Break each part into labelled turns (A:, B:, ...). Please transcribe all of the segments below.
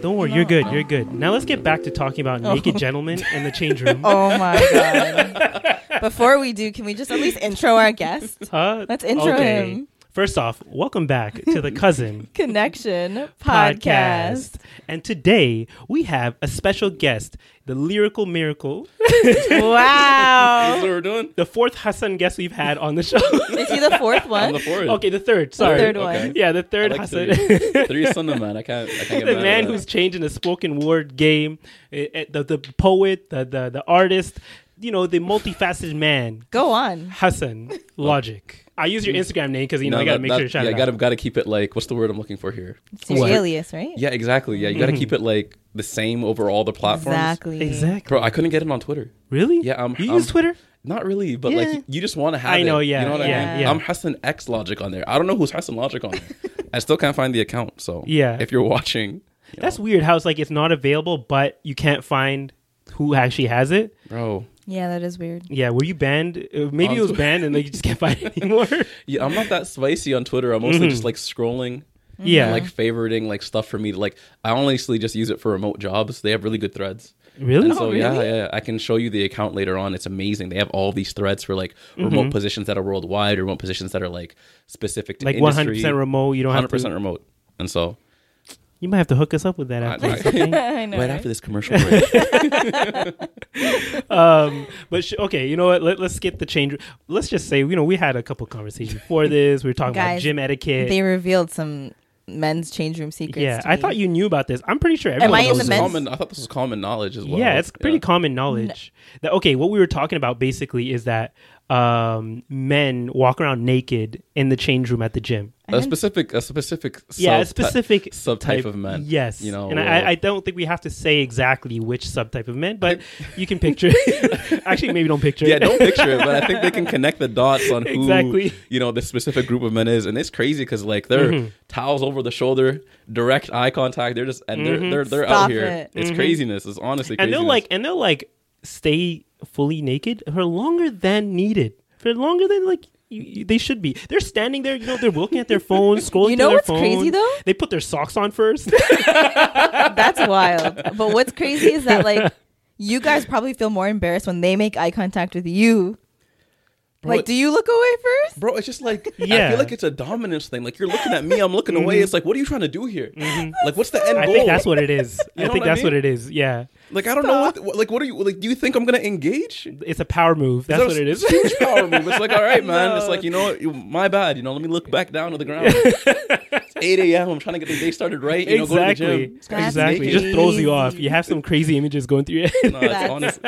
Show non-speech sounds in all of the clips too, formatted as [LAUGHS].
A: Don't worry, you're good. You're good. Now let's get back to talking about oh. naked gentlemen in the change room. [LAUGHS]
B: Oh my god. Before we do, can we just at least intro our guest?
A: Huh?
B: Let's intro him.
A: First off, welcome back to the cousin [LAUGHS]
B: Connection podcast.
A: And today we have a special guest, the lyrical miracle, [LAUGHS] [LAUGHS]
B: Wow.
C: That's what we're doing.
A: the fourth Hassan guest we've had on the show.
B: Is he the fourth
C: I'm
B: one?
C: the fourth.
A: okay, the third. Sorry.
B: The
A: Sorry.
B: third
C: Okay.
B: one.
A: Yeah, the third
C: I like
A: Hassan.
C: three. Three son of man. I can't. I can't get
A: the
C: mad
A: man
C: at
A: who's
C: that.
A: changing the spoken word game, eh, eh, the, the poet, the, the the artist, you know, the multifaceted man,
B: Go on.
A: Hassan Logic. I use your Instagram name because you know
C: No,
A: I gotta
C: that-
A: make
C: that-
A: sure to shout
C: yeah,
A: it
C: gotta gotta keep it like what's the word I'm looking for here?
B: It's your alias, right?
C: Yeah, exactly. Yeah, you gotta keep it like the same over all the platforms.
B: Exactly.
A: Exactly.
C: Bro, I couldn't get it on Twitter.
A: Really?
C: Yeah, um,
A: you
C: um,
A: use Twitter?
C: Not really, but
A: Yeah.
C: like you just want to have.
A: I know,
C: it,
A: yeah,
C: You know what
B: yeah,
C: I mean?
A: yeah.
C: I'm Hassan X Logic on there. I don't know who's Hassan Logic on there. [LAUGHS] I still can't find the account. So
A: Yeah.
C: if you're watching, you
A: That's
C: know,
A: weird. How it's like it's not available, but you can't find who actually has it.
C: bro.
B: Yeah, that is weird.
A: Yeah, were you banned? Uh, Maybe
C: On
A: it was
C: Tw-
A: banned and like you just can't find it anymore. [LAUGHS]
C: Yeah, I'm not that spicy on Twitter. I'm mostly just like scrolling.
A: yeah,
C: and, like favoriting like stuff for me to like I honestly just use it for remote jobs. They have really good threads.
A: really?
C: And so yeah,
B: really?
C: yeah, I can show you the account later on. It's amazing. They have all these threads for like remote
A: Mhm.
C: positions that are worldwide, remote positions that are like specific to
A: like one
C: industry.
A: hundred percent remote. You don't have
C: hundred percent
A: to.
C: remote. And so
A: You might have to hook us up with that after.
C: I-
A: this, okay? [LAUGHS]
B: I know.
C: right
B: right?
C: after this commercial break, [LAUGHS]
A: um, but sh- okay, you know what? Let, let's get the change. Let's just say, you know, we had a couple conversations before this. We were talking about gym etiquette.
B: They revealed some men's change room secrets.
A: yeah, I thought you knew about this. I'm pretty sure
B: Am
A: everyone
B: I in the
C: This is
B: men's-
C: common, I thought this was common knowledge as well.
A: Yeah, it's pretty
C: Yeah.
A: common knowledge. That okay, what we were talking about basically is that um, men walk around naked in the change room at the gym.
B: I
C: a
B: didn't-
C: specific, a specific,
A: yeah, a
C: subty-
A: specific
C: subtype
A: type
C: of men.
A: Yes,
C: you know,
A: and I, I don't think we have to say exactly which subtype of men, but [LAUGHS] you can picture. [LAUGHS] Actually, maybe don't picture. It.
C: Yeah,
A: it.
C: don't picture it, but I think they can [LAUGHS] connect the dots on who
A: Exactly.
C: you know the specific group of men is, and it's crazy because like they're
A: Mhm.
C: towels over the shoulder, direct eye contact. They're just and they're they're they're
B: Stop
C: out here.
B: it.
C: It's
A: Mhm.
C: craziness. It's honestly
A: and they'll like and they'll like stay fully naked for longer than needed, for longer than like. You, you- they should be. They're standing there, you know. They're looking at their phones, [LAUGHS] scrolling.
B: You know what's
A: phone.
B: crazy though?
A: They put their socks on first. [LAUGHS]
B: That's wild. But what's crazy is that like you guys probably feel more embarrassed when they make eye contact with you.
C: Bro,
B: like, do you look away first?
C: bro, it's just like
A: yeah.
C: I feel like it's a dominance thing. Like you're looking at me, I'm looking away. It's like, what are you trying to do here? Like, what's the end
A: Mm-hmm. I think that's what it is. [LAUGHS] I think
C: what I
A: that's what it is. Yeah,
C: like I don't know what, what. Like, what are you like? Do you think I'm gonna engage?
A: it's a power move. That's
C: That
A: what it is.
C: was
A: is.
C: a Huge power move. It's like, all right, [LAUGHS] man. It's like, you know what? My bad. You know, let me look back down to the ground. [LAUGHS] it's 8 a.m. I'm trying to get the day started right. You know, go to the
A: exactly.
C: gym.
A: Exactly. It just throws you off. You have some crazy images going through your head.
C: No, it's honest.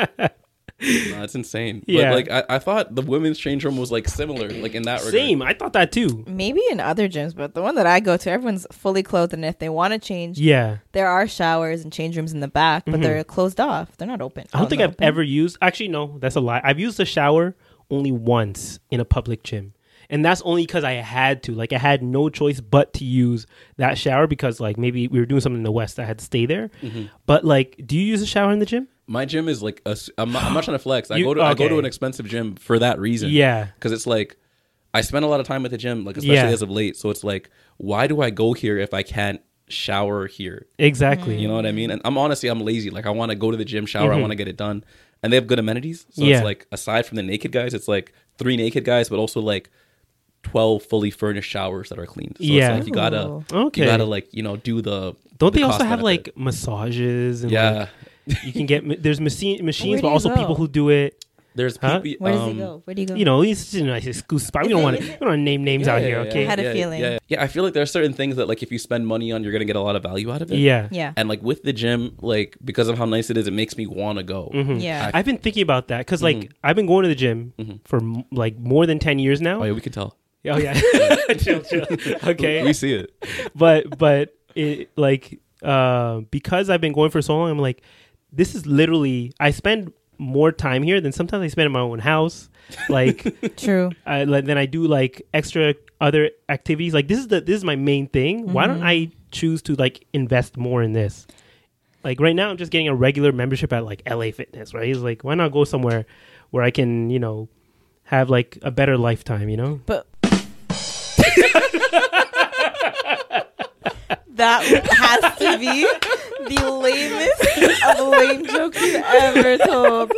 C: [LAUGHS] No, it's insane.
A: Yeah.
C: But like, I, I thought the women's change room was like similar, like in that regard.
A: Same. I thought that too.
B: Maybe in other gyms, but the one that I go to, everyone's fully clothed, and if they want to change,
A: Yeah.
B: there are showers and change rooms in the back, but
A: Mhm.
B: they're closed off. They're not open.
A: I don't
B: Oh,
A: think I've
B: open?
A: ever used. Actually, no, that's a lie. I've used the shower only once in a public gym, and that's only because I had to. Like, I had no choice but to use that shower because, like, maybe we were doing something in the west. I had to stay there.
C: Mm-hmm.
A: But like, do you use a shower in the gym?
C: My gym is like a. I'm not, I'm not trying to flex. I
A: You-
C: go to I go to an expensive gym for that reason.
A: Yeah.
C: because it's like I spend a lot of time at the gym, like especially
A: Yeah.
C: as of late. So it's like, why do I go here if I can't shower here?
A: Exactly.
C: You know what I mean? And I'm honestly, I'm lazy. Like I want to go to the gym, shower. I
A: Mhm.
C: want to get it done, and they have good amenities. So
A: Yeah.
C: it's like aside from the naked guys, it's like three naked guys, but also like twelve fully furnished showers that are cleaned. So
A: Yeah.
C: it's like you gotta,
B: Ooh.
A: Okay.
C: you gotta like you know do the.
A: Don't
C: the
A: they also
C: cost
A: have
C: benefit.
A: like massages and
C: Yeah,
A: like, you can get there's machine machines, but also
B: go?
A: people who do it.
C: there's
A: Huh?
C: people.
B: Where does
C: um,
B: he go? Where do you go?
A: You know, it's just a nice exclusive spot. We don't want to. [LAUGHS] We don't want to name names out here. Okay.
B: I had a feeling.
C: Yeah, yeah, I feel like there are certain things that like if you spend money on, you're gonna get a lot of value out of it.
A: Yeah.
B: yeah.
C: And like with the gym, like because of how nice it is, it makes me want to go.
A: Mhm.
B: Yeah.
A: I've been thinking about that because, like,
C: Mhm.
A: I've been going to the gym
C: Mhm.
A: for like more than ten years now.
C: Oh yeah, we can tell.
A: Oh yeah, [LAUGHS] [LAUGHS] chill, chill. Okay,
C: we see it.
A: but but it like uh, because I've been going for so long, I'm like, this is literally I spend more time here than sometimes I spend in my own house. Like, [LAUGHS]
B: True.
A: I, like then I do like extra other activities. Like this is the this is my main thing. Why don't
B: Mhm.
A: I choose to like invest more in this? Like right now, I'm just getting a regular membership at like LA Fitness. Right? It's like why not go somewhere where I can you know have like a better lifetime. You know?
B: But [LAUGHS] That has to be the lamest of lame jokes you've ever told.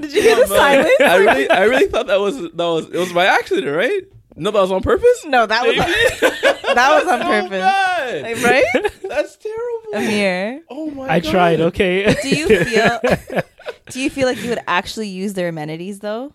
B: Did you hear the silence?
C: I really, I really thought that was that was it was by accident, right? No, that was on purpose.
B: No, that was [LAUGHS] that was on
C: So [LAUGHS] oh,
B: purpose,
C: bad.
B: Like, right?
C: That's terrible.
B: Amir,
C: Oh my
A: I
C: god.
A: tried. Okay.
B: do you feel? [LAUGHS] Do you feel like you would actually use their amenities though?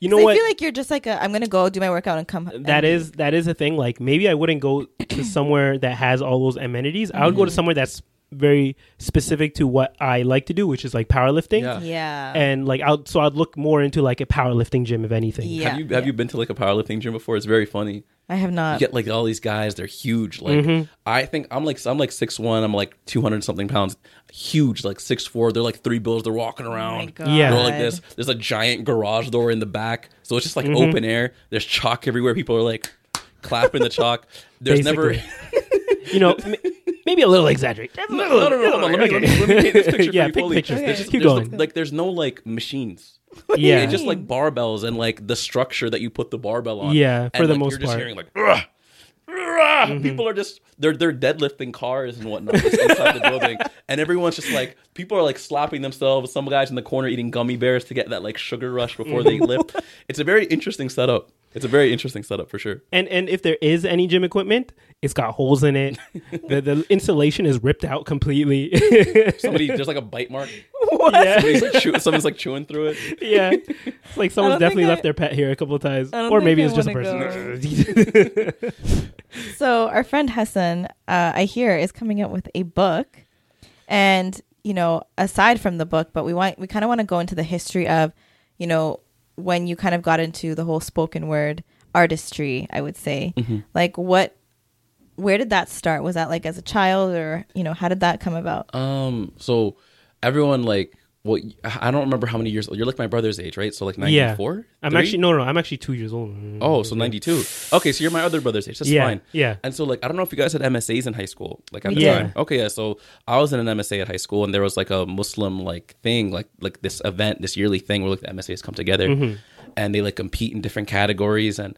A: You know
B: what? I feel like you're just like a, I'm gonna go do my workout and come.
A: that
B: and-
A: is that is a thing. Like maybe I wouldn't go to [COUGHS] somewhere that has all those amenities. I would go to
B: Mm-hmm.
A: somewhere that's very specific to what I like to do, which is like powerlifting.
C: Yeah.
B: Yeah.
A: And like I'll so I'd look more into like a powerlifting gym if anything.
B: yeah.
C: Have you have you been to like a powerlifting gym before? It's very funny.
B: I have
C: You
B: not.
C: get like all these guys, they're huge. Like
A: Mm-hmm.
C: I think I'm like I'm like six one, I'm like two hundred something pounds, huge, like six four. They're like three bills. They're walking
B: Oh
C: around.
B: god.
A: Yeah.
C: They're like this. There's a giant garage door in the back, so it's just
A: Mm-hmm.
C: like open air. There's chalk everywhere. People are like clapping the chalk. [LAUGHS] There's never. [LAUGHS]
A: You know, maybe a little exaggerated.
C: No, no, no, no, hold on. Let me, let me, let me paint this [LAUGHS] picture
A: yeah,
C: for you
A: pick
C: fully.
A: pictures.
C: There's just-
A: Keep
C: there's
A: going.
C: no- like, there's no like machines. [LAUGHS]
A: yeah,
C: It's just like barbells and like the structure that you put the barbell on.
A: Yeah, for
C: And,
A: the
C: like,
A: most
C: you're just
A: part.
C: hearing like.
A: Mm-hmm.
C: people are just they're they're deadlifting cars and whatnot inside the [LAUGHS] building, and everyone's just like people are like slapping themselves. Some guys in the corner eating gummy bears to get that like sugar rush before they
A: Mm-hmm.
C: lift. It's a very interesting setup. It's a very interesting setup for sure.
A: and and if there is any gym equipment, it's got holes in it. [LAUGHS] the the insulation is ripped out completely.
C: Somebody there's like a bite mark.
A: Yeah,
C: Somebody's like, chew, someone's like chewing through it.
A: yeah. It's [LAUGHS] like someone's definitely
B: think
A: left their pet here a couple of times, or maybe it's just a person. [LAUGHS]
B: So our friend Hassan, uh, I hear, is coming out with a book, and you know, aside from the book, but we want we kind of want to go into the history of, you know, when you kind of got into the whole spoken word artistry. I would say, like, what, where did that start? Was that like as a child, or you know, how did that come about?
C: Um, so everyone like, well, I don't remember how many years. old You're like my brother's age, right? So like
A: Yeah.
C: 94.
A: I'm actually no, no. I'm actually two years old.
C: Oh, so 92. Okay, so you're my other brother's age. That's
A: yeah,
C: fine.
A: yeah.
C: And so like I don't know if you guys had MSAs in high school, like at the
A: Yeah.
C: time. Okay, yeah. So I was in an MSA at high school, and there was like a Muslim like thing, like like this event, this yearly thing where like the MSAs come together,
A: Mm-hmm.
C: and they like compete in different categories. And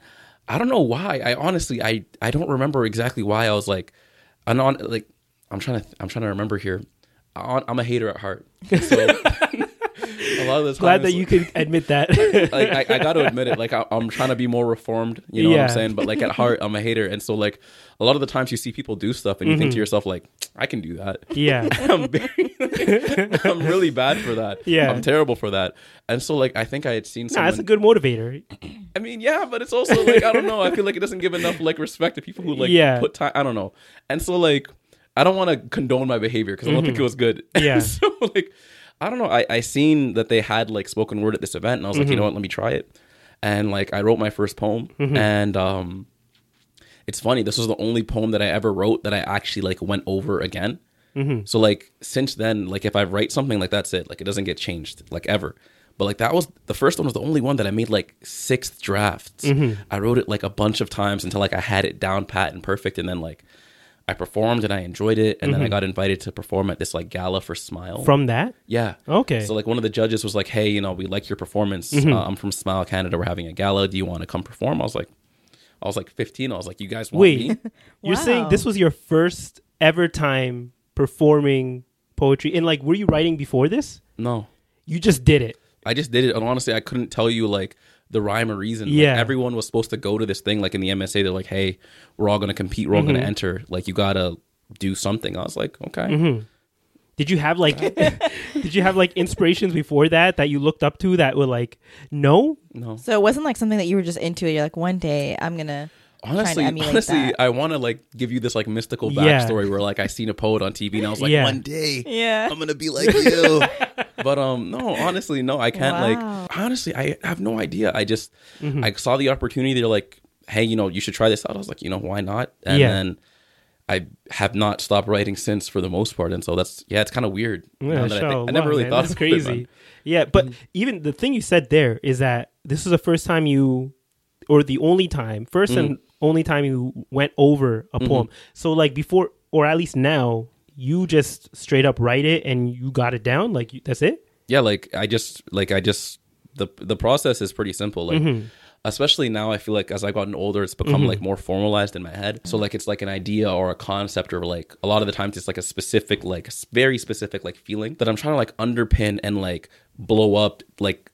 C: I don't know why. I honestly I I don't remember exactly why I was like, I'm on like I'm trying to I'm trying to remember here. I- I'm a hater at heart. [LAUGHS] So a lot of the
A: Glad that you could admit that. [LAUGHS]
C: like I, I got to admit it. Like I, I'm trying to be more reformed. You know what I'm saying? But like at heart, I'm a hater, and so like a lot of the times you see people do stuff, and you
A: Mm-hmm.
C: think to yourself like, I can do that.
A: yeah, [LAUGHS]
C: I'm very, I'm really bad for that.
A: Yeah.
C: I'm terrible for that. And so like I think I had seen
A: nah,
C: someone.
A: that's a good motivator.
C: I mean, yeah, but it's also like I don't know. I feel like it doesn't give enough like respect to people who like
A: Yeah.
C: put time. I don't know. And so like I don't want to condone my behavior because I don't think it was good.
A: Mm-hmm. [LAUGHS] Yeah.
C: so like I don't know. I I seen that they had like spoken word at this event, and I was like, you know
A: Mm-hmm.
C: what? Let me try it. And like I wrote my first poem, and um, it's funny. This was the only poem that I ever wrote that I actually like went over again.
A: Mm-hmm.
C: So like since then, like if I write something, like that's it. Like it doesn't get changed, like ever. But like that was the first one was the only one that I made like six drafts.
A: Mm-hmm.
C: I wrote it like a bunch of times until like I had it down pat and perfect, and then like I performed and I enjoyed it, and then I got invited to perform at this like gala for Smile.
A: Mm-hmm. From that,
C: yeah.
A: Okay.
C: So like one of the judges was like, "Hey, you know, we like your performance.
A: Mm-hmm.
C: Uh, I'm from Smile Canada. We're having a gala. Do you want to come perform?" I was like, I was like 15. I was like, "You guys want
A: wait,
C: me?" [LAUGHS]
A: you're saying this was your first ever time performing poetry, and like, were you writing before this?
C: No.
A: You just did it.
C: I just did it, and honestly, I couldn't tell you like the rhyme or reason. Like,
A: Yeah.
C: everyone was supposed to go to this thing, like in the MSA. They're like, "Hey, we're all gonna compete. We're all
A: Mm-hmm.
C: gonna enter. Like, you gotta do something." I was like, "Okay."
A: Mm-hmm. Did you have like, [LAUGHS] [LAUGHS] did you have like inspirations before that that you looked up to that were like, no,
C: No,
B: So it wasn't like something that you were just into. You're like, one day I'm gonna.
C: Honestly,
B: emulate
C: honestly,
B: that.
C: I want to like give you this like mystical
A: Yeah.
C: backstory where like I seen a poet on TV, and I was like,
A: Yeah.
C: "One day,
B: Yeah.
C: I'm gonna be like you." [LAUGHS] but um, no, honestly, no, I can't.
B: Wow.
C: Like, honestly, I have no idea. I just
A: Mm-hmm.
C: I saw the opportunity. They're like, "Hey, you know, you should try this out." I was like, "You know, why not?" And
A: Yeah.
C: then I have not stopped writing since for the most part, and so that's yeah, it's kind of weird.
A: Yeah,
C: now that I, think- I never
A: Wow,
C: really
A: man,
C: thought
A: that's
C: about it,
A: crazy.
C: man. Mm-hmm.
A: yeah, but even the thing you said there is that this is the first time you, or the only time, 1st
C: Mm-hmm.
A: and only time you went over a poem. So like before, or at least now, you just straight up write it and you got it down. Like you, that's it.
C: yeah like i just like i just the the process is pretty simple like
A: Mm-hmm.
C: especially now i feel like as i've gotten older it's become like more formalized in my head so like it's like an idea or a concept or like a lot of the times it's like a specific like very specific like feeling that i'm trying to like underpin and like blow up like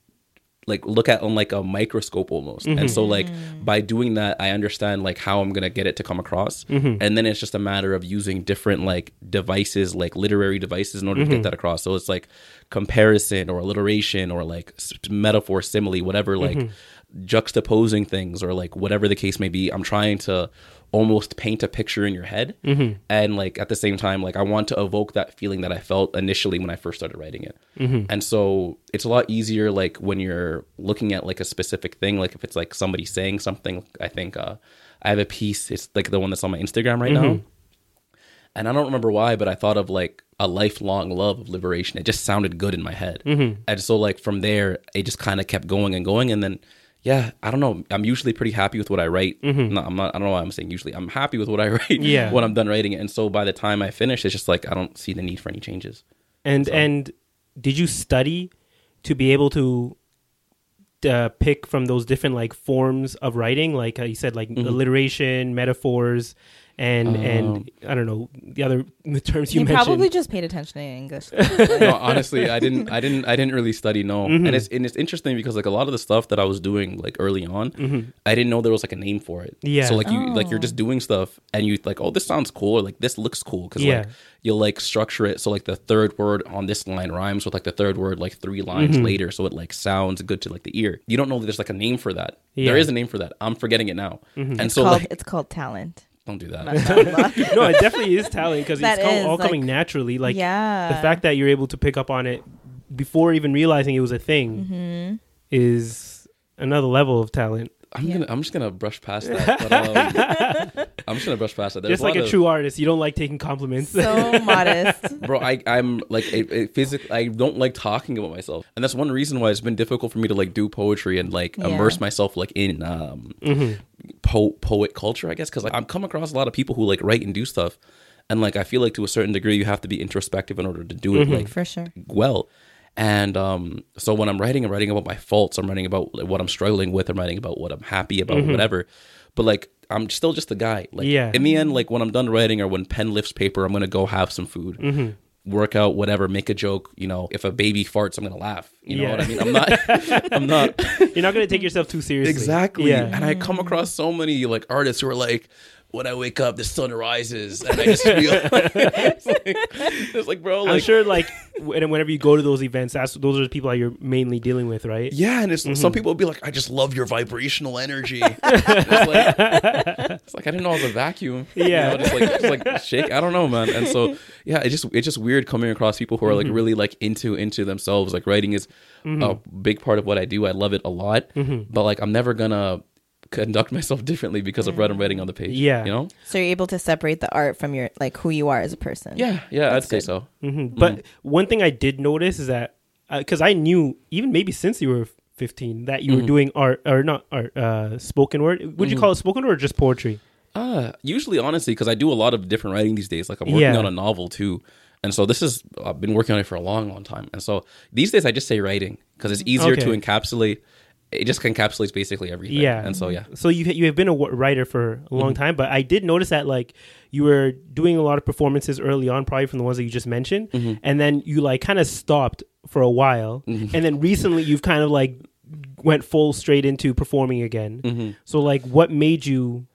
C: like look at on like a microscope almost. And so like mm. by doing that i understand like how i'm gonna get it to come across. Mm-hmm. And then it's just a matter of using different like devices like literary devices in order to get mm-hmm. that across. So it's like comparison or alliteration or like metaphor simile whatever like mm-hmm. juxtaposing things or like whatever the case may be. I'm trying to almost paint a picture in your head. And like at the same time like i want to evoke that feeling that i felt initially when i first started writing it. And so it's a lot easier like when you're looking at like a specific thing. Like if it's like somebody saying something i think uh i have a piece it's like the one that's on my instagram right now. And I don't remember why, but I thought of like a lifelong love of liberation. It just sounded good in my head,
A: Mm-hmm.
C: and so like from there, it just kind of kept going and going, and then yeah, I don't know. I'm usually pretty happy with what I write. No, I'm not. I don't know why I'm saying usually. I'm happy with what I [LAUGHS] write.
A: Mm-hmm. Yeah.
C: when I'm done writing it, and so by the time I finish, it's just like I don't see the need for any changes.
A: And and did you study to be able to uh, pick from those different like forms of writing, like uh, you said, like
C: Mm-hmm.
A: alliteration, metaphors, and and I don't know the other the terms you
B: he
A: mentioned.
B: probably just paid attention in English. [LAUGHS]
C: no, honestly, I didn't, I didn't, I didn't really study. No,
A: Mm-hmm.
C: and it's and it's interesting because like a lot of the stuff that I was doing like early on, I didn't know there was like a name for it.
A: Mm-hmm. Yeah.
C: So like you like you're
B: Oh.
C: just doing stuff and you like oh this sounds cool or like this looks cool because
A: Yeah.
C: like you'll like structure it so like the third word on this line rhymes with like the third word like three lines
A: Mm-hmm.
C: later so it like sounds good to like the ear. You don't know that there's like a name for that.
A: Yeah. Mm-hmm.
C: There is a name for that. I'm forgetting it now. And
B: It's
C: so
B: called
C: like
B: it's called talent.
C: Don't do that. [LAUGHS] [LAUGHS]
A: No, it definitely is talent because it's
B: That
A: all,
B: is,
A: all
B: like-
A: coming naturally. Like
B: yeah,
A: the fact that you're able to pick up on it before even realizing it was a thing
B: Mm-hmm.
A: is another level of talent.
C: I'm
B: Yeah.
C: gonna I'm just gonna brush past that. But, [LAUGHS] um, I'm just gonna brush past that. There's
A: Just like
C: lot
A: a
C: of-
A: true artist, you don't like taking compliments.
B: so [LAUGHS] modest.
C: bro i i'm like it, it physically i don't like talking about myself and that's one reason why it's been difficult for me to like do poetry and like
B: Yeah.
C: immerse myself like in um
A: Mm-hmm.
C: po- poet culture i guess because like, i've come across a lot of people who like write and do stuff and like i feel like to a certain degree you have to be introspective in order to do it
A: Mm-hmm.
C: like
B: For sure.
C: well and um so when i'm writing i'm writing about my faults i'm writing about what i'm struggling with i'm writing about what i'm happy about whatever but like i'm still just a guy like
A: Mm-hmm. Yeah.
C: in the end like when i'm done writing or when pen lifts paper i'm gonna go have some food
A: Mm-hmm.
C: work out whatever make a joke you know if a baby farts i'm gonna laugh you know
A: Yeah.
C: what i mean i'm not i'm not [LAUGHS]
A: You're not going to take yourself too seriously.
C: exactly
A: Yeah.
C: and i come across so many like artists who are like when I wake up, the sun rises, and I just feel [LAUGHS] it's, like, it's like, bro,
A: I'm
C: like,
A: sure, like, when- whenever you go to those events, that's those are the people that you're mainly dealing with, right?
C: Yeah, and it's
A: Mm-hmm.
C: some people will be like, "I just love your vibrational energy." [LAUGHS] it's, like, it's like I didn't know I was a vacuum. You
A: Yeah.
C: know, just like just like shake. I don't know, man. And so yeah, it just it's just weird coming across people who are
A: Mm-hmm.
C: like really like into into themselves. Like writing is a big part of what I do. I love it a lot,
A: Mm-hmm.
C: but like I'm never gonna conduct myself differently because of what I'm writing on the page.
A: Yeah.
C: you know.
B: So you're able to separate the art from your like who you are as a person.
C: Yeah, yeah, I'd
B: That's
C: say
B: good.
C: so.
A: hmm But one thing I did notice is that because I knew even maybe since you were 15 that you were doing art or not art, uh, spoken word. Would you call it spoken word or just poetry?
C: Uh, usually, honestly, because I do a lot of different writing these days. Like I'm working
A: Yeah.
C: on a novel too, and so this is I've been working on it for a long, long time. And so these days I just say writing because it's easier to encapsulate. It just encapsulates basically everything.
A: Yeah.
C: and so yeah.
A: So you you have been a writer for a long mm-hmm. time, but I did notice that like you were doing a lot of performances early on, probably from the ones that you just mentioned, mm-hmm. and then you like kind of stopped for a while, mm-hmm. and then recently you've kind of like went full straight into performing again. So like, what made you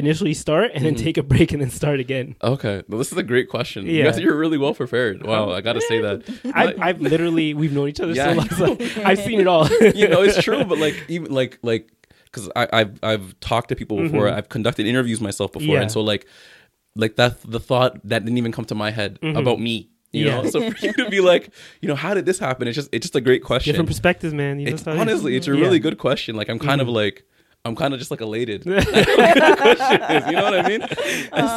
A: initially start and then take a break and then start again?
C: Okay, well, this is a great question.
A: Yeah.
C: You guys, you're really well prepared. Wow, I gotta say that. [LAUGHS]
A: I, I've literally we've known each other
C: Yeah.
A: so long, so [LAUGHS] I've seen it all.
C: you know, it's true, but like even like like because I've I've talked to people before. I've conducted interviews myself before,
A: Mm-hmm. Yeah.
C: and so like like that the thought that didn't even come to my head about me. You
A: Mm-hmm. Yeah.
C: know, so for you to be like, you know, how did this happen? It's just it's just a great question.
A: Different perspectives, man. You know,
C: It's,
A: that's how it is.
C: honestly, it's a
A: Yeah. Mm-hmm.
C: really good question. Like I'm kind of like I'm kind of just like elated. I don't know what the question is, you know what I mean? [LAUGHS] And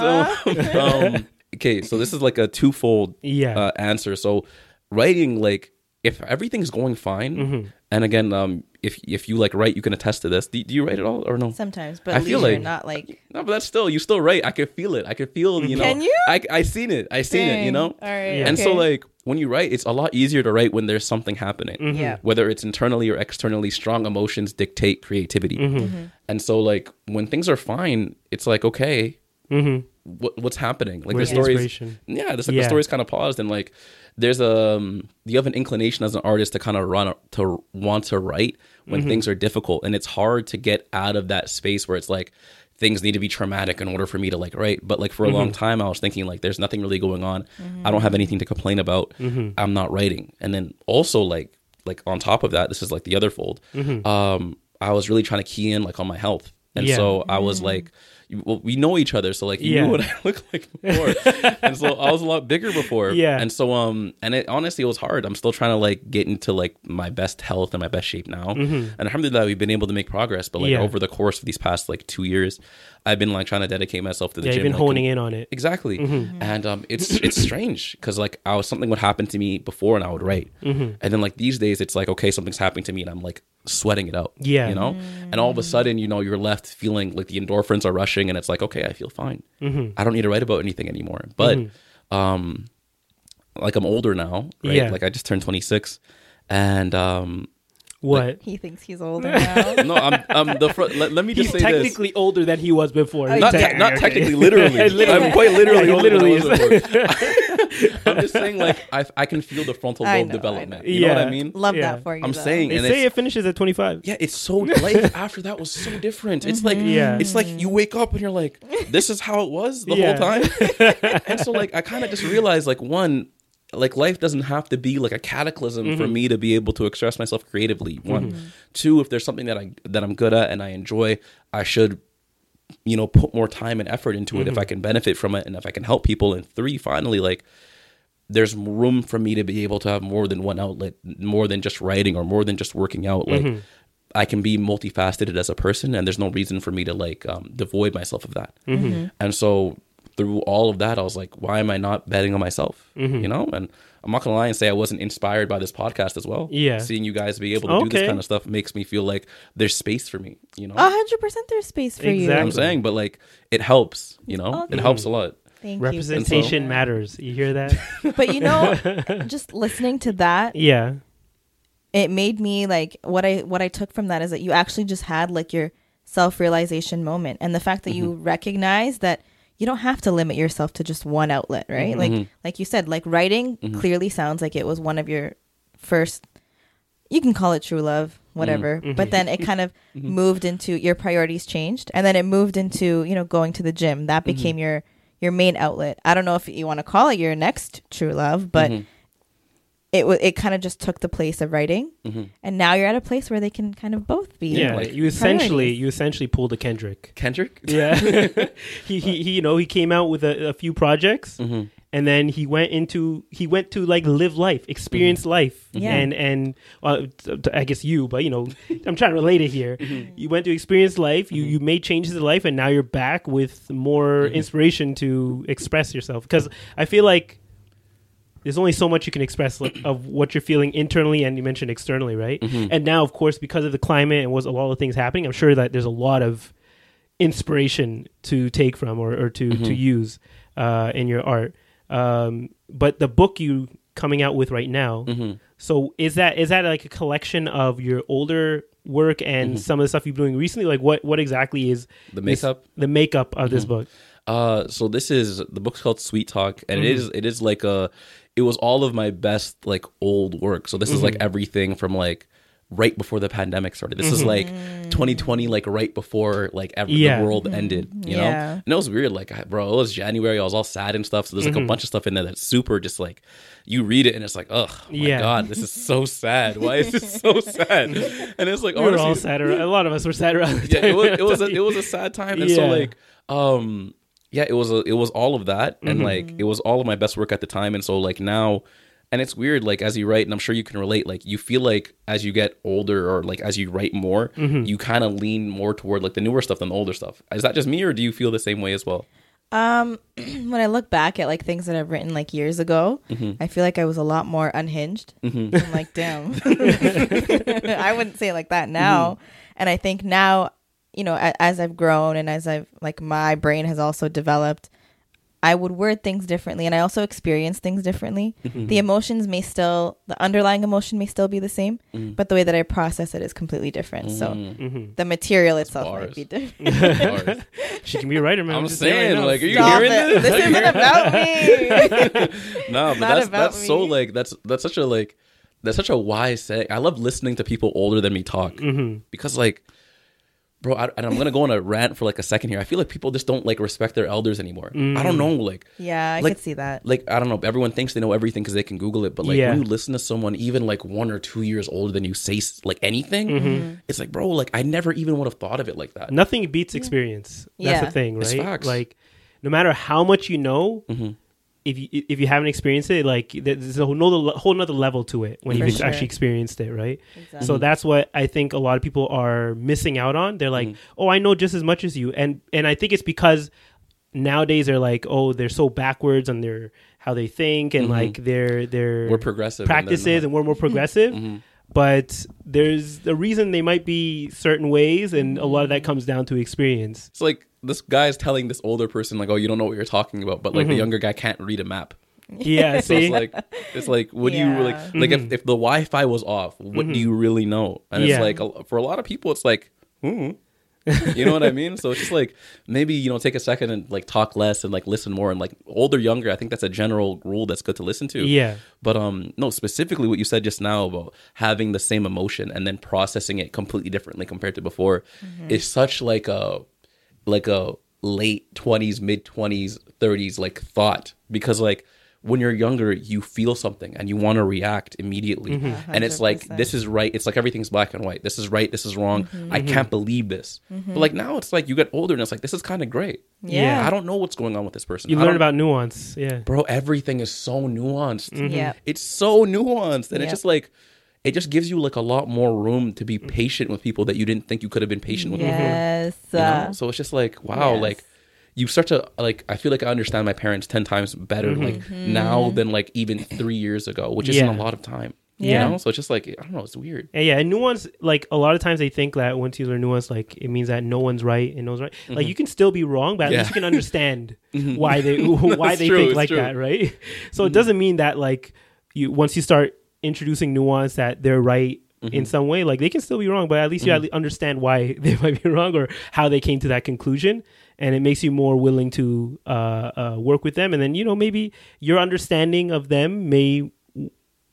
C: so, um, okay, so this is like a twofold
A: Yeah.
C: uh, answer. So, writing like if everything's going fine
A: Mm-hmm.
C: And again, um, if if you like write, you can attest to this. Do, do you write at all or no?
B: Sometimes, but
C: I feel like-
B: not like.
C: No, but that's still you still write. I can feel it. I can feel you know.
B: Can you?
C: I I seen it. I seen it. You know.
B: All right.
A: Yeah.
C: And so like when you write, it's a lot easier to write when there's something happening.
A: Mm-hmm.
B: Yeah.
C: Whether it's internally or externally, strong emotions dictate creativity.
A: Mm-hmm.
B: Mm-hmm.
C: And so like when things are fine, it's like okay,
A: Mm-hmm.
C: what what's happening? Like
A: Where's
C: the
A: the
C: stories, yeah, just like
A: Yeah.
C: the story's kind of paused and like there's a um, you have an inclination as an artist to kind of run to want to write when
A: Mm-hmm.
C: things are difficult, and it's hard to get out of that space where it's like things need to be traumatic in order for me to like write. But like for a long
A: Mm-hmm.
C: time, I was thinking like there's nothing really going on. I don't have anything to complain about.
A: Mm-hmm.
C: I'm not writing, and then also like like on top of that, this is like the other fold. Um, I was really trying to key in like on my health, and
A: Mm-hmm. Yeah.
C: so I was like, you- well, we know each other, so like you
A: Yeah.
C: knew what I looked like before, [LAUGHS] and so I was a lot bigger before.
A: Yeah.
C: and so um, and it honestly it was hard. I'm still trying to like get into like my best health and my best shape now, and alhamdulillah we've been able to make progress. But like
A: Mm-hmm. Yeah.
C: over the course of these past like two years, I've been like trying to dedicate myself to the
A: Yeah,
C: gym.
A: you've been
C: like,
A: honing in on it.
C: Exactly, and um, it's it's strange because like I was something would happen to me before and I would write, and then like these days it's like okay something's happening to me and I'm like sweating it out,
A: Yeah.
C: you know, and all of a sudden you know you're left feeling like the endorphins are rushing and it's like okay I feel fine, I don't need to write about anything anymore, but um, like I'm older now, right?
A: Yeah.
C: Like I just turned 26, and um,
A: What?
B: He thinks he's older [LAUGHS] now.
C: no I'm I'm the fr- let, let me just
A: He's
C: say this.
A: He's technically older than he was before.
B: Oh,
C: not,
B: Te-
C: te- not
A: Okay.
C: technically, [LAUGHS] literally. [LAUGHS]
A: Literally.
C: I'm quite literally.
A: Yeah, he
C: older than I was before. I'm just saying, like, I, I can feel the frontal
B: I
C: lobe
B: know, I
C: development.
B: know.
C: You know what
A: Yeah.
C: I mean?
B: Love
A: Yeah.
B: that for you.
C: I'm
B: though.
C: saying-
A: They
C: and
A: say
C: it's-
A: it finishes at 25.
C: Yeah, it's so life after that was so different. It's like
A: Yeah.
C: it's like you wake up and you're like, this is how it was the
A: Yeah.
C: whole time. and so like I kind of just realized like one, like life doesn't have to be like a cataclysm for mm-hmm. me to be able to express myself creatively. Mm-hmm. One, two, if there's something that I that I'm good at and I enjoy, I should you know put more time and effort into it if I mm-hmm. can benefit from it and if I can help people. And three, finally, like there's room for me to be able to have more than one outlet, more than just writing or more than just working out. Like I can be multifaceted as a person, and there's no reason for me to like um, devoid myself of that. And so through all of that, I was like, why am I not betting on myself? You know, and I'm not gonna lie and say I wasn't inspired by this podcast as well.
A: Yeah.
C: seeing you guys be able to do this kind of stuff makes me feel like there's space for me. You know,
B: A hundred percent. There's space for
C: You know what I'm saying, but like it helps. You know,
B: Okay.
C: it helps a lot.
B: Thank
A: Representation
B: you.
A: matters. You hear that? [LAUGHS]
B: But you know, [LAUGHS] just listening to that,
A: yeah.
B: it made me like what I what I took from that is that you actually just had like your self realization moment, and the fact that you
C: Mm-hmm.
B: recognize that you don't have to limit yourself to just one outlet, right?
C: Mm-hmm.
B: Like like you said, like writing clearly sounds like it was one of your first. You can call it true love, whatever,
C: Mm-hmm.
B: but then it [LAUGHS] kind of moved into your priorities changed, and then it moved into you know going to the gym. That
C: Mm-hmm.
B: became your your main outlet. I don't know if you want to call it your next true love, but
C: Mm-hmm.
B: It was it kind of just took the place of writing,
C: Mm-hmm.
B: and now you're at a place where they can kind of both be.
A: Yeah.
C: like
A: you essentially
B: priorities.
A: you essentially pulled a Kendrick.
C: Kendrick.
A: Yeah. [LAUGHS] [LAUGHS] he, he he you know he came out with a, a few projects
C: Mm-hmm.
A: and then he went into he went to like live life, experience life.
B: Yeah.
A: And and uh, t- t- I guess you, but you know, [LAUGHS] I'm trying to relate it here. You went to experience life, you you made changes in life and now you're back with more inspiration to express yourself because I feel like there's only so much you can express like, of what you're feeling internally and you mentioned externally, right? And now, of course, because of the climate and was a lot of things happening, I'm sure that there's a lot of inspiration to take from or, or to to use uh, in your art. Um, but the book you coming out with right now, so is that is that like a collection of your older work and some of the stuff you've been doing recently? Like what what exactly is
C: The
A: this-
C: makeup?
A: the makeup of this book?
C: Uh, so this is the book's called Sweet Talk, and it
A: Mm-hmm.
C: is it is like a it was all of my best like old work. So this is
A: Mm-hmm.
C: like everything from like right before the pandemic started. This is like 2020, like right before like ever
A: Yeah.
C: the world ended. You know,
B: Yeah.
C: and it was weird. Like, bro, it was January. I was all sad and stuff. So there's like
A: Mm-hmm.
C: a bunch of stuff in there that's super just like you read it and it's like, ugh, my
A: Yeah.
C: god, this is so sad. Why is this so [LAUGHS] sad? And it's like
A: We were all sad. around- A lot of us were sad around the
C: yeah,
A: time.
C: it was it was a, it was a sad time, and so like, um, yeah, it was a, it was all of that, and
A: Mm-hmm.
C: like it was all of my best work at the time, and so like now, and it's weird, like as you write, and I'm sure you can relate, like you feel like as you get older or like as you write more,
A: Mm-hmm.
C: you kind of lean more toward like the newer stuff than the older stuff. Is that just me, or do you feel the same way as well?
B: Um, [CLEARS THROAT] when I look back at like things that I've written like years ago, I feel like I was a lot more unhinged. I'm like, damn. [LAUGHS] I wouldn't say it like that now. And I think now, you know, as I've grown and as I've like my brain has also developed, I would word things differently and I also experience things differently. The emotions may still, the underlying emotion may still be the same, but the way that I process it is completely different. So
A: Mhm.
B: the material itself
C: bars.
B: might be different. [LAUGHS] [LAUGHS]
A: She can be a writer, man.
C: I'm
A: just saying
C: saying,
A: right
C: like, are you
B: Stop
C: hearing
B: it.
C: this?
B: This isn't [LAUGHS] about me.
C: no, but
B: not
C: that's
B: about
C: that's so like that's that's such a like that's such a wise saying. I love listening to people older than me talk
A: Mm-hmm.
C: because like, bro, I, and I'm gonna go on a rant for like a second here. I feel like people just don't like respect their elders anymore. I
A: Mm.
C: don't know, like.
B: yeah, I
C: Like-
B: could see that.
C: Like I don't know. Everyone thinks they know everything because they can Google it. But like
A: Yeah.
C: when you listen to someone even like one or two years older than you say like anything,
A: Mm-hmm.
C: it's like, bro, like I never even would have thought of it like that.
A: Nothing beats experience. That's
B: Yeah.
A: the thing,
C: It's
A: right?
C: facts.
A: Like, no matter how much you know,
C: Mm-hmm.
A: If you if you haven't experienced it, like there's a whole nother, whole nother level to it when
B: For
A: you've
B: sure.
A: actually experienced it, right?
B: Exactly.
A: So that's what I think a lot of people are missing out on. They're like,
C: Mm-hmm.
A: "Oh, I know just as much as you," and and I think it's because nowadays they're like, "Oh, they're so backwards on their how they think and like their their
C: Mm-hmm. We're progressive. they're
A: practices and we're more [LAUGHS] progressive."
C: Mm-hmm.
A: But there's the reason they might be certain ways, and a lot of that comes down to experience.
C: It's like this guy is telling this older person like, "Oh, you don't know what you're talking about," but like the younger guy can't read a map.
A: Yeah, [LAUGHS]
C: So
A: see,
C: it's like, it's like, what do
B: Yeah.
C: you like? Like if, if the Wi-Fi was off, what do you really know? And
A: Yeah.
C: it's like for a lot of people, it's like, hmm. [LAUGHS] you know what I mean? So it's just like maybe you know take a second and like talk less and like listen more and like older, younger. I think that's a general rule that's good to listen to.
A: yeah,
C: But um, no, specifically what you said just now about having the same emotion and then processing it completely differently compared to before is such like a like a late twenties, mid twenties, thirties like thought because like when you're younger, you feel something and you want to react immediately, mm-hmm. and it's like this is right. It's like everything's black and white. This is right. This is wrong. Mm-hmm. I
A: Mm-hmm.
C: can't believe this. Mm-hmm. But like now, it's like you get older and it's like this is kind of great.
B: Yeah.
C: I don't know what's going on with this person.
A: you
C: I
A: learn about nuance. Yeah,
C: bro. Everything is so nuanced
B: Yeah.
C: it's so nuanced and
B: Yeah.
C: it's just like it just gives you like a lot more room to be mm-hmm. patient with people that you didn't think you could have been patient with
B: Yes.
C: before you know?
B: uh,
C: so it's just like wow
B: yes.
C: like you start to like i feel like i understand my parents 10 times better mm-hmm. like
B: Mm-hmm.
C: now than like even three years ago which isn't
A: Yeah.
C: a lot of time
B: Yeah.
C: you know so it's just like i don't know it's weird
A: And yeah, and nuance like a lot of times they think that once you learn nuance, like it means that no one's right and knows right. Like mm-hmm. you can still be wrong, but at
C: Yeah.
A: least you can understand [LAUGHS] why they [LAUGHS] why they
C: true,
A: think like
C: true.
A: that, right? [LAUGHS] So it doesn't mean that like you once you start introducing nuance that they're right in some way, like they can still be wrong, but at least you at least understand why [LAUGHS] they might be wrong or how they came to that conclusion. And it makes you more willing to uh, uh, work with them, and then you know maybe your understanding of them may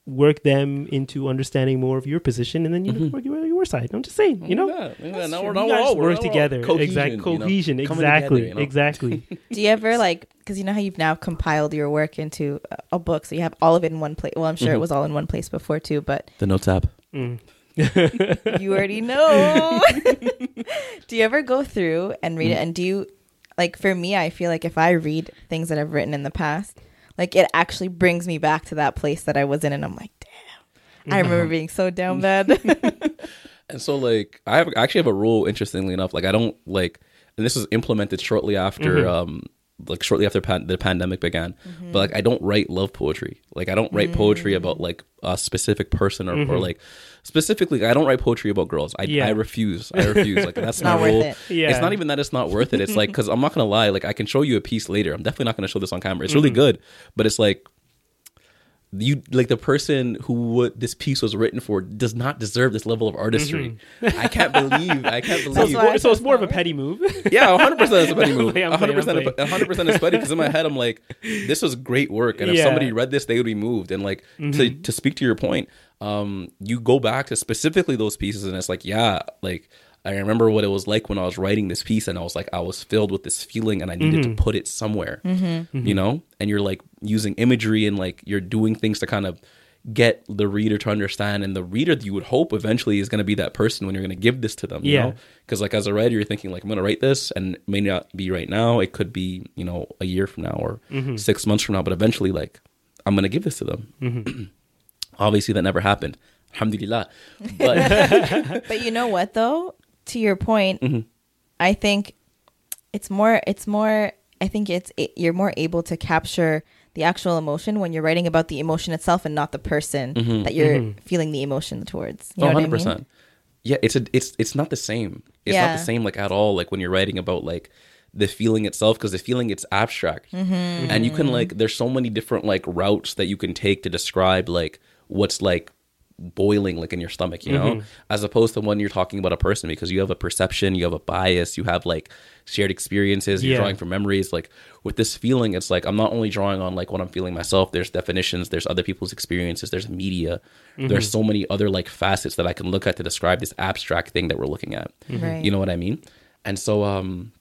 A: work them into understanding more of your position, and then you know, work your, your side. I'm just saying, you know,
C: yeah, yeah, now we're,
A: you
C: now we're
A: guys
C: all we're
A: work
C: now we're all
A: together.
C: cohesion,
A: exact
C: you know,
A: cohesion. exactly.
C: together, you know?
A: Exactly. [LAUGHS]
B: Do you ever like because you know how you've now compiled your work into a- a book, so you have all of it in one place. Well, I'm sure it mm-hmm. was all in one place before too, but
C: the notes app
A: Mm.
B: you already [LAUGHS] know. [LAUGHS] do you ever go through and read mm. it? And do you like? For me, I feel like if I read things that I've written in the past, like it actually brings me back to that place that I was in, and I'm like, damn. I mm-hmm. remember being so down [LAUGHS] bad. [LAUGHS]
C: And so like I have I actually have a rule interestingly enough like I don't like and this was implemented shortly after mm-hmm. um like shortly after pan- the pandemic began but mm-hmm. like I don't write love poetry. Like I don't write poetry about mm. like a specific person or, or like specifically I don't write poetry about girls I,
A: Yeah.
C: I refuse I refuse like that's [LAUGHS]
B: Not
C: my rule
B: it.
A: Yeah.
C: it's not even that it's not worth it it's like because I'm not gonna lie like I can show you a piece later I'm definitely not gonna show this on camera it's really mm-hmm. good but it's like you like the person who what this piece was written for does not deserve this level of artistry. Mm-hmm. I can't believe I can't [LAUGHS]
A: So
C: believe.
A: it's,
B: why
A: more, so it's more of a petty move. [LAUGHS]
C: yeah, 100 percent is a petty move.
A: I'm playing, I'm
C: 100 percent, 100 percent is petty because in my head I'm like, this was great work, and if
A: Yeah.
C: somebody read this, they would be moved. And like to mm-hmm. to speak to your point, um, you go back to specifically those pieces, and it's like, yeah, like. I remember what it was like when I was writing this piece, and I was like, I was filled with this feeling, and I needed to mm-hmm. put it somewhere, mm-hmm. Mm-hmm. you know. And you're like using imagery, and like you're doing things to kind of get the reader to understand and the reader you would hope eventually is going to be that person when you're going to give this to them you
A: Yeah.
C: know? Because like as a writer you're thinking like i'm going to write this and it may not be right now. It could be you know a year from now or six months from now but eventually like i'm going to give this to them [CLEARS THROAT] obviously that never happened alhamdulillah but [LAUGHS] [LAUGHS]
B: but you know what though? To your point,
C: Mm-hmm.
B: I think it's more it's more I think it's it, you're more able to capture the actual emotion when you're writing about the emotion itself and not the person that you're feeling the emotion towards. You know
C: oh,
B: what I
C: 100%.
B: mean?
C: Yeah, it's a it's it's not the same. It's not the same like at all like when you're writing about like the feeling itself because the feeling it's abstract.
B: Mm-hmm.
C: And you can like there's so many different like routes that you can take to describe like what's like boiling like in your stomach, you know, mm-hmm. as opposed to when you're talking about a person because you have a perception, you have a bias, you have like shared experiences, you're
A: Yeah.
C: drawing from memories. Like with this feeling, it's like I'm not only drawing on like what I'm feeling myself. There's definitions, there's other people's experiences, there's media, there's mm-hmm. so many other like facets that I can look at to describe this abstract thing that we're looking at. Mm-hmm.
B: Right.
C: You know what I mean? And so um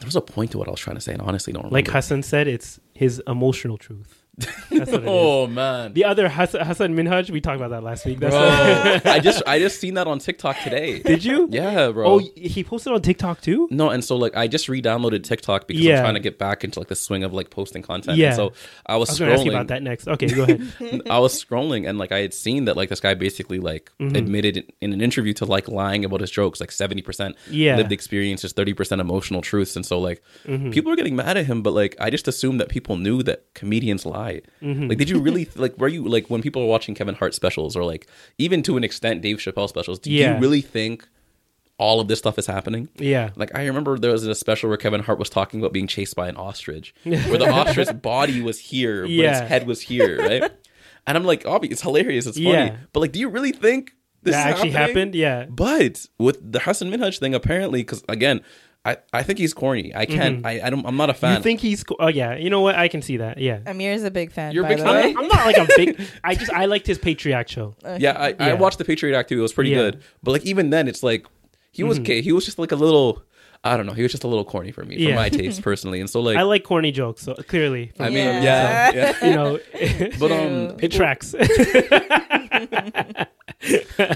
C: there was a point to what I was trying to say, and honestly don't remember.
A: Like Hassan said, it's his emotional truth. That's what it is.
C: oh man.
A: The other Hassan, Hassan Minhaj, we talked about that last week. That's
C: Bro, [LAUGHS] I just I just seen that on TikTok today.
A: Did you?
C: Yeah, bro.
A: Oh, he posted on TikTok too.
C: No, and so like I just re-downloaded TikTok because
A: Yeah.
C: I'm trying to get back into like the swing of like posting content.
A: Yeah.
C: And so I was,
A: I was going to ask you about that next. Okay, go ahead. [LAUGHS]
C: I was scrolling and like I had seen that like this guy basically like
A: Mm-hmm.
C: admitted in- an interview to like lying about his jokes, like seventy percent
A: Yeah.
C: lived experiences, thirty percent emotional truths, and so like
A: Mm-hmm.
C: people are getting mad at him, but like I just assumed that people knew that comedians lie.
A: Mm-hmm.
C: Like, did you really [LAUGHS] like were you like when people are watching Kevin Hart specials or like even to an extent Dave Chappelle specials? Do
A: Yeah.
C: you really think all of this stuff is happening?
A: Yeah.
C: Like I remember there was a special where Kevin Hart was talking about being chased by an ostrich, [LAUGHS] where the ostrich's body was here, but
A: Yeah.
C: its head was here, [LAUGHS] right? And I'm like, obviously, it's hilarious, it's funny,
A: Yeah.
C: but like, do you really think this
A: that actually
C: happening?
A: happened. Yeah.
C: But with the Hassan Minhaj thing, apparently, because again, I, I think he's corny. I can't. I, I don't. I'm not a
A: Mm-hmm. You think he's? co- Oh yeah. You know what? I can see that. Yeah.
B: Amir is a big fan.
C: You're a
B: by
C: big
B: the
C: fan?
B: way.
A: I'm, I'm not like a big. [LAUGHS] I just I liked his Patriot show.
C: yeah, I, I watched the Patriot Act too. It was pretty
A: Yeah.
C: good. But like even then, it's like he was okay. He was just like a little. I don't know. He was just a little corny for me, for
A: Yeah.
C: my taste personally. And so like, [LAUGHS]
A: I like corny jokes. So clearly,
C: I mean,
B: Yeah.
C: yeah, yeah.
A: you know, [LAUGHS]
C: But um,
A: it tracks. [LAUGHS]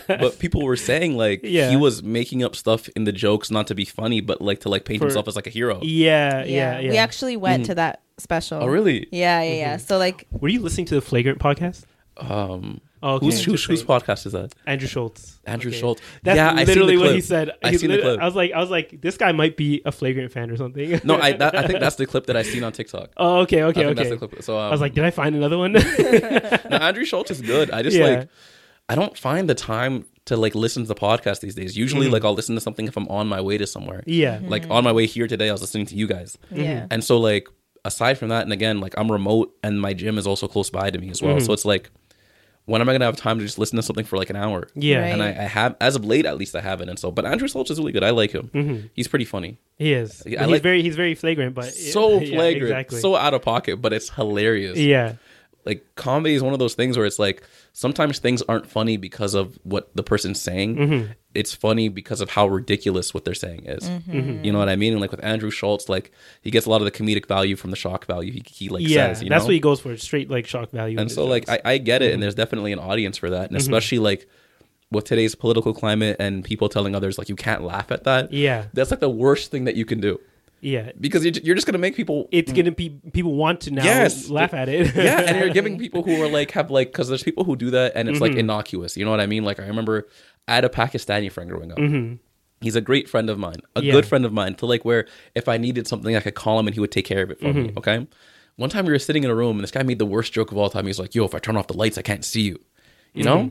C: but people were saying like
A: Yeah.
C: he was making up stuff in the jokes not to be funny, but like to like paint
A: For-
C: himself as like a hero.
A: yeah, yeah, yeah.
B: We actually went to that special.
C: Oh really?
B: Yeah, yeah, yeah. So like,
A: Were you listening to the Flagrant podcast?
C: Um,
A: Oh, okay.
C: who's who's, whose podcast is that?
A: Andrew Schulz.
C: Andrew
A: Okay.
C: Schulz.
A: That's
C: yeah, I
A: literally
C: the
A: what he said.
C: I
A: He
C: seen the clip.
A: I was like, I was like, this guy might be a Flagrant fan or something.
C: No, I that, I think that's the [LAUGHS] clip that I seen on TikTok.
A: oh, okay, okay,
C: I think
A: okay.
C: that's the clip. So um,
A: I was like, did I find another one? [LAUGHS]
C: no, [LAUGHS] Andrew Schulz is good. I just
A: Yeah.
C: like I don't find the time to like listen to the podcast these days. Usually, like I'll listen to something if I'm on my way to somewhere.
A: Mm-hmm. yeah.
C: Like on my way here today, I was listening to you guys.
B: yeah.
C: And so like aside from that, and again, like I'm remote and my gym is also close by to me as well.
A: Mm-hmm.
C: So it's like when am I gonna have time to just listen to something for like an hour?
A: Yeah.
B: Right.
C: And I, I have as of late at least I haven't. And so but Andrew Schulz is really good. I like him. Mm-hmm. He's pretty funny.
A: He is.
C: Yeah, I
A: he's
C: like-
A: very he's very flagrant, but
C: So [LAUGHS]
A: yeah,
C: flagrant.
A: exactly.
C: So out of pocket, but it's hilarious.
A: yeah.
C: Like comedy is one of those things where it's like sometimes things aren't funny because of what the person's saying.
A: Mm-hmm.
C: It's funny because of how ridiculous what they're saying is.
A: Mm-hmm.
C: You know what I mean? And like with Andrew Schulz, like he gets a lot of the comedic value from the shock value. He, he like
A: Yeah,
C: says, you
A: that's
C: know?
A: what he goes for, straight like shock value.
C: and so like. I, I get it
A: Mm-hmm.
C: and there's definitely an audience for that and especially like with today's political climate and people telling others like you can't laugh at that
A: yeah,
C: that's like the worst thing that you can do
A: yeah,
C: because you're, you're just gonna make people
A: it's gonna be people want to now
C: Yes.
A: laugh at it.
C: yeah and you're giving [LAUGHS] people who are like have like because there's people who do that and it's
A: Mm-hmm.
C: like innocuous you know what i mean like i remember i had a pakistani friend growing up he's a great friend of mine a
A: Mm-hmm. Yeah.
C: good friend of mine to like where if i needed something i could call him and he would take care of it for me
A: Mm-hmm.
C: okay one time we were sitting in a room and this guy made the worst joke of all time he's like yo if i turn off the lights i can't see you you know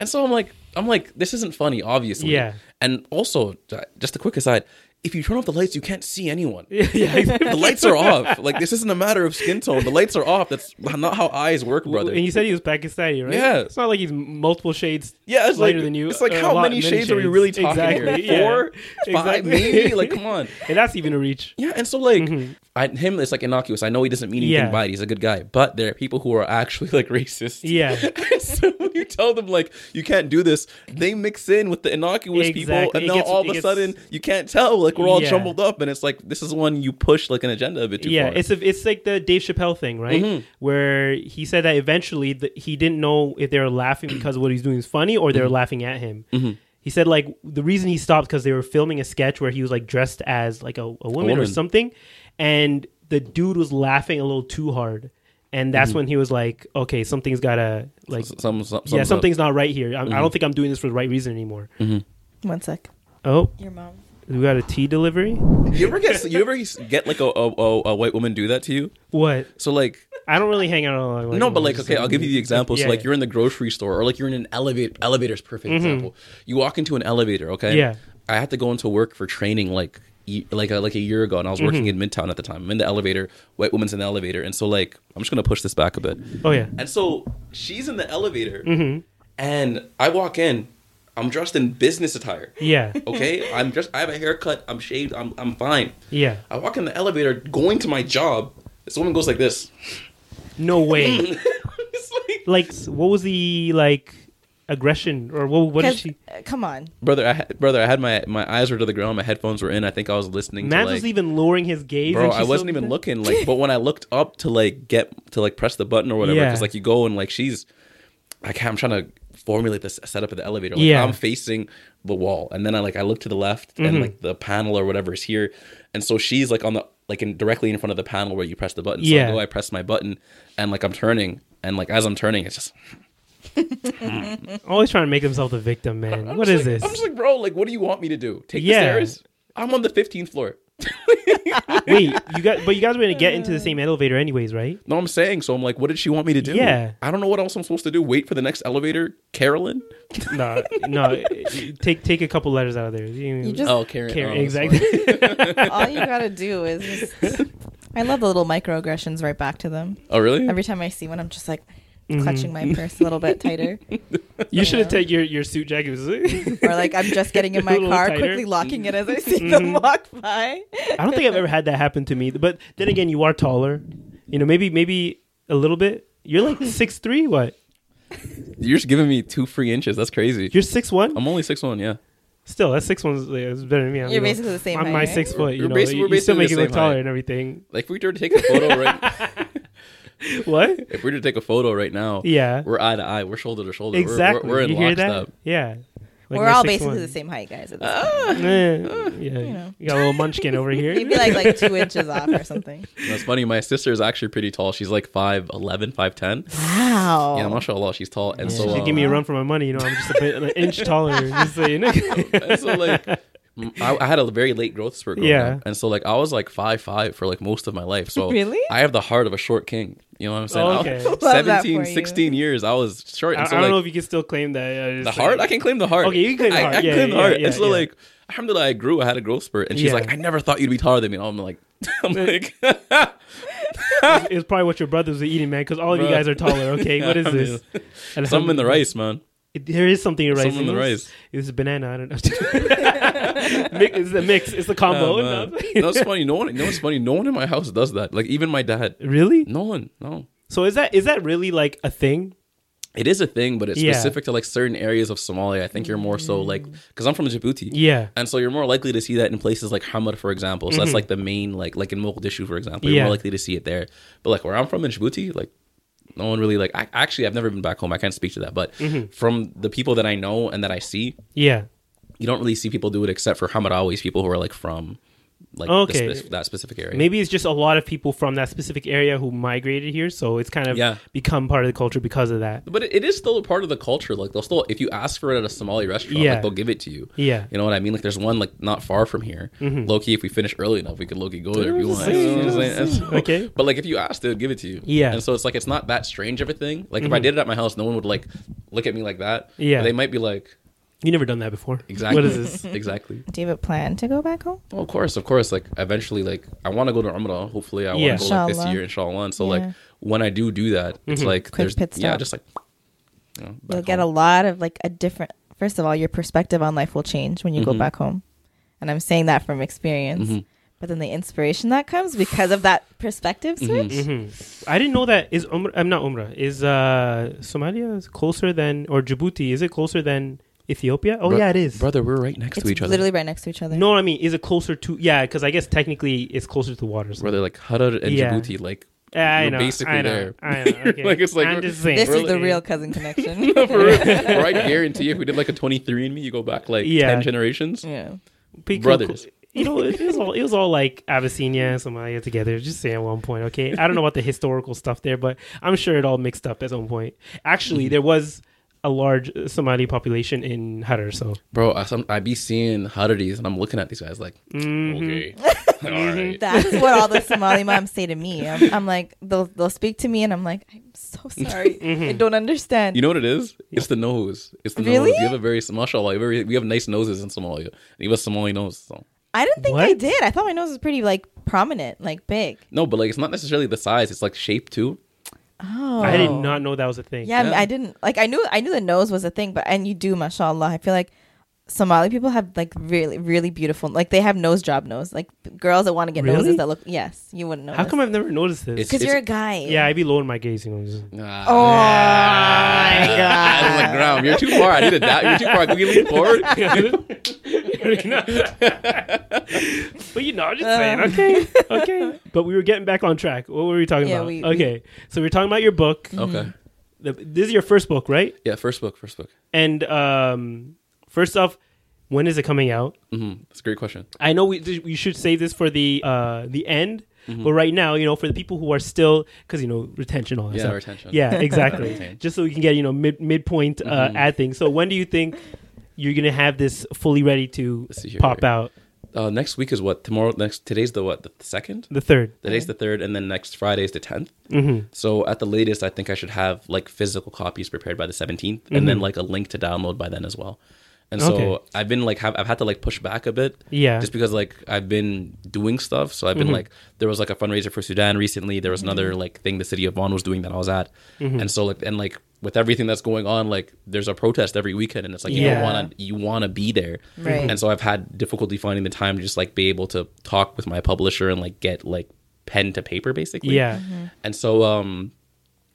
C: and so i'm like i'm like this isn't funny obviously
A: Mm-hmm. Yeah.
C: and also just a quick aside if you turn off the lights you can't see anyone [LAUGHS]
A: yeah, [LAUGHS]
C: the lights are off. Like this isn't a matter of skin tone. The lights are off. That's not how eyes work, brother.
A: And you said he was Pakistani, right?
C: Yeah.
A: It's not like he's multiple shades.
C: Yeah, it's like
A: lighter than you.
C: it's like how
A: lot-
C: many shades are we really talking
A: Exactly,
C: here? Four,
A: yeah. [LAUGHS]
C: five,
A: Exactly.
C: maybe. Like, come on.
A: And that's even a reach.
C: Yeah, and so like mm-hmm. I, him, it's like innocuous. I know he doesn't mean anything
A: Mm-hmm. Yeah.
C: by it. He's a good guy, but there are people who are actually like racist.
A: Yeah. [LAUGHS]
C: So when you tell them like you can't do this, they mix in with the innocuous people, and
A: It
C: now
A: gets-
C: all of a
A: gets-
C: sudden you can't tell. Like we're all
A: Yeah.
C: jumbled up, and it's like this is when you push like an agenda a bit too
A: yeah,
C: far.
A: it's a, it's like the Dave Chappelle thing, right?
C: Mm-hmm.
A: Where he said that eventually the, he didn't know if they were laughing [CLEARS THROAT] because what he's doing is funny or they
C: Mm-hmm.
A: laughing at him. He said like the reason he stopped because they were filming a sketch where he was like dressed as like a, a, woman, or
C: woman.
A: something, and the dude was laughing a little too hard, and that's when he was like, okay, something's gotta like.
C: Mm-hmm. some, some,
A: yeah,
C: some-
A: something's not right here. I,
C: Mm-hmm.
A: I don't think I'm doing this for the right reason anymore.
B: One sec.
A: Oh,
B: Your mom.
A: We got a tea delivery.
C: You ever get you ever get like a, a, a white woman do that to you?
A: What?
C: So like
A: I don't really hang out on. Like,
C: no, but like okay, I'll give you the example.
A: Yeah,
C: so like
A: yeah.
C: you're in the grocery store or like you're in an elevator. Elevator's perfect example. You walk into an elevator, okay?
A: Mm-hmm. Yeah.
C: I had to go into work for training like ye- like a, like a year ago, and I was working
A: Mm-hmm.
C: in Midtown at the time. I'm in the elevator. White woman's in the elevator, and so like I'm just gonna push this back a bit.
A: Oh yeah.
C: And so she's in the elevator,
A: Mm-hmm.
C: and I walk in. I'm dressed in business attire.
A: Yeah. [LAUGHS]
C: Okay, I'm just. I have a haircut. I'm shaved. I'm. I'm fine.
A: Yeah.
C: I walk in the elevator, going to my job. This woman goes like this.
A: No way. [LAUGHS]
C: like,
A: like, what was the like aggression or what? What did
B: 'Cause,
A: she?
B: uh, come on.
C: brother, I had, brother, I had my my eyes were to the ground. My headphones were in. I think I was listening.
A: Matt
C: to, like,
A: was even lowering his gaze.
C: bro, I wasn't even
A: did [LAUGHS]
C: looking. Like, but when I looked up to like get to like press the button or whatever,
A: Yeah.
C: because like you go and like she's, like I'm trying to formulate this setup of the elevator. Like,
A: Yeah.
C: I'm facing the wall, and then I like I look to the left,
A: Mm-hmm.
C: and like the panel or whatever is here, and so she's like on the like in directly in front of the panel where you press the button. So
A: Yeah.
C: I go, I press my button, and like I'm turning, and like as I'm turning, it's just
A: that. [LAUGHS] Always trying to make himself the victim, man.
C: I'm
A: what
C: just like-
A: this?
C: I'm just like, bro, like, what do you want me to do? Take
A: Yeah.
C: the stairs? I'm on the 15th floor. [LAUGHS]
A: Wait, you got, but you guys were gonna get into the same elevator anyways, right?
C: No, I'm saying. So I'm like, what did she want me to do?
A: Yeah.
C: I don't know what else I'm supposed to do. Wait for the next elevator, Carolyn. [LAUGHS]
A: No, no. Eh, take take a couple letters out of there. You,
B: You just
C: Oh, Karen.
A: Karen,
C: oh,
A: exactly.
C: fine.
B: all you gotta do is just. I love the little microaggressions right back to them.
C: Oh, really?
B: Every time I see one, I'm just like. Clutching my purse a little bit tighter, [LAUGHS]
A: you should have
B: Yeah.
A: taken your, your suit jacket.
B: or like I'm just getting in [LAUGHS] my car,
A: tighter.
B: quickly locking it as I [LAUGHS] see them
A: Mhm.
B: walk by.
A: I don't think I've ever had that happen to me. But then again, you are taller. You know, maybe maybe a little bit. You're like six three. What?
C: You're just giving me two free inches. That's crazy.
A: You're six one.
C: I'm only six one. Yeah.
A: Still, that's six one's yeah, it's better than me. I'm,
B: You're
A: you know,
B: basically the same
A: I'm
B: height,
A: my
B: right?
A: six foot. You
C: We're
A: know,
C: basically-
A: you,
C: we're
A: you still
C: basically
A: make it look taller
C: height.
A: and everything.
C: Like if we were to take a photo right, [LAUGHS]
A: What?
C: if we were to take a photo right now,
A: Yeah.
C: we're eye to eye. We're shoulder to shoulder. We're-
A: Exactly.
C: We're, we're, in
A: you hear
C: lockstep.
A: Yeah. Like
B: We're all
A: 6'1".
B: basically the same height, guys. At this point. [LAUGHS]
A: Eh, yeah,
B: you know.
A: you got a little munchkin over here. [LAUGHS]
B: You'd be like like two inches off or something.
C: That's funny. My sister is actually pretty tall. She's like 5'11", 5'10".
B: Wow.
C: Yeah, mashallah, she's tall. And
A: Yeah,
C: so,
A: she
C: uh,
A: give me a run for my money. You know, I'm just a bit an inch taller. Just so you know.
C: and so like Mm, I, I had a very late growth spurt growing
A: Yeah.
C: up. and so like I was like five five for like most of my life. So
B: Really?
C: I have the heart of a short king. You know what I'm saying?
A: Oh,
C: I
A: okay. [LAUGHS]
C: was- 17,
B: for you.
C: 16 years I was short.
A: I,
C: so
A: I don't
C: like
A: know if you can still claim that.
C: the
A: just
C: heart, I can claim the heart.
A: Okay, you can claim the
C: I-
A: heart.
C: I, can
A: Yeah,
C: claim the
A: yeah,
C: heart.
A: yeah,
C: and so
A: yeah.
C: like alhamdulillah I grew. I had a growth spurt, and she's
A: Yeah.
C: like, I never thought you'd be taller than me. And I'm like, [LAUGHS] I'm like, [LAUGHS]
A: it's, it's probably what your brothers are eating, man. Because all of you guys are taller. Okay, what is this?
C: mean, something in the rice, man.
A: It, there is something in rice.
C: Something in the rice.
A: It's a banana. I don't know. it's [LAUGHS] a mix. It's a combo.
C: No, it's funny. No one. You know what's funny? No one in my house does that. Like even my dad.
A: really?
C: No one. No.
A: So is that is that really like a thing?
C: It is a thing, but it's
A: Yeah.
C: specific to like certain areas of Somalia. I think you're more so like because I'm from Djibouti.
A: Yeah.
C: And so you're more likely to see that in places like Hamar, for example. So that's like the main, like like in Mogadishu, for example. You're
A: Mm-hmm. Yeah.
C: more likely to see it there. But like where I'm from in Djibouti, like no one really like. I, actually, I've never been back home. I can't speak to that. But
A: Mm-hmm.
C: from the people that I know and that I see,
A: Yeah.
C: you don't really see people do it except for Hamadawis, people who are like from like the
A: Okay.
C: spec- that specific area.
A: Maybe it's just a lot of people from that specific area who migrated here, so it's kind of
C: Yeah.
A: become part of the culture because of that.
C: But it, it is still a part of the culture. Like they'll still, if you ask for it at a Somali restaurant,
A: Yeah.
C: like they'll give it to you.
A: Yeah.
C: You know what I mean? Like there's one like not far from here. Loki, if we finish early enough, we could Loki go there if you want. You know what I'm saying? And so-
A: Okay.
C: But like if you asked, they would give it to you.
A: Yeah. Mm-hmm.
C: And so it's like it's not that strange of a thing. Like if I did it at my house, no one would like look at me like that.
A: Yeah.
C: But they might be like,
A: You never done that before.
C: exactly.
A: What is this? [LAUGHS]
C: exactly.
B: Do you have a plan to go back home?
C: Well, of course, of course. Like eventually, like I want to go to Umrah. Hopefully, I
A: Yeah.
C: want to go like this
B: Inshallah.
C: year, inshallah. And so
B: Yeah.
C: like when I do do that, it's
A: Mhm.
C: like
B: Quick
C: there's
B: pit
C: yeah,
B: stop.
C: just like you know,
B: You'll
C: back
B: get a
C: home.
B: lot of like a different. First of all, your perspective on life will change when you go
C: Mhm.
B: back home, and I'm saying that from experience.
C: Mhm.
B: But then the inspiration that comes because of that perspective
C: Mhm.
B: switch.
A: hmm I didn't know that is Umrah. I'm not Umrah. Is uh Somalia is closer than or Djibouti? Is it closer than Ethiopia? Oh
C: Bro-
A: yeah, it is.
C: brother. We're right next
B: It's
C: to each other.
B: literally right next to each other.
A: No, I mean, is it closer to? Yeah, because I guess technically it's closer to the water. So.
C: We're like Harar and
A: Yeah.
C: Djibouti, like
A: Yeah, I
C: we're
A: know.
C: basically
A: I know,
C: there.
A: I know. [LAUGHS] Okay.
C: Like, it's like
A: I'm
C: we're-
A: just saying.
B: this is the real cousin connection. [LAUGHS]
C: for real. [LAUGHS] Or I guarantee if we did like a 23andMe, you go back like
A: Yeah.
C: 10 generations.
B: yeah.
A: Pico-
C: Brothers.
A: You know, it, it was all it was all like Abyssinia and Somalia together. Just say at one point, okay. I don't know about the historical stuff there, but I'm sure it all mixed up at some point. Actually, mm-hmm. there was a large uh, Somali population in Harar. So
C: Bro, I, some, I be seeing Hadaris and I'm looking at these guys like,
A: Mhm.
C: okay, [LAUGHS] all mm-hmm. right.
B: That's what all the [LAUGHS] Somali moms say to me. I'm, I'm like, they'll they'll speak to me, and I'm like, I'm so [LAUGHS] sorry, I mm-hmm. don't understand.
C: You know what it is? It's the nose. It's the
B: Really?
C: nose. You have a very mashallah. you have very- We have nice noses in Somalia. You have a Somali nose. So.
B: I didn't think I did. I thought my nose was pretty like prominent, like big.
C: No, but like it's not necessarily the size. It's like shape too.
B: Oh,
A: I did not oh. know that was a thing.
B: Yeah,
C: Yeah.
B: I didn't like. I knew I knew the nose was a thing, but and you do, mashallah. I feel like Somali people have like really, really beautiful. Like they have nose job nose. Like girls that want to get
A: Really?
B: noses that look. Yes, you wouldn't know.
A: How come I've never noticed this?
C: It's-
B: Because you're a guy.
A: yeah, I be lowering my gaze. You know. just-
C: Ah.
B: Oh my god.
C: I was like, Graham, you're too far. I need a doubt. You're too far. Can we lean forward? [LAUGHS]
A: but you know, I'm just saying. Okay, okay. But we were getting back on track. What were we talking
B: Yeah,
A: about?
B: we-
A: okay, so we're talking about your book.
C: okay.
A: The- This is your first book, right?
C: Yeah, first book. First book.
A: And um, first off, when is it coming out?
C: hmm That's a great question.
A: I know we we should save this for the uh the end,
C: Mm-hmm.
A: but right now, you know, for the people who are still because you know retention all that
C: Yeah,
A: stuff.
C: retention.
A: Yeah, exactly. [LAUGHS] Just so we can get you know mid midpoint uh,
C: Mhm.
A: ad things. So when do you think you're gonna have this fully ready to
C: here.
A: pop out?
C: Uh, next week is what? Tomorrow. Next. Today's the what? The second.
A: The third.
C: Today's the third, and then next Friday is the tenth.
A: hmm
C: So at the latest, I think I should have like physical copies prepared by the 17th, and then like a link to download by then as well. And so
A: Mm-hmm. Okay.
C: I've been like have I've had to like push back a bit,
A: Yeah.
C: just because like I've been doing stuff. So I've been
A: Mhm.
C: like there was like a fundraiser for Sudan recently. There was another like thing the city of Vaughan was doing that I was at,
A: Mm-hmm.
C: and so like and like with everything that's going on, like there's a protest every weekend, and it's like you
A: Yeah.
C: don't want to you want to be there,
B: Right.
C: and so I've had difficulty finding the time to just like be able to talk with my publisher and like get like pen to paper basically.
A: Yeah.
C: And so, um,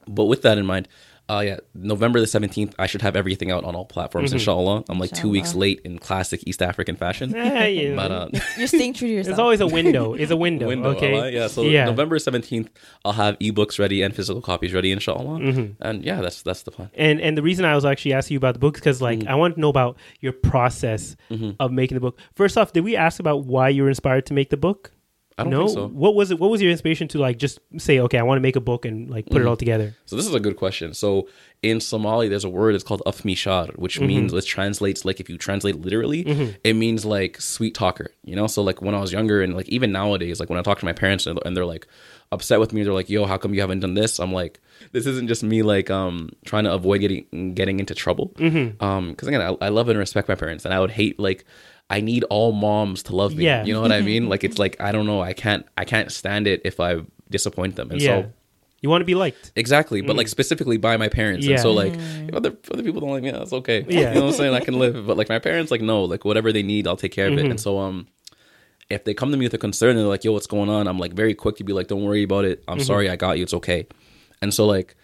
C: but with that in mind, uh, yeah, November the 17th, I should have everything out on all platforms, inshallah. I'm like two weeks late in classic East African fashion.
A: Eh, you
C: But, uh, [LAUGHS]
B: You're staying true to yourself. [LAUGHS]
A: It's always a window. It's a window. [LAUGHS]
C: window,
A: okay.
C: Allah, yeah. So
A: yeah.
C: November 17th, I'll have ebooks ready and physical copies ready, inshallah.
A: Mm-hmm.
C: And yeah, that's that's the plan.
A: And and the reason I was actually asking you about the book because like
C: Mm-hmm.
A: I want to know about your process of making the book. First off, did we ask about why you were inspired to make the book?
C: I don't
A: no.
C: think so.
A: What was it? What was your inspiration to like just say, okay, I want to make a book and like
C: Mm-hmm.
A: put it all together?
C: So this is a good question. So in Somali, there's a word. It's called afmishar, which
A: Mm-hmm.
C: means it translates like if you translate literally, it means like sweet talker. You know, so like when I was younger and like even nowadays, like when I talk to my parents and and they're like upset with me, they're like, "Yo, how come you haven't done this?" I'm like, this isn't just me like um trying to avoid getting getting into trouble.
A: Mm-hmm.
C: Um, because again, I, I love and respect my parents, and I would hate like. I need all moms to love me.
A: Yeah.
C: You know what I mean? Like it's like I don't know. I can't. I can't stand it if I disappoint them. And
A: yeah.
C: so
A: you want to be liked.
C: Exactly, but like specifically by my parents,
A: Mm. Yeah.
C: and so like if other other people don't like me, that's okay.
A: Yeah.
C: you know what I'm saying. I can live, but like my parents, like no, like whatever they need, I'll take care of
A: Mm-hmm.
C: it. And so um, if they come to me with a concern and they're like, "Yo, what's going on?" I'm like very quick to be like, "Don't worry about it. I'm
A: Mm-hmm.
C: sorry, I got you. It's okay." And so like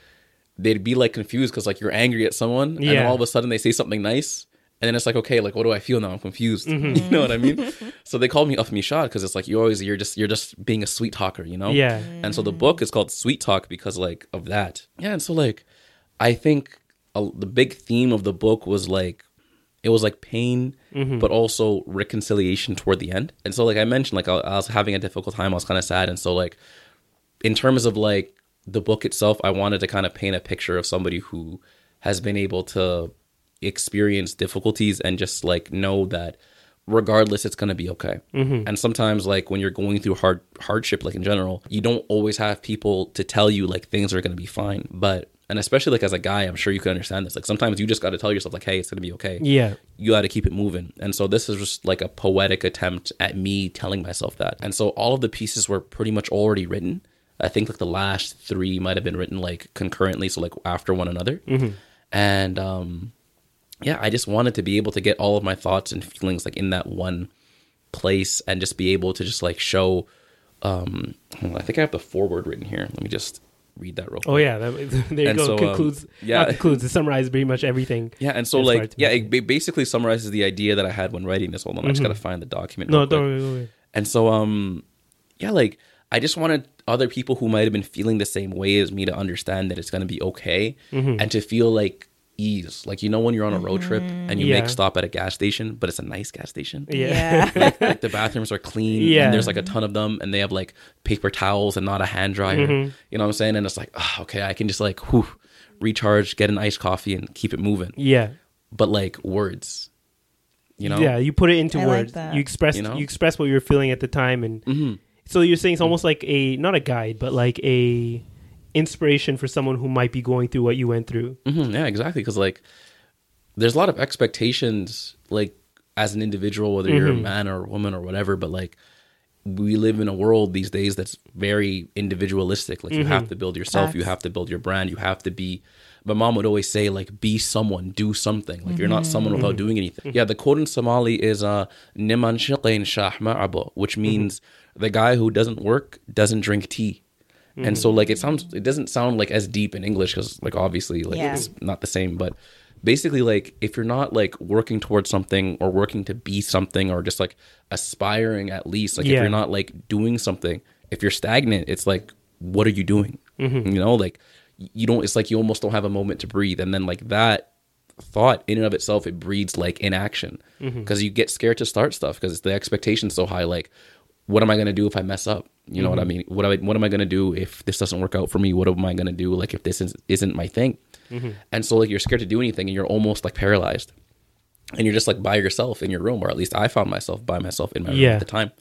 C: they'd be like confused because like you're angry at someone, and all of a sudden they say something nice. And then it's like, okay, like what do I feel now? I'm confused. [LAUGHS]
A: Mm-hmm.
C: you know what I mean? [LAUGHS] so they called me Uff Mishad because it's like you always you're just you're just being a sweet talker, you know?
A: Yeah.
C: And so the book is called Sweet Talk because like of that. Yeah, and so like I think a, the big theme of the book was like it was like pain, but also reconciliation toward the end. And so like I mentioned, like I, I was having a difficult time. I was kind of sad, and so like in terms of like the book itself, I wanted to kind of paint a picture of somebody who has been able to experience difficulties and just like know that regardless it's going to be okay and sometimes like when you're going through hard hardship like in general you don't always have people to tell you like things are going to be fine but and especially like as a guy i'm sure you can understand this like sometimes you just got to tell yourself like hey it's going to be okay
A: Yeah.
C: you got to keep it moving. And so this is just like a poetic attempt at me telling myself that. And so all of the pieces were pretty much already written. I think like the last three might have been written like concurrently, so like after one another. And um, yeah, I just wanted to be able to get all of my thoughts and feelings like in that one place and just be able to just like show. Um, I think I have the forward written here. Let me just read that real quick.
A: Oh yeah. That, [LAUGHS] there you
C: And
A: go.
C: so, um,
A: concludes.
C: yeah.
A: Not concludes. It summarizes pretty much everything.
C: Yeah, and so like yeah, it basically summarizes the idea that I had when writing this. Hold on, I just gotta find the document.
A: No, don't. don't worry.
C: And so, um, yeah, like I just wanted other people who might have been feeling the same way as me to understand that it's gonna be okay
A: Mm-hmm.
C: and to feel like ease. Like you know when you're on a road trip and you
A: Yeah.
C: make stop at a gas station, but it's a nice gas station.
A: Yeah.
B: Yeah. [LAUGHS]
C: like the bathrooms are clean
A: Yeah.
C: and there's like a ton of them and they have like paper towels and not a hand dryer.
A: Mm-hmm.
C: You know what I'm saying? And it's like, oh, okay, I can just like whew. recharge, get an iced coffee, and keep it moving.
A: Yeah.
C: But like words, you know?
A: Yeah, you put it into
B: I like
A: words.
B: that.
A: you express
C: You know?
A: you express what you're feeling at the time and
C: hmm
A: so you're saying it's almost like a not a guide, but like a inspiration for someone who might be going through what you went through.
C: hmm yeah, exactly. Because like, there's a lot of expectations, like as an individual, whether you're a
A: Mhm.
C: man or a woman or whatever. But like, we live in a world these days that's very individualistic. Like, you
A: Mhm.
C: have to build yourself, you have to build your brand, you have to be. My mom would always say, like, be someone, do something. Like, you're not someone without doing anything. Yeah, the quote in Somali is uh, "Niman shiqain shah ma'abo," which means the guy who doesn't work doesn't drink tea. And so, like, it sounds, it doesn't sound like as deep in English because, like, obviously, like,
B: Yeah.
C: it's not the same. But basically, like, if you're not like working towards something or working to be something or just like aspiring at least, like, if you're not like doing something, if you're stagnant, it's like, what are you doing? Mm-hmm. You know, like, you don't, it's like you almost don't have a moment to breathe. And then, like, that thought in and of itself, it breeds like inaction mm-hmm. because you get scared to start stuff because the expectation's so high. Like, what am I going to do if I mess up? You know what I mean? What, I, what am I going to do if this doesn't work out for me? What am I going to do? Like, if this is, isn't my thing? And so, like, you're scared to do anything and you're almost like paralyzed. And you're just like by yourself in your room, or at least I found myself by myself in my room
A: Yeah.
C: at the time.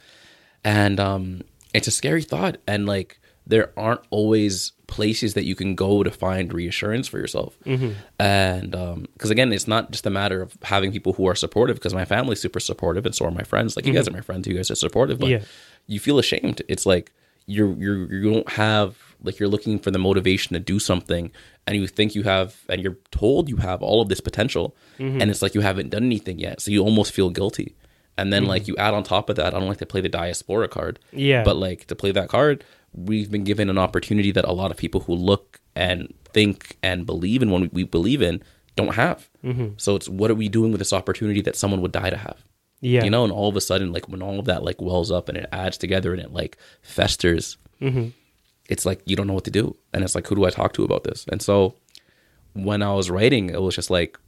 C: And um, it's a scary thought. And like, there aren't always places that you can go to find reassurance for yourself. Mm-hmm. And um, because again, it's not just a matter of having people who are supportive, because my family's super supportive, and so are my friends. Like, you guys mm-hmm. are my friends, you guys are supportive, but
A: Yeah.
C: you feel ashamed. It's like you're you're you don't have like you're looking for the motivation to do something, and you think you have, and you're told you have all of this potential, mm-hmm. and it's like you haven't done anything yet, so you almost feel guilty. And then like you add on top of that, I don't like to play the diaspora card,
A: Yeah.
C: but like to play that card, we've been given an opportunity that a lot of people who look and think and believe in what we believe in don't have. So it's what are we doing with this opportunity that someone would die to have?
A: Yeah.
C: you know and all of a sudden like when all of that like wells up and it adds together and it like festers
A: Mm-hmm.
C: it's like you don't know what to do and it's like who do i talk to about this and so when i was writing it was just like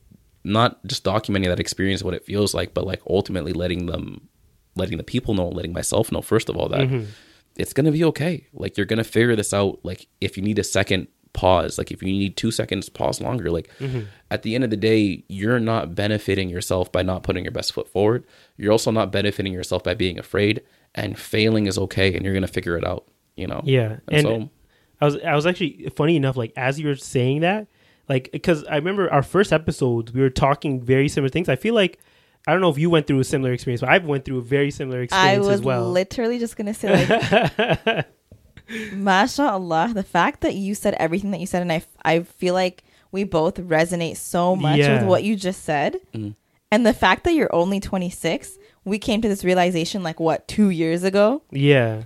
C: not just documenting that experience what it feels like but like ultimately letting them letting the people know letting myself know first of all that
A: Mm-hmm.
C: It's gonna be okay like you're gonna figure this out like if you need a second pause like if you need two seconds pause longer like mm-hmm. at the end of the day you're not benefiting yourself by not putting your best foot forward you're also not benefiting yourself by being afraid and failing is okay and you're gonna figure it out you know
A: Yeah,
C: and,
A: and
C: so
A: I was I was actually funny enough. Like as you were saying that, like because I remember our first episodes, we were talking very similar things. I feel like I don't know if you went through a similar experience, but I've went through a very similar
B: I
A: experience
B: was
A: as well.
B: literally just gonna say like, [LAUGHS] mashallah, the fact that you said everything that you said, and I, f- I feel like we both resonate so much
A: Yeah.
B: with what you just said, and the fact that you're only 26, we came to this realization like what two years ago.
A: yeah,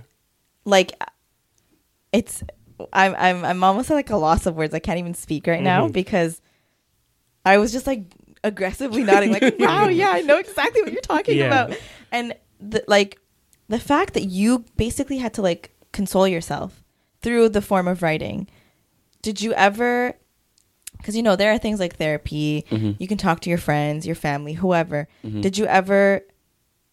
B: Like, it's I'm I'm I'm almost at like a loss of words. I can't even speak right now
A: Mhm.
B: because I was just like aggressively nodding, like, [LAUGHS] "Wow, yeah, I know exactly what you're talking
A: Yeah.
B: about." And the like the fact that you basically had to like console yourself through the form of writing. Did you ever? Because you know there are things like therapy.
C: Mhm.
B: You can talk to your friends, your family, whoever.
C: Mhm.
B: Did you ever,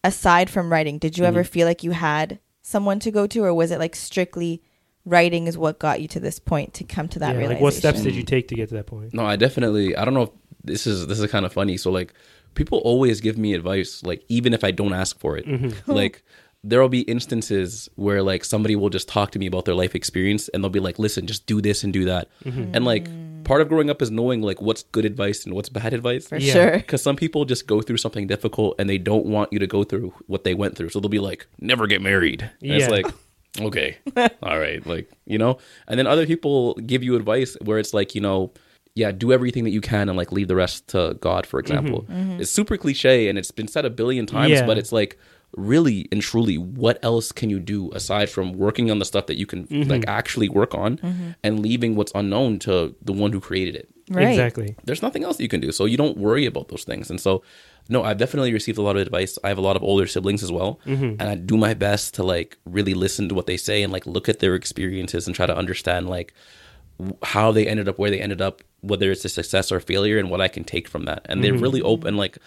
B: aside from writing, did you ever
C: Mm-hmm.
B: feel like you had someone to go to, or was it like strictly writing is what got you to this point to come to that
A: yeah.
B: realization?
A: Like what steps did you take to get to that point?
C: No, I definitely. I don't know if this is this is kind of funny. So like, people always give me advice, like even if I don't ask for it. Mm-hmm. Like there will be instances where like somebody will just talk to me about their life experience, and they'll be like, "Listen, just do this and do that." Mm-hmm. And like, part of growing up is knowing like what's good advice and what's bad advice.
B: For
A: Yeah.
B: sure.
C: Because some people just go through something difficult and they don't want you to go through what they went through. So they'll be like, never get married. And it's like, okay, [LAUGHS] all right. Like, you know? And then other people give you advice where it's like, you know, yeah, do everything that you can and like leave the rest to God, for mm-hmm. example. Mm-hmm. It's super cliche and it's been said a billion times,
A: Yeah.
C: but it's like, really and truly, what else can you do aside from working on the stuff that you can mm-hmm. like actually work on and leaving what's unknown to the one who created it?
B: Right.
A: Exactly.
C: there's nothing else you can do. So you don't worry about those things. And so, no, I've definitely received a lot of advice. I have a lot of older siblings as well. And I do my best to like really listen to what they say and like look at their experiences and try to understand like w- how they ended up where they ended up, whether it's a success or failure and what I can take from that. And they're really mm-hmm. open. Like,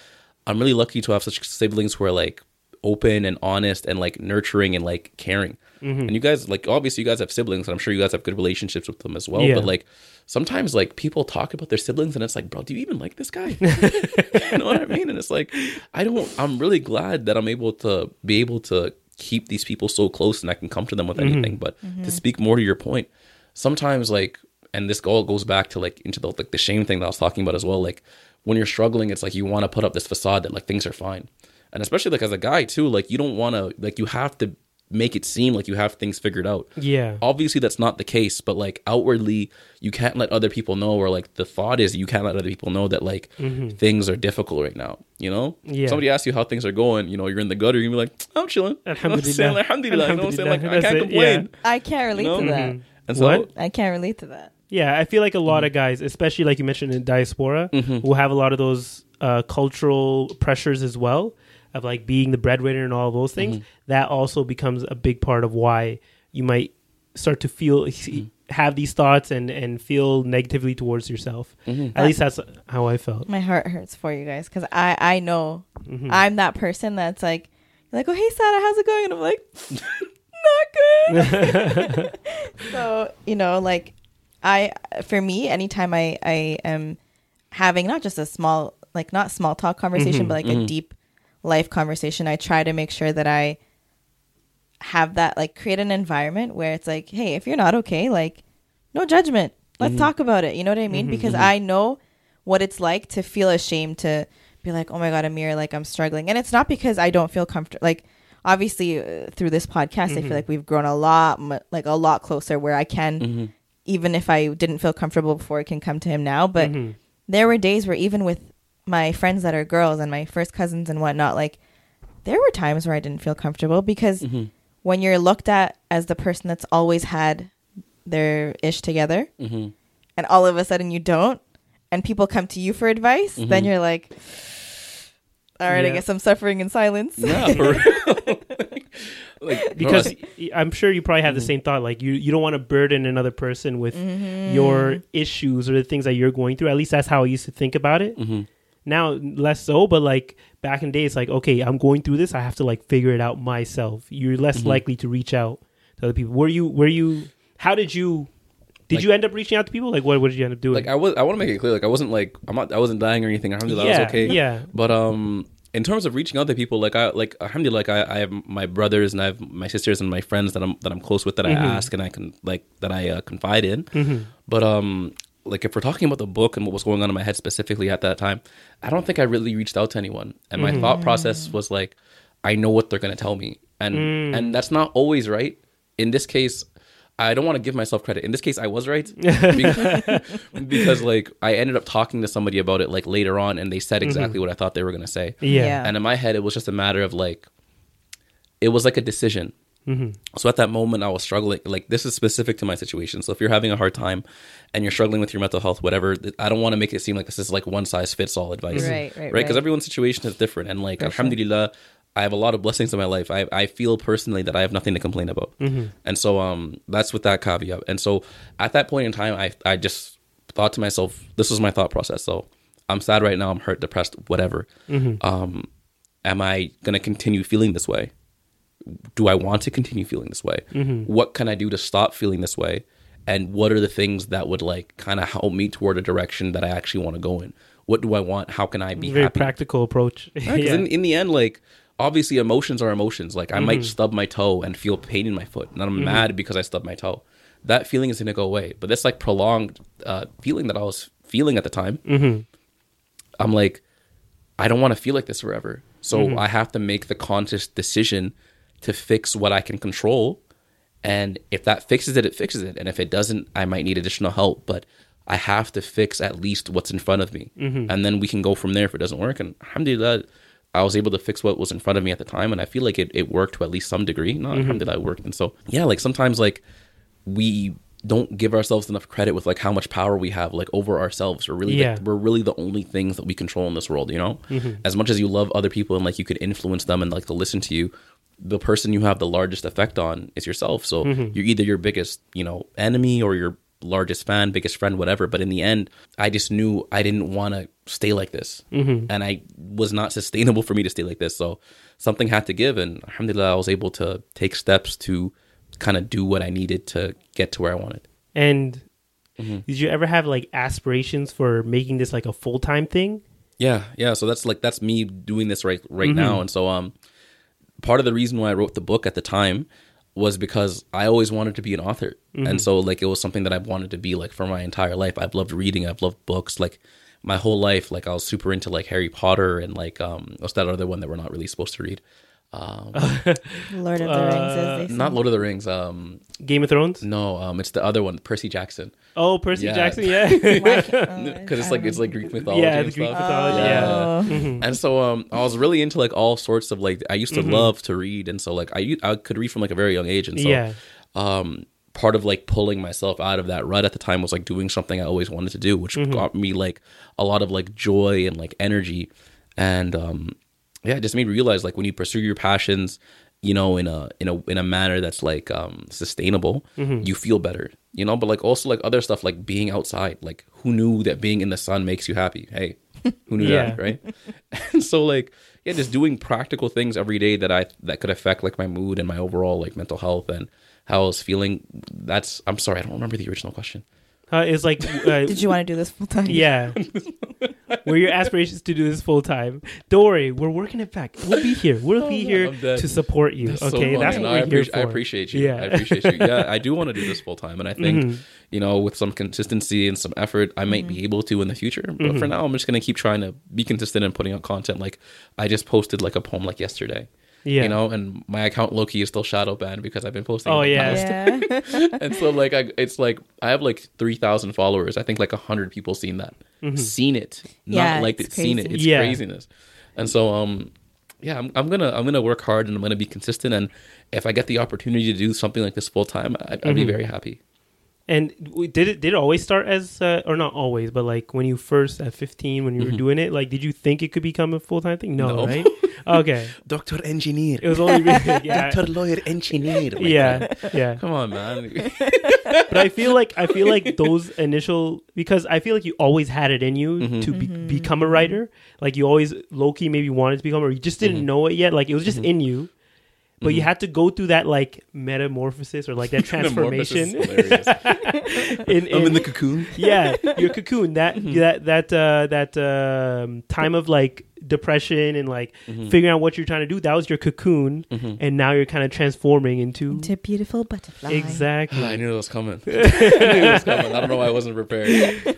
C: I'm really lucky to have such siblings who are like open and honest and like nurturing and like caring.
A: Mm-hmm.
C: And you guys like obviously you guys have siblings and I'm sure you guys have good relationships with them as well.
A: Yeah.
C: But like sometimes like people talk about their siblings and it's like, bro, do you even like this guy? [LAUGHS] [LAUGHS] you know what I mean? And it's like I don't I'm really glad that I'm able to be able to keep these people so close and I can come to them with mm-hmm. anything. But to mm-hmm. speak more to your point, sometimes like and this all goes back to like into the like the shame thing that I was talking about as well. Like when you're struggling, it's like you want to put up this facade that like things are fine. And especially like as a guy too, like you don't want to like you have to make it seem like you have things figured out.
A: Yeah.
C: Obviously that's not the case, but like outwardly you can't let other people know or like the thought is you can't let other people know that like things are difficult right now, you know?
A: Mm-hmm. Yeah.
C: Somebody asks you how things are going, you know, you're in the gutter, you're gonna be like, I'm chilling. You know what I'm saying?
A: Alhamdulillah.
C: Like, Alhamdulillah. You know what I'm saying? Like I can't
A: it,
C: complain.
B: I can't relate
C: No?
B: to that.
A: Mm-hmm.
C: And so
A: What?
B: I can't relate to that.
A: Yeah, I feel like a lot
C: Mm-hmm.
A: of guys, especially like you mentioned in diaspora, will have a lot of those uh, cultural pressures as well of like being the breadwinner and all of those things.
C: Mm-hmm.
A: That also becomes a big part of why you might start to feel
C: Mm-hmm.
A: have these thoughts and and feel negatively towards yourself.
C: Mm-hmm.
A: At least that's how I felt.
B: My heart hurts for you guys because I I know
A: Mm-hmm.
B: I'm that person that's like like oh hey Sada how's it going and I'm like [LAUGHS] not good. [LAUGHS] so you know like I for me anytime I I am having not just a small like not small talk conversation mm-hmm. but like a mm-hmm. deep life conversation I try to make sure that I have that like create an environment where it's like hey if you're not okay like no judgment. Let's mm-hmm. talk about it. You know what i mean? Because i know what it's like to feel ashamed to be like oh my god amir like i'm struggling. And it's not because i don't feel comfortable like obviously uh, through this podcast i feel mm-hmm. like we've grown a lot mu- like a lot closer where i can mm-hmm. even if i didn't feel comfortable before i can come to him now. But mm-hmm. there were days where even with my friends that are girls and my first cousins and whatnot like there were times where I didn't feel comfortable because when you're looked at as the person that's always had their ish together and all of a sudden you don't and people come to you for advice, then you're like, all right, I guess I'm suffering in silence.
C: Yeah, [LAUGHS] for real. [LAUGHS] like
A: because
C: bro,
A: y- I'm sure you probably have
C: Mm-hmm.
A: the same thought. Like you, you don't want to burden another person with
B: Mm-hmm.
A: your issues or the things that you're going through. At least that's how I used to think about it.
C: Mm-hmm.
A: Now less so, but like back in the day, it's like okay, I'm going through this. I have to like figure it out myself. You're less
C: Mm-hmm.
A: likely to reach out to other people. Were you? Were you? How did you? Did
C: Like-
A: you end up reaching out to people? Like what? What did you end up doing?
C: like I was I want to make it clear like I wasn't like I'm not I wasn't dying or anything. Alhamdulillah,
A: yeah,
C: I was okay.
A: yeah.
C: But um in terms of reaching out to people like I like alhamdulillah like I, I have my brothers and I have my sisters and my friends that I'm that I'm close with that
A: Mm-hmm.
C: I ask and I can like that I uh, confide in. But um like if we're talking about the book and what was going on in my head specifically at that time, I don't think I really reached out to anyone. And my thought process was like I know what they're going to tell me. And
A: Mm.
C: and that's not always right. In this case I don't want to give myself credit. In this case, I was right [LAUGHS] because, [LAUGHS] because, like I ended up talking to somebody about it like later on, and they said mm-hmm. exactly what I thought they were gonna say.
A: yeah.
B: Yeah.
C: And in my head, it was just a matter of like, it was like a decision. Mm-hmm. So at that moment, I was struggling. Like this is specific to my situation. So if you're having a hard time and you're struggling with your mental health, whatever, I don't want to make it seem like this is like one size fits all advice,
B: Right, right,
C: Because
B: right.
C: everyone's situation is different, and like Alhamdulillah, I have a lot of blessings in my life. I I feel personally that I have nothing to complain about, and so um that's with that caveat. And so at that point in time, I I just thought to myself, this was my thought process. So I'm sad right now. I'm hurt, depressed, whatever. Um, am I gonna continue feeling this way? do I want to continue feeling this way? What can I do to stop feeling this way? And what are the things that would like kind of help me toward a direction that I actually want to go in? What do I want? How can I be
A: Very
C: happy?
A: practical approach. [LAUGHS] Yeah.
C: in, in the end, like obviously emotions are emotions. Like I might mm-hmm. stub my toe and feel pain in my foot, and I'm mm-hmm. mad because I stubbed my toe. That feeling is gonna go away. But this like prolonged uh, feeling that I was feeling at the time, mm-hmm. I'm like, I don't want to feel like this forever. So I have to make the conscious decision to fix what I can control. And if that fixes it, it fixes it. And if it doesn't, I might need additional help. But I have to fix at least what's in front of me. And then we can go from there if it doesn't work. And alhamdulillah, I was able to fix what was in front of me at the time. And I feel like it, it worked to at least some degree. No, alhamdulillah, mm-hmm. I worked. And so, yeah, like sometimes like we don't give ourselves enough credit with like how much power we have like over ourselves. We're really
A: Yeah.
C: like, we're really the only things that we control in this world, you know? Mm-hmm. As much as you love other people and like you could influence them and like to listen to you, the person you have the largest effect on is yourself. So mm-hmm. you're either your biggest, you know, enemy or your largest fan, biggest friend, whatever. But in the end, I just knew I didn't want to stay like this, mm-hmm. and I was not sustainable for me to stay like this. So something had to give, and alhamdulillah, I was able to take steps to kind of do what I needed to get to where I wanted.
A: And did you ever have like aspirations for making this like a full time thing?
C: Yeah, yeah. So that's like that's me doing this right right now, and so um, part of the reason why I wrote the book at the time was because I always wanted to be an author, and so like it was something that I've wanted to be like for my entire life. I've loved reading. I've loved books. Like my whole life, like I was super into like Harry Potter and like um, what's that other one that we're not really supposed to read? Um, [LAUGHS]
B: Lord of the Rings, as they say.
C: not Lord of the Rings. Um,
A: Game of Thrones?
C: no, um, it's the other one, Percy Jackson,
A: Oh, Percy
C: Yeah.
A: Jackson, [LAUGHS] yeah.
B: Why oh, [LAUGHS]
C: because it's like it's like Greek mythology.
A: yeah,
C: and
A: the Greek
C: stuff.
A: mythology,
B: know.
A: yeah.
B: Oh.
C: And so um I was really into like all sorts of like I used to love to read and so like I I could read from like a very young age and so
A: Yeah.
C: um part of like pulling myself out of that rut at the time was like doing something I always wanted to do which got me like a lot of like joy and like energy and um yeah, it just made me realize like when you pursue your passions, you know, in a in a in a manner that's like um sustainable, you feel better. You know, but like also like other stuff like being outside. Like who knew that being in the sun makes you happy? Hey, who knew [LAUGHS]
A: Yeah.
C: that, right? And [LAUGHS] so like yeah, just doing practical things every day that I that could affect like my mood and my overall like mental health and how I was feeling. That's I'm sorry, I don't remember the original question.
A: Uh, it's like, [LAUGHS] uh,
B: Did you want to do this full time?
A: yeah. Were your aspirations to do this full time? Don't worry, we're working it back. We'll be here. We'll [LAUGHS] be here to support you.
C: That's so
A: okay, that's what
C: No,
A: we're
C: I,
A: here
C: appreciate,
A: for.
C: I appreciate you.
A: Yeah.
C: I appreciate you. Yeah, I do want to do this full time, and I think
A: Mm-hmm.
C: you know, with some consistency and some effort, I might be able to in the future. But
A: Mm-hmm.
C: for now, I'm just gonna keep trying to be consistent and putting out content. Like I just posted like a poem like yesterday.
A: Yeah.
C: You know, and my account Loki is still shadow banned because I've been posting.
A: Oh, yeah.
C: past.
B: Yeah. [LAUGHS] [LAUGHS]
C: and so like I, it's like I have like three thousand followers. I think like hundred people seen that, seen it, not
B: Yeah,
C: liked it,
B: it's
C: seen it. It's
A: Yeah.
C: craziness. And so um, yeah, I'm, I'm gonna I'm gonna work hard and I'm gonna be consistent. And if I get the opportunity to do something like this full time, I, I'd be very happy.
A: And did it did it always start as uh, or not always, but like when you first at 15 when you were doing it, like did you think it could become a full time thing? No,
C: No.
A: right? [LAUGHS] Okay,
C: Doctor engineer,
A: it was only [LAUGHS] yeah, Doctor
C: lawyer engineer. [LAUGHS]
A: yeah, yeah.
C: Come on, man.
A: But I feel like I feel like those initial because I feel like you always had it in you
C: Mm-hmm.
A: to be, become a writer. Like you always low key maybe wanted to become, or you just didn't
C: Mm-hmm.
A: know it yet. Like it was just in you. But you had to go through that like metamorphosis or like that [LAUGHS] transformation.
C: Hilarious. [LAUGHS]
A: in,
C: I'm in
A: in-
C: the cocoon.
A: yeah, your [LAUGHS] cocoon. That
C: Mm-hmm.
A: that that uh, that um, time of like depression and like
C: Mm-hmm.
A: figuring out what you're trying to do. That was your cocoon, and now you're kind of transforming into
B: Into beautiful butterfly.
A: exactly.
C: I knew it was coming. I knew it was coming. I don't know why I wasn't prepared.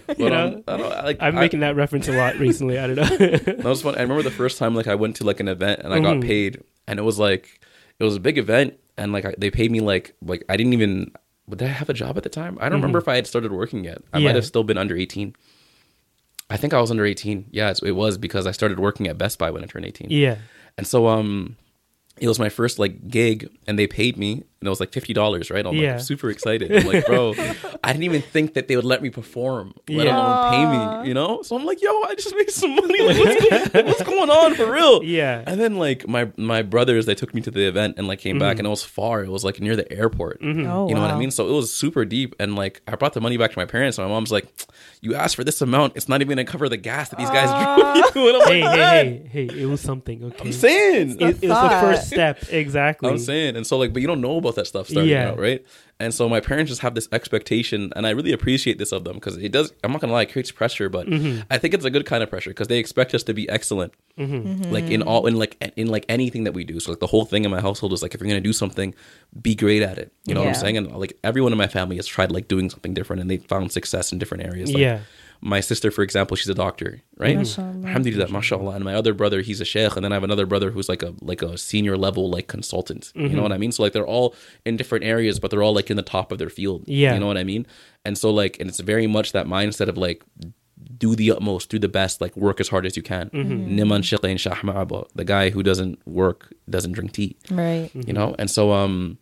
C: But
A: You
C: um,
A: know?
C: I don't like.
A: I'm
C: I-
A: making that reference a lot recently. I don't know.
C: That was fun. I remember the first time like I went to like an event and I got
A: Mhm.
C: paid, and it was like it was a big event, and like I, they paid me like like I didn't even. Did I have a job at the time? I don't remember if I had started working yet. I
A: Yeah.
C: might have still been under eighteen. I think I was under eighteen. Yeah, it's, it was because I started working at Best Buy when I turned eighteen.
A: yeah.
C: And so um it was my first like gig and they paid me and it was like fifty dollars, right? I'm
A: Yeah.
C: like super excited. I'm like, bro, I didn't even think that they would let me perform, let
A: Yeah.
C: alone pay me, you know? So I'm like, yo, I just made some money. Like what's, like, what's going on for real?
A: Yeah.
C: And then like my my brothers, they took me to the event and like came
A: Mm-hmm.
C: back and it was far. It was like near the airport.
B: Oh,
C: You know what I mean? So it was super deep, and like I brought the money back to my parents, and my mom's like, "You asked for this amount; it's not even gonna cover the gas that these guys drove [LAUGHS] you."
A: Hey,
C: like,
A: hey, hey, hey! It was something. Okay.
C: I'm saying,
A: it, it was the first step. Exactly.
C: I'm saying, and so like, but you don't know about that stuff starting
A: Yeah.
C: out, right? And so my parents just have this expectation, and I really appreciate this of them because it does. I'm not gonna lie, it creates pressure, but
A: Mm-hmm.
C: I think it's a good kind of pressure because they expect us to be excellent, like in all in like in like anything that we do. So like the whole thing in my household is like if you're gonna do something, be great at it. You know what I'm saying? And like everyone in my family has tried like doing something different, and they found success in different areas. Like,
A: Yeah.
C: My sister, for example, she's a doctor, right?
B: Mashallah.
C: Alhamdulillah, mashallah. And my other brother, he's a sheikh, and then I have another brother who's like a like a senior level like consultant. You know mm-hmm. what I mean? So like they're all in different areas, but they're all like in the top of their field.
A: Yeah.
C: you know what I mean? And so like, and it's very much that mindset of like do the utmost, do the best, like work as hard as you can. Mm-hmm. Mm-hmm. Niman shiqain shah ma'aba. The guy who doesn't work doesn't drink tea
B: Right.
C: you know and so um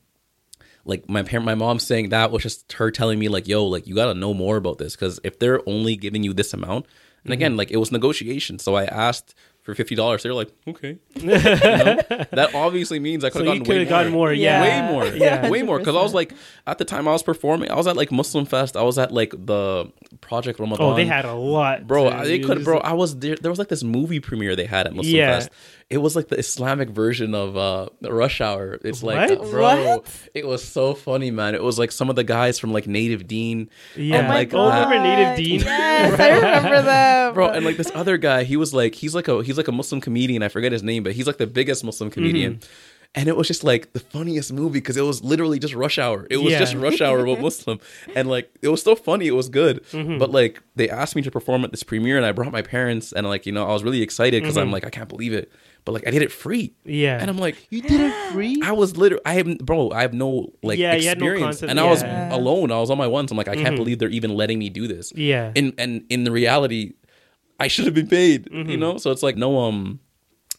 C: like my parent my mom saying that was just her telling me like yo like you got to know more about this because if they're only giving you this amount and mm-hmm. again like it was negotiation so i asked for fifty dollars. They're like, okay. [LAUGHS] You know? That obviously means I could have
A: you
C: gotten way
A: gotten more.
B: Yeah.
A: Yeah.
C: way more,
A: Yeah.
C: way more. [LAUGHS] Because I was like, [LAUGHS] at the time I was performing, I was at like Muslim Fest. I was at like the Project Ramadan.
A: Oh, they had a lot,
C: bro. They could, bro. I was there. There was like this movie premiere they had at Muslim
A: Yeah.
C: Fest. It was like the Islamic version of uh Rush Hour. It's like,
A: What?
C: bro,
B: What?
C: it was so funny, man. It was like some of the guys from like Native Deen,
A: Yeah.
C: and
B: my
C: like
A: Oh,
C: uh,
A: remember Native Deen?
B: Yes, I [LAUGHS] remember them.
C: bro and like this other guy he was like he's like a he's like a muslim comedian i forget his name but he's like the biggest muslim comedian
A: Mm-hmm.
C: And it was just like the funniest movie because it was literally just rush hour it was
A: Yeah.
C: just rush hour with muslim and like it was so funny it was good
A: Mm-hmm.
C: but like they asked me to perform at this premiere and i brought my parents and like you know i was really excited because
A: Mm-hmm.
C: i'm like i can't believe it but like i did it free
A: Yeah.
C: and i'm like
A: you did it free.
C: I was literally, I have, bro, I have no like
A: Yeah, you had no
C: experience,
A: concept,
C: and I was alone. I was on my ones. I'm like, I can't believe they're even letting me do this.
A: Yeah.
C: and and in the reality, I should have been paid.
A: Mm-hmm.
C: You know, so it's like no um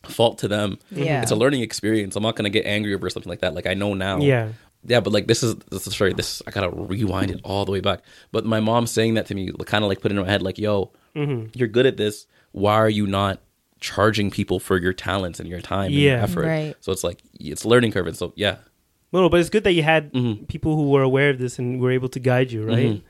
C: fault to them.
B: Yeah.
C: it's a learning experience. I'm not gonna get angry over something like that. Like I know now.
A: Yeah.
C: Yeah, but like this is this is sorry, this I gotta rewind it all the way back. But my mom saying that to me kind of like put it in my head, like, "Yo,
A: Mm-hmm.
C: you're good at this. Why are you not charging people for your talents and your time and your
A: Yeah.
C: effort?"
B: Right.
C: So it's like it's a learning curve, and so yeah,
A: No, no, but it's good that you had
C: Mhm.
A: people who were aware of this and were able to guide you, right?
C: Mhm.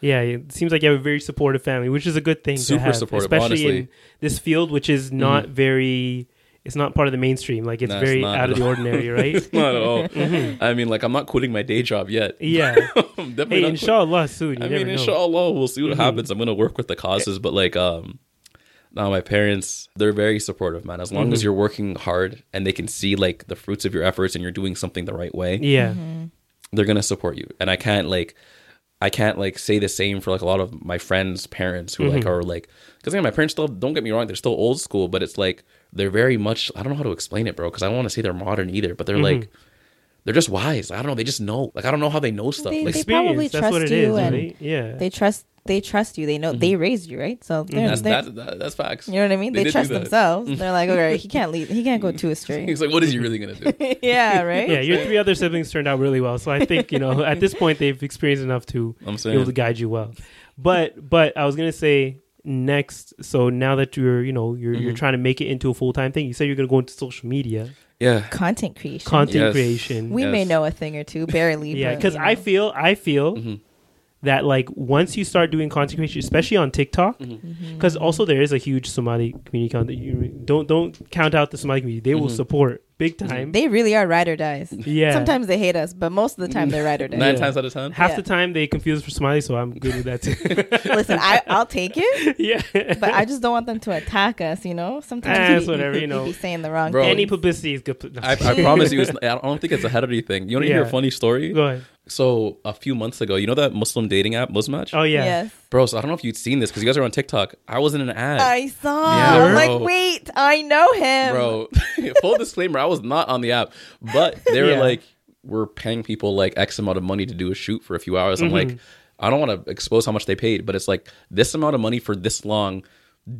A: Yeah, it seems like you have a very supportive family, which is a good thing. to
C: Super
A: have,
C: supportive,
A: especially in
C: honestly. Mm-hmm.
A: this field, which is not very. It's not part of the mainstream. Like it's
C: No,
A: very
C: not
A: out of the ordinary, [LAUGHS] right?
C: not at all. [LAUGHS] I mean, like I'm not quitting my day job yet.
A: yeah. [LAUGHS]
C: Definitely
A: Hey,
C: not
A: inshallah, soon. You
C: I
A: never
C: mean,
A: know.
C: inshallah, we'll see what
A: Mhm.
C: happens. I'm gonna work with the causes, but like, um, now my parents, they're very supportive, man. As long
A: Mm-hmm.
C: as you're working hard and they can see like the fruits of your efforts and you're doing something the right way,
A: Yeah.
B: Mm-hmm.
C: they're gonna support you. And I can't like, I can't like say the same for like a lot of my friends' parents who like
A: Mm-hmm.
C: are like, because again, my parents still don't get me wrong, they're still old school, but it's like they're very much. I don't know how to explain it, bro, because I don't want to say they're modern either, but they're
A: Mm-hmm.
C: like. They're just wise. I don't know. They just know. Like I don't know how they know stuff.
B: They-
C: like
B: they probably
A: Experience. That's what
B: trust
A: it is,
B: you and
A: right? Yeah.
B: They trust. They trust you. They know they raised you, right? So they're,
C: Mm-hmm. that's
B: they're
C: that, that, that's facts.
B: you know what I mean.
C: They
B: They, trust.
C: Mm-hmm.
B: themselves. They're like, all right, he can't leave. He can't go too [LAUGHS] astray.
C: He's like, what is he really gonna do? [LAUGHS]
B: yeah, right.
A: yeah, your three other siblings turned out really well. So I think you know at this point they've experienced enough to
C: I'm
A: be able to guide you well. But but I was gonna say next. So now that you're you know you're you're
C: Mhm.
A: trying to make it into a full time thing, you said you're gonna go into social media
C: Yeah.
B: Content creation.
A: content
C: Yes.
A: creation.
B: we may know a thing or two, barely.
A: yeah, because
B: you
A: I feel I feel
C: Mhm.
A: that like once you start doing content creation, especially on TikTok,
C: Mm-hmm.
A: because also there is a huge Somali community. Con- you don't don't count out the Somali community; they will
C: Mhm.
A: support big time.
B: they really are ride or dies.
A: yeah,
B: Sometimes they hate us, but most of the time they're ride or [LAUGHS] die.
C: Nine
A: Yeah.
C: times out of ten.
A: half
B: Yeah.
A: the time they confuse us for Somali, so I'm good with that too. [LAUGHS]
B: Listen, I, I'll take it, [LAUGHS]
A: yeah,
B: but I just don't want them to attack us. You know, sometimes
A: Eh,
B: we-
A: it's whatever, you know.
B: be saying the wrong
C: Bro.
B: thing.
A: any publicity is good. No.
C: I, I promise you, it's, I don't think it's a Saturday thing. You want to hear a funny story?
A: Go ahead.
C: So a few months ago, you know that Muslim dating app, Muzmatch?
A: Oh yeah.
B: Yes,
C: Bro, so I don't know if you'd seen this because you guys are on TikTok. I was in an ad.
B: I saw.
C: Yeah,
B: I'm like, wait, I know him,
C: Bro, [LAUGHS] full disclaimer, I was not on the app, but they were
A: Yeah.
C: like, we're paying people like X amount of money to do a shoot for a few hours. I'm
A: Mhm.
C: like, I don't want to expose how much they paid, but it's like this amount of money for this long.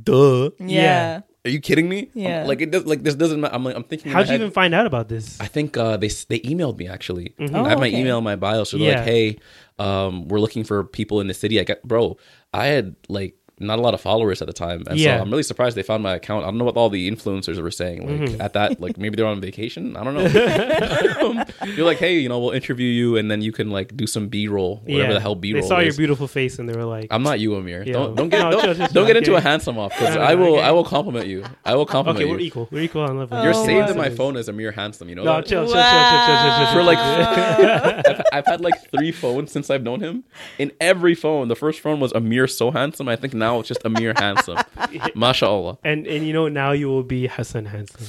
C: Duh.
B: Yeah.
A: Yeah.
C: Are you kidding me? I'm-
B: Yeah.
C: like it does. Like this doesn't. ma- I'm like I'm thinking.
A: How'd you
C: head-
A: even find out about this?
C: I think uh, they they emailed me actually.
A: Mhm.
B: Oh,
C: I have my
B: okay.
C: email in my bio, so they're
A: Yeah.
C: like, "Hey, um, we're looking for people in the city." I got bro, I had like not a lot of followers at the time, and
A: Yeah.
C: so I'm really surprised they found my account. I don't know what all the influencers were saying. Like
A: Mhm.
C: at that, like maybe they're on vacation. I don't know. [LAUGHS] You're like, "Hey, you know, we'll interview you, and then you can like do some B roll, whatever the hell B roll."
A: They saw your beautiful face and they were like,
C: I'm not you, Amir.
A: Yeah.
C: Don't don't [LAUGHS] get
A: No,
C: don't,
A: chill, chill,
C: don't get into a handsome off because
A: No, no,
C: I will
A: okay.
C: I will compliment you. I will compliment
A: "Okay,
C: you.
A: we're equal. We're equal on level."
C: You're
B: Oh,
C: saved in my phone as Amir Handsome. You know
A: No,
C: that?
A: chill, chill, chill, chill, chill, chill, chill,
C: For
A: chill,
C: like. I've, I've had like three phones since I've known him. In every phone, the first phone was Amir so handsome. I think now it's just Amir handsome. [LAUGHS] Mashallah.
A: and and you know now you will be Hassan handsome.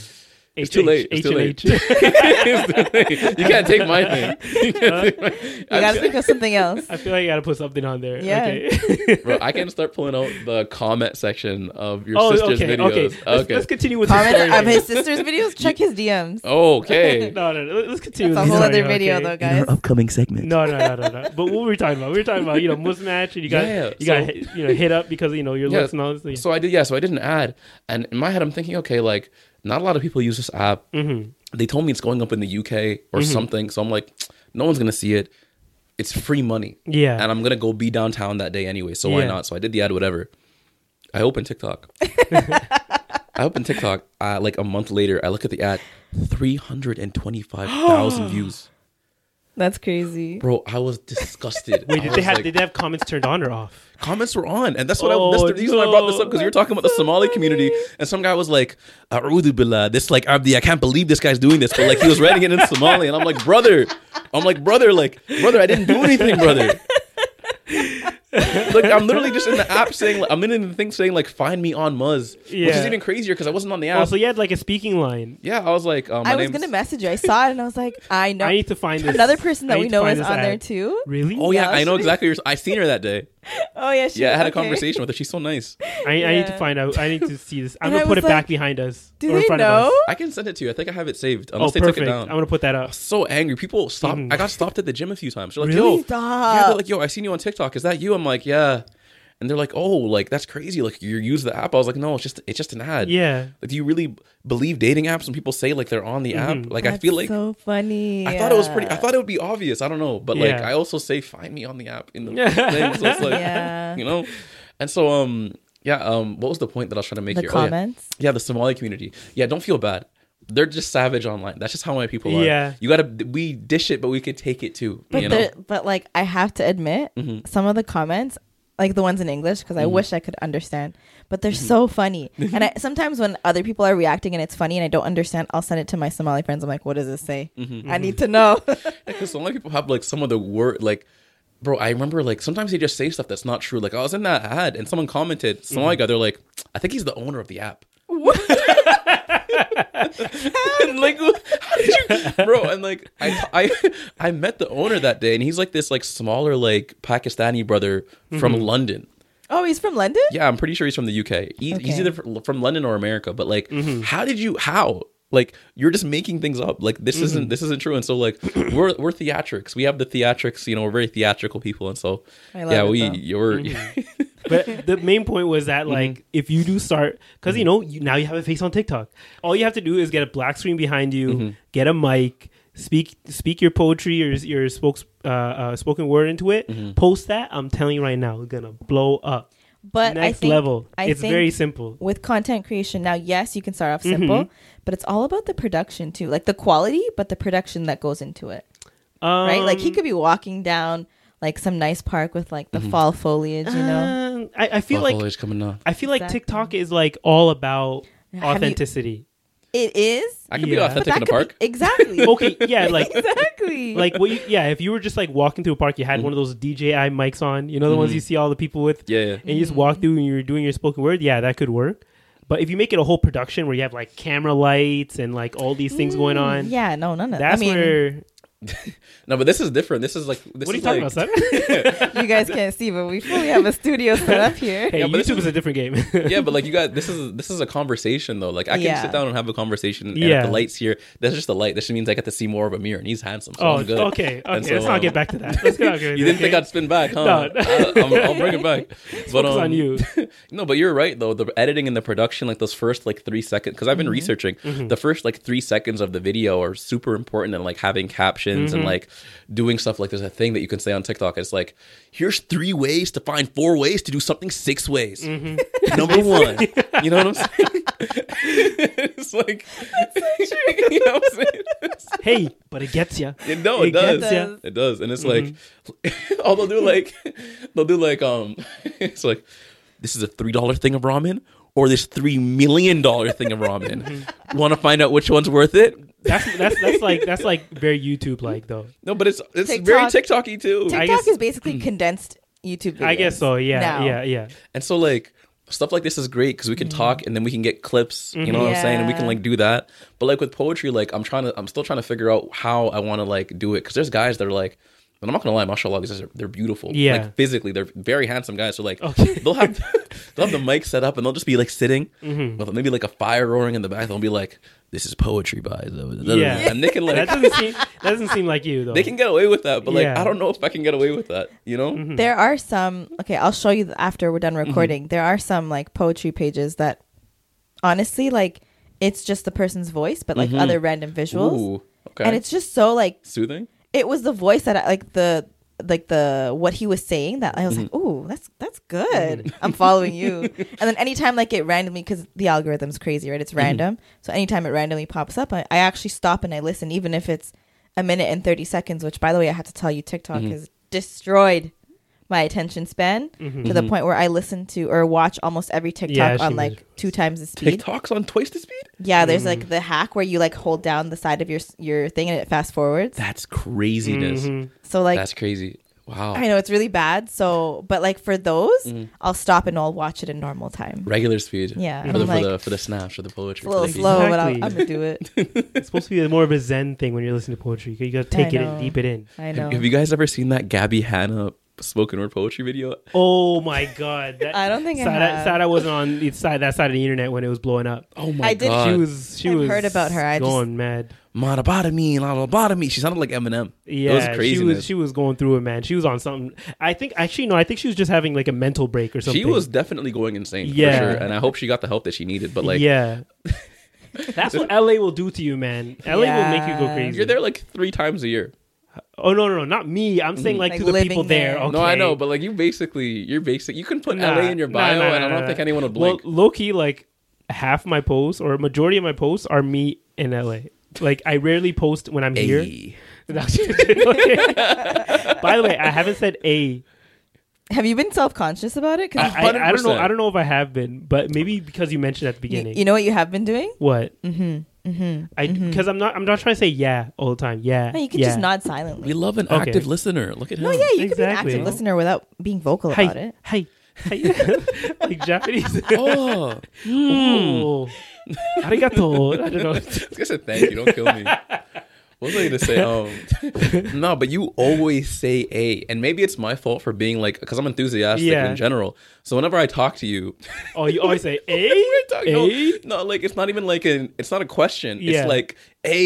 C: It's too late. [LAUGHS] It's
A: H
C: too late. You can't take my [LAUGHS] thing. [LAUGHS] You can't take my,
B: You gotta think of something else.
A: I feel like I gotta put something on there.
B: Yeah.
A: Okay.
C: bro, I can start pulling out the comment section of your
A: oh,
C: sister's
A: okay.
C: videos.
A: Okay. Let's, let's continue with
B: Comment
A: story.
B: of his sister's videos. Check his DMs.
C: okay.
A: no, no, no. Let's continue.
B: That's a whole other video,
A: okay?
B: though, guys.
C: upcoming segment.
A: No, no, no, no, no. But what were we talking about? We were talking about you know Muzmatch, and you got
C: Yeah,
A: you
C: so-
A: got you know hit up because you know your
C: Yeah,
A: looks and all this.
C: So I did, yeah. So I did an ad, and in my head, I'm thinking, okay, like not a lot of people use this app.
A: mm-hmm.
C: They told me it's going up in the UK or
A: Mhm.
C: something, so I'm like, no one's gonna see it. It's free money,
A: Yeah.
C: and I'm gonna go be downtown that day anyway. So why not? So I did the ad, whatever. I opened TikTok. [LAUGHS] I open TikTok. Uh, like a month later, I look at the ad, three hundred and twenty-five thousand [GASPS] views.
B: That's crazy.
C: Bro, I was disgusted. [LAUGHS]
A: Wait, did they have
C: like-
A: did they have comments turned on or off?
C: comments were on, and that's what I, that's
A: Oh,
C: the reason I brought this up because you were talking about the Somali community, and some guy was like, "A'udhu billah," this like Abdi, I can't believe this guy's doing this, but like he was writing it in Somali, and I'm like, brother, I'm like, brother, like, brother, I didn't do anything, brother. [LAUGHS] like I'm literally just in the app saying, like, I'm in the thing saying like, find me on Muzz, which is even crazier because I wasn't on the
A: Oh,
C: app.
A: so you had like a speaking line.
C: yeah, I was like, um, my
B: I was gonna message you. I saw it and I was like, I [LAUGHS] know.
A: I need to find this.
B: Another person that we know is
A: this
B: on there too.
A: Really?
C: Oh yeah,
B: Yeah,
C: I know exactly. What you're, I seen her that day. [LAUGHS]
B: Oh yeah, she,
C: Yeah, I had a conversation with her. She's so nice.
A: I, I need to find out. I need to see this. I'm
B: And
A: gonna put
B: was
A: it back behind us.
B: Do
A: or in
B: they
A: front of us.
B: know?
C: I can send it to you. I think I have it saved.
A: Oh,
C: Unless they
A: perfect.
C: took it down.
A: I'm gonna put that up.
C: so angry. People stop. I got stopped at the gym a few times. They're like,
A: Really?
C: "Yo, yeah."
B: Stop.
C: They're like, "Yo, I seen you on TikTok. Is that you?" I'm like, "Yeah." And they're like, "Oh, like that's crazy. Like you use the app." I was like, "No, it's just it's just an ad."
A: Yeah.
C: Like, do you really believe dating apps when people say like they're on the app?
A: Mhm.
C: Like, I feel like
B: so funny.
C: I thought it was pretty. I thought it would be obvious. I don't know, but like I also say, "Find me on the app" in the [LAUGHS] thing. So it's like,
B: Yeah.
C: you know. And so, um, yeah. Um, what was the point that I was trying to make
B: the
C: here? Oh, yeah.
B: comments.
C: Yeah, the Somali community. Yeah, don't feel bad. They're just savage online. That's just how my people are.
A: Yeah.
C: You gotta we dish it, but we could take it too.
B: But
C: you know?
B: the, but like I have to admit,
C: Mhm.
B: some of the comments, like the ones in English, because I
C: Mm-hmm.
B: wish I could understand, but they're so funny. [LAUGHS] and I sometimes when other people are reacting and it's funny and I don't understand, I'll send it to my Somali friends. I'm like, what does this say?
C: Mm-hmm.
B: I need to know. [LAUGHS]
C: Because so many people have like some of the word like bro, I remember like sometimes they just say stuff that's not true. Like I was in that ad and someone commented, Somali
A: Mm-hmm.
C: guy, they're like, I think he's the owner of the app. [LAUGHS] and like how did you bro and like I, I I met the owner that day and he's like this like smaller like Pakistani brother from
A: Mm-hmm.
C: London
B: oh, he's from London.
C: Yeah, I'm pretty sure he's from the UK. He's, he's either from London or America. But like,
A: Mm-hmm.
C: how did you? How? Like, you're just making things up. Like, this
A: Mm-hmm.
C: isn't this isn't true. And so, like, we're we're theatrics. We have the theatrics. You know, we're very theatrical people. And so,
B: I love
C: yeah,
B: it,
C: we
B: though.
C: you're [LAUGHS]
A: But the main point was that
C: Mm-hmm.
A: like if you do start because you know you, now you have a face on TikTok. All you have to do is get a black screen behind you,
C: Mm-hmm.
A: get a mic, speak speak your poetry or your spokes uh, uh, spoken word into it.
C: Mm-hmm.
A: Post that. I'm telling you right now, it's gonna blow up.
B: But I think,
A: level.
B: I
A: it's
B: think
A: very simple.
B: with content creation now yes you can start off simple
A: Mhm.
B: but it's all about the production too like the quality but the production that goes into it
A: Um,
B: right like he could be walking down like some nice park with like the fall foliage you know
A: um, I, I feel
C: Oh,
A: like
C: coming up.
A: I feel like TikTok is like all about
B: Have you-
A: authenticity.
B: It is
C: I could
A: Yeah.
C: be
A: But
C: authentic
B: that
C: in the
B: could
C: park.
B: be, [LAUGHS] exactly [LAUGHS]
A: okay, yeah, [LAUGHS] like
B: exactly
A: like what you, yeah, if you were just like walking through a park, you had one of those DJI mics on, you know the ones
C: Mhm.
A: you see all the people with
C: Yeah, yeah.
A: and you just walk through and you're doing your spoken word, yeah, that could work. But if you make it a whole production where you have like camera lights and like all these things going on,
B: Mm, yeah no none of
A: that's
B: I mean
A: where. [LAUGHS]
C: No, but this is different. This is like this
A: What are you talking
C: like,
A: about, son? [LAUGHS]
B: you guys can't see but we fully have a studio set up here
A: hey,
C: Yeah, but this
A: YouTube
C: is-
A: is a different game. [LAUGHS]
C: yeah, but like you got this is this is a conversation though. Like I can
B: Yeah.
C: sit down and have a conversation. And
A: Yeah.
C: the lights here, that's just the light. This just means I get to see more of a mirror, and he's handsome. So
A: oh,
C: I'm good.
A: okay,
C: And
A: okay.
C: so,
A: Let's not
C: um,
A: get back to that. Let's not get
C: You didn't think
A: okay?
C: I'd spin back, huh?
A: No.
C: I, I'm, I'll bring it back. But
A: Focus
C: um,
A: on you.
C: no, but you're right though. The editing and the production, like those first like three seconds, because I've been
A: Mm-hmm.
C: researching the first like three seconds of the video are super important and like having captions
A: Mm-hmm.
C: and like doing stuff. Like there's a thing that you can say on TikTok. It's like here's three ways to find four ways to do something six ways.
A: Mm-hmm. [LAUGHS] [LAUGHS]
C: Number one, you know what I'm saying? [LAUGHS] it's like you know what I'm saying?
A: hey, but it gets you.
C: It, no, it,
A: It
C: does.
A: gets ya.
C: It does, and it's like, oh, they'll do like, they'll do like, um, it's like, this is a three dollar thing of ramen or this three million dollar thing of ramen. [LAUGHS] Mm-hmm. Want to find out which one's worth it?
A: That's that's that's like that's like very YouTube like though.
C: No, but it's it's
B: TikTok-
C: very TikToky too.
A: I
B: tiktok
A: guess-
B: is basically hmm. condensed youtube videos
A: I guess so. Yeah,
B: now.
A: yeah, yeah.
C: And so like stuff like this is great because we can talk mm-hmm. and then we can get clips. You know what I'm saying? And we can like do that. But like with poetry, like I'm trying to, I'm still trying to figure out how I want to like do it because there's guys that are like. And I'm not gonna lie, mashallah, these guys are they're beautiful.
A: Yeah.
C: Like physically, they're very handsome guys. So like
A: Okay.
C: they'll have [LAUGHS] they'll have the mic set up and they'll just be like sitting
A: Mm-hmm.
C: with maybe like a fire roaring in the back. They'll be like, This is poetry by the
A: Yeah. [LAUGHS]
C: and they can
A: That
C: like
A: doesn't seem that doesn't seem like you though.
C: they can get away with that, but like
A: Yeah. Mm-hmm.
C: I don't know if I can get away with that, you know?
B: There are some. Okay, I'll show you after we're done
C: Mm-hmm.
B: recording. There are some like poetry pages that, honestly, like it's just the person's voice, but like other random visuals,
C: Mm-hmm. Ooh, okay.
B: and it's just so like
C: soothing.
B: it was the voice that I, like the like the what he was saying that I was like,
C: Mm-hmm.
B: ooh, that's that's good. Mm-hmm. I'm following you. [LAUGHS] And then anytime like it randomly, because the algorithm's crazy, right? It's mm-hmm. random. So anytime it randomly pops up, I, I actually stop and I listen, even if it's a minute and 30 seconds, which by the way, I have to tell you, TikTok mm-hmm. is destroyed my attention span to the point where I listen to or watch almost every TikTok
A: Yeah,
B: on
A: was-
B: like two times the speed.
C: TikToks on twice the speed?
B: Yeah, there's like the hack where you like hold down the side of your your thing and it fast forwards.
C: That's craziness.
A: Mhm.
B: So like
C: That's crazy. Wow.
B: I know it's really bad. So, but like for those,
C: Mm-hmm.
B: I'll stop and I'll watch it in normal time.
C: Regular speed.
B: Yeah,
C: For
B: I'm
C: the,
B: like-
C: for the for the snaps, for the poetry.
B: It's a little
C: for the beat.
B: slow, but I'll, I'm gonna do it. [LAUGHS]
A: It's supposed to be more of a zen thing when you're listening to poetry. You gotta take it and deep it in.
B: I know.
C: Have you guys ever seen that Gabbie Hanna spoken word poetry video?
A: Oh my god! That, [LAUGHS]
B: I don't think I
A: sad,
B: have.
A: sad I wasn't on the side that side of the internet when it was blowing up.
C: Oh my
B: I did-
C: god.
A: She was she
B: I've
A: was
B: heard about her. I just-
A: going mad.
C: Monobotomy, lobotomy. She sounded like Eminem.
A: Yeah,
C: it was
A: she was she was going through it, man. She was on something. I think actually no, I think she was just having like a mental break or something.
C: She was definitely going insane.
A: Yeah.
C: For sure. And I hope she got the help that she needed. But like,
A: yeah. [LAUGHS] That's what LA will do to you, man. LA will make you go crazy.
C: you're there like three times a year.
A: Oh no, no, no, not me. I'm saying like,
B: Like
A: to the
B: living
A: people there.
B: there.
A: Okay.
C: No, I know, but like you basically, you're basic. You can put
A: Nah,
C: LA in your
A: nah,
C: bio,
A: nah,
C: and I
A: nah,
C: don't
A: nah.
C: think anyone would
A: well,
C: blink.
A: low key, like half my posts or majority of my posts are me in LA. Like I rarely post when I'm here. [LAUGHS]
C: Ayy. [LAUGHS]
A: By the way, I haven't said a.
B: Have you been self conscious about it?
A: I,
B: Because
A: I, I don't know.
C: 100%.
A: I don't know if I have been, but maybe because you mentioned at the
B: you,
A: beginning.
B: you know what you have been doing?
A: what?
B: Mm-hmm. Mm-hmm.
A: I because I'm not. I'm not trying to say yeah all the time. Yeah.
B: No, you can
A: yeah.
B: just nod silently.
C: We love an
A: Okay.
C: active listener. Look at him.
B: no, yeah, you can be an active listener without being vocal
A: Hi,
B: about it.
A: hi, hi. [LAUGHS] like Japanese. [LAUGHS]
C: Oh,
A: oh, [LAUGHS] arigato. I don't know.
C: I was gonna say thank you. Don't kill me. What was I gonna say? [LAUGHS] Um, no, but you always say a, and maybe it's my fault for being like, because I'm enthusiastic
A: Yeah.
C: in general. So whenever I talk to you, [LAUGHS]
A: Oh, you always say [LAUGHS] a.
C: talk-
A: a?
C: no, no, like it's not even like an, it's not a question.
A: Yeah.
C: It's like a.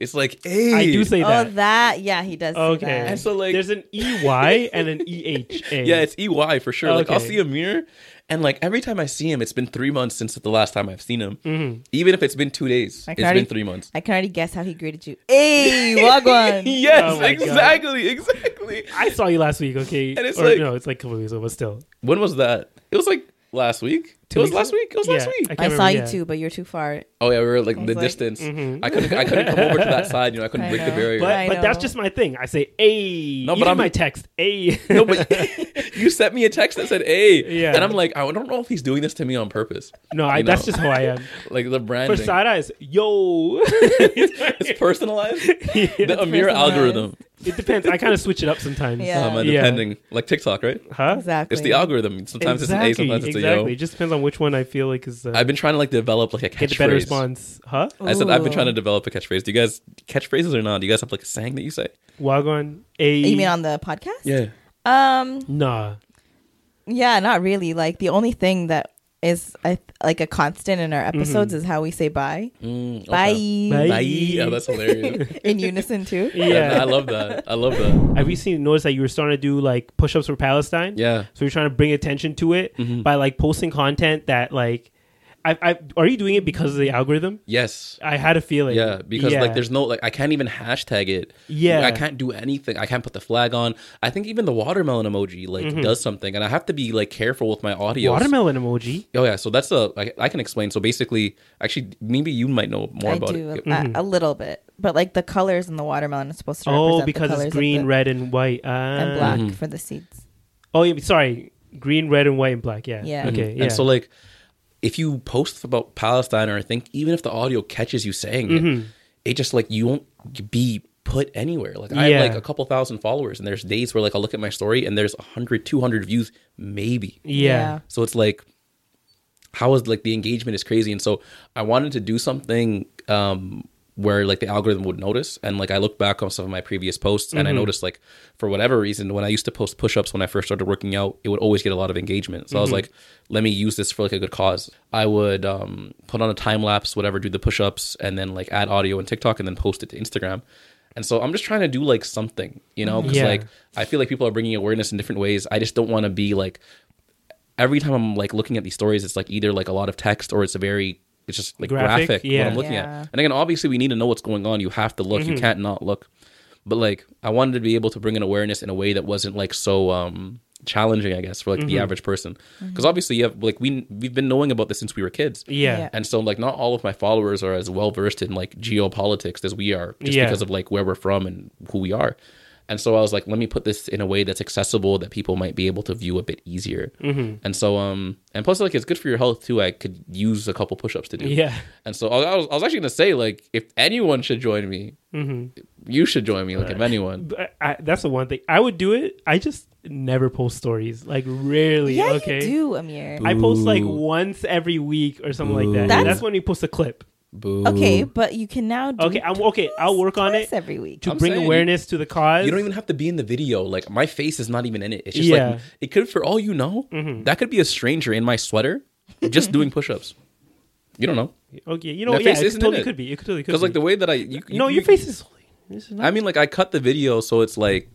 C: It's like a.
A: I do say
B: Oh,
A: that.
B: that. Yeah, he does. say
A: Okay.
B: that.
C: And so like,
A: There's an E Y and an E H A.
C: yeah, it's EY for sure. Like I'll see a mirror, and like every time I see him, it's been three months since the last time I've seen him.
A: Mm-hmm.
C: Even if it's been two days,
B: I
C: it's
B: can already-
C: been three months.
B: I can already guess how he greeted you. [LAUGHS] Hey, Wagwan. [LAUGHS]
C: yes,
A: Oh my God.
C: exactly, exactly.
A: I saw you last week. Okay,
C: And it's
A: or
C: like-
A: no, it's like a couple weeks ago, but still.
C: When was that? It was like last week.
A: Two
C: it was last week. It was
A: Yeah,
C: last week.
A: I
B: I saw
A: remember,
B: you
A: yeah.
B: too, but you're too far.
C: Oh yeah, we were like the
B: like-
C: distance.
A: Mhm.
C: I couldn't. I couldn't come over to that side. You know, I couldn't
B: I
C: break the barrier.
A: But but that's just my thing. I say a.
C: No, but I'm-
A: my text a.
C: no, but [LAUGHS] you sent me a text that said "A,"
A: Yeah.
C: and I'm like, I don't know if he's doing this to me on purpose.
A: no, I, that's just how I am. [LAUGHS]
C: Like the brand
A: For
C: branding,
A: side eyes, yo. [LAUGHS]
C: it's personalized. The Amir
B: personalized.
C: algorithm,
A: it depends. I kind of switch it up sometimes.
B: Yeah.
C: um, depending, like TikTok, right?
A: Huh?
B: Exactly.
C: It's the algorithm. Sometimes it's an A, sometimes it's
A: exactly.
C: a
A: It just depends on which one I feel like is. Uh.
C: I've been trying to like develop like a
A: get the better response. Huh?
C: I said I've been trying to develop a catchphrase. Do you guys catchphrases or not? Do you guys have like a saying that you say?
A: Wagwan a.
B: You mean on the podcast?
C: Yeah.
B: Um.
A: Nah.
B: Yeah, not really. Like the only thing that is I, like a constant in our episodes is how we say bye.
C: Mm,
B: Bye.
C: okay.
A: Bye.
C: Bye. Yeah, that's hilarious. [LAUGHS]
B: In unison too. [LAUGHS]
A: Yeah.
C: I love that. I love that.
A: I've recently noticed that you were starting to do like push-ups for Palestine.
C: Yeah.
A: So you're trying to bring attention to it
C: Mhm.
A: by like posting content that like, I, I are you doing it because of the algorithm?
C: Yes.
A: I had a feeling.
C: Yeah, because
A: Yeah.
C: like there's no like I can't even hashtag it.
A: Yeah.
C: I can't do anything. I can't put the flag on. I think even the watermelon emoji like does something, and I have to be like careful with my audio.
A: Mm-hmm. watermelon emoji.
C: Oh yeah, so that's a I, I can explain. So basically, actually, maybe you might know more
B: I
C: about
B: do
C: it.
B: a, a little bit, but like the colors in the watermelon is supposed to
A: Oh,
B: represent the
A: because
B: colors
A: it's green,
B: the-
A: red, and white. Ah.
B: and black
C: Mhm.
B: for the seeds.
A: Oh, yeah, sorry, green, red, and white and black. Yeah.
B: Yeah.
A: Okay.
C: Mhm.
A: Yeah.
C: And so like, if you post about Palestine, or I think even if the audio catches you saying
A: Mm-hmm.
C: it, it just like you won't be put anywhere. Like I
A: Yeah.
C: have like a couple thousand followers, and there's days where like I'll look at my story and there's 100, 200 views, maybe.
A: yeah.
C: So it's like, how is like the engagement is crazy, and so I wanted to do something um, where like the algorithm would notice, and like I looked back on some of my previous posts, and I noticed like for whatever reason when I used to post push-ups when I first started working out, it would always get a lot of engagement. So I was like, let me use this for like a good cause. I would um, put on a time lapse, whatever, do the push-ups, and then like add audio and TikTok, and then post it to Instagram. And so I'm just trying to do like something, you know, because
A: Yeah.
C: like I feel like people are bringing awareness in different ways. I just don't want to be like every time I'm like looking at these stories, it's like either like a lot of text or it's a very it's just like
A: Graphic,
C: graphic,
A: yeah.
C: what I'm looking
B: Yeah.
C: at. And again, obviously we need to know what's going on. You have to look.
A: Mm-hmm.
C: You can't not look. But like I wanted to be able to bring an awareness in a way that wasn't like so um challenging, I guess, for like
A: Mm-hmm.
C: the average person. Because obviously, you have like we we've been knowing about this since we were kids.
A: Yeah.
B: Yeah.
C: And so, like, not all of my followers are as well versed in like geopolitics as we are, just
A: Yeah.
C: because of like where we're from and who we are. And so I was like, let me put this in a way that's accessible that people might be able to view a bit easier.
A: Mm-hmm.
C: And so, um, and plus, like, it's good for your health too. I could use a couple push-ups to do.
A: Yeah.
C: And so I was, I was actually gonna say, like, if anyone should join me,
A: Mm-hmm.
C: you should join me. Like, if anyone,
A: But I, that's the one thing I would do it. I just never post stories. Like rarely.
B: Yeah,
A: okay.
B: you do, Amir.
A: I post like once every week or something like that. That's,
B: That's-
A: when we post a clip.
C: Boo.
B: Okay, but you can now do
A: Okay, I'm okay. I'll work on it
B: every week.
A: to
C: I'm
A: bring
C: saying,
A: awareness to the cause.
C: You don't even have to be in the video. Like my face is not even in it. It's just
A: Yeah. Mm-hmm.
C: like it could, for all you know, that could be a stranger in my sweater just doing [LAUGHS] push-ups. You don't know
A: Okay, you know,
C: My
A: yeah,
C: face
A: it
C: isn't in
A: totally
C: it.
A: could be. It could totally could
C: because like the way that I, you, you-
A: no,
C: you-
A: your face is. Is not-
C: I mean, like I cut the video so it's like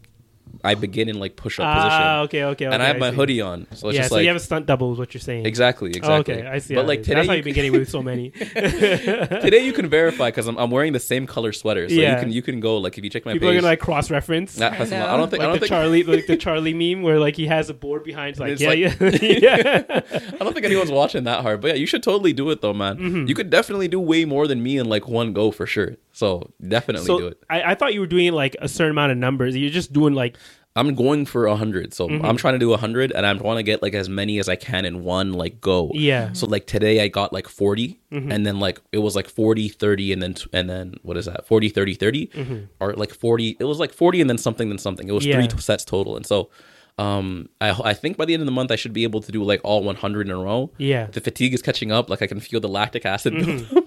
C: I begin in like push-up
A: Ah,
C: position,
A: okay, okay, okay.
C: and I have my
A: see.
C: hoodie on, so it's
A: yeah,
C: just
A: so
C: like
A: you have a stunt double, is what you're saying.
C: exactly,
A: Oh,
C: exactly.
A: okay, I see.
C: But like today,
A: that's how
C: you
A: you've been getting away with so many. [LAUGHS]
C: today you can verify because I'm, I'm wearing the same color sweater, so
A: Yeah.
C: you can you can go like if you check my
A: People are gonna like cross reference.
C: that has
B: I
C: a I don't think I don't
A: the
C: think
A: Charlie, like the [LAUGHS] Charlie meme, where like he has a board behind. Like, yeah,
C: like-
A: yeah, [LAUGHS] yeah.
C: I don't think anyone's watching that hard, but yeah, you should totally do it though, man.
A: Mm-hmm.
C: You could definitely do way more than me in like one go for sure. So definitely do it.
A: I, I thought you were doing like a certain amount of numbers. You're just doing like
C: I'm going for a hundred, so
A: Mm-hmm.
C: I'm trying to do a hundred, and I want to get like as many as I can in one like go.
A: Yeah. Mm-hmm.
C: So like today I got like 40, and then like it was like 40, 30, and then and then what is that? 40, 30, 30, or like 40. It was like 40 and then something, then something. It was
A: Mm-hmm. Yeah.
C: three sets total, and so. Um, I I think by the end of the month I should be able to do like all 100 in a row.
A: Yeah.
C: the fatigue is catching up. Like I can feel the lactic acid. up.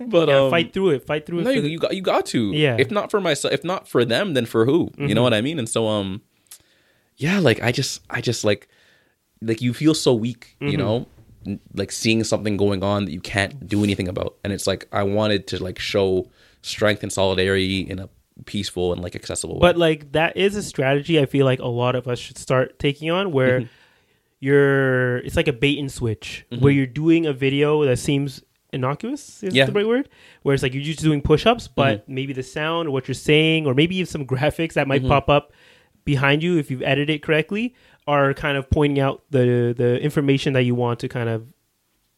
C: [LAUGHS] but
A: yeah,
C: um,
A: fight through it, fight through it.
C: no,
A: for
C: you, you got you got to.
A: Yeah. Mm-hmm.
C: If not for myself, if not for them, then for who? You know what I mean? And so, um, yeah, like I just, I just like, like you feel so weak, you
A: Mm-hmm.
C: know, like seeing something going on that you can't do anything about, and it's like I wanted to like show strength and solidarity in a peaceful and like accessible way.
A: But like that is a strategy I feel like a lot of us should start taking on where
C: Mm-hmm.
A: you're it's like a bait and switch where you're doing a video that seems innocuous is
C: Yeah. Mm-hmm.
A: the right word where it's like you're just doing push-ups but maybe the sound or what you're saying or maybe even some graphics that
C: Mm-hmm.
A: might pop up behind you if you've edited it correctly are kind of pointing out the the information that you want to kind of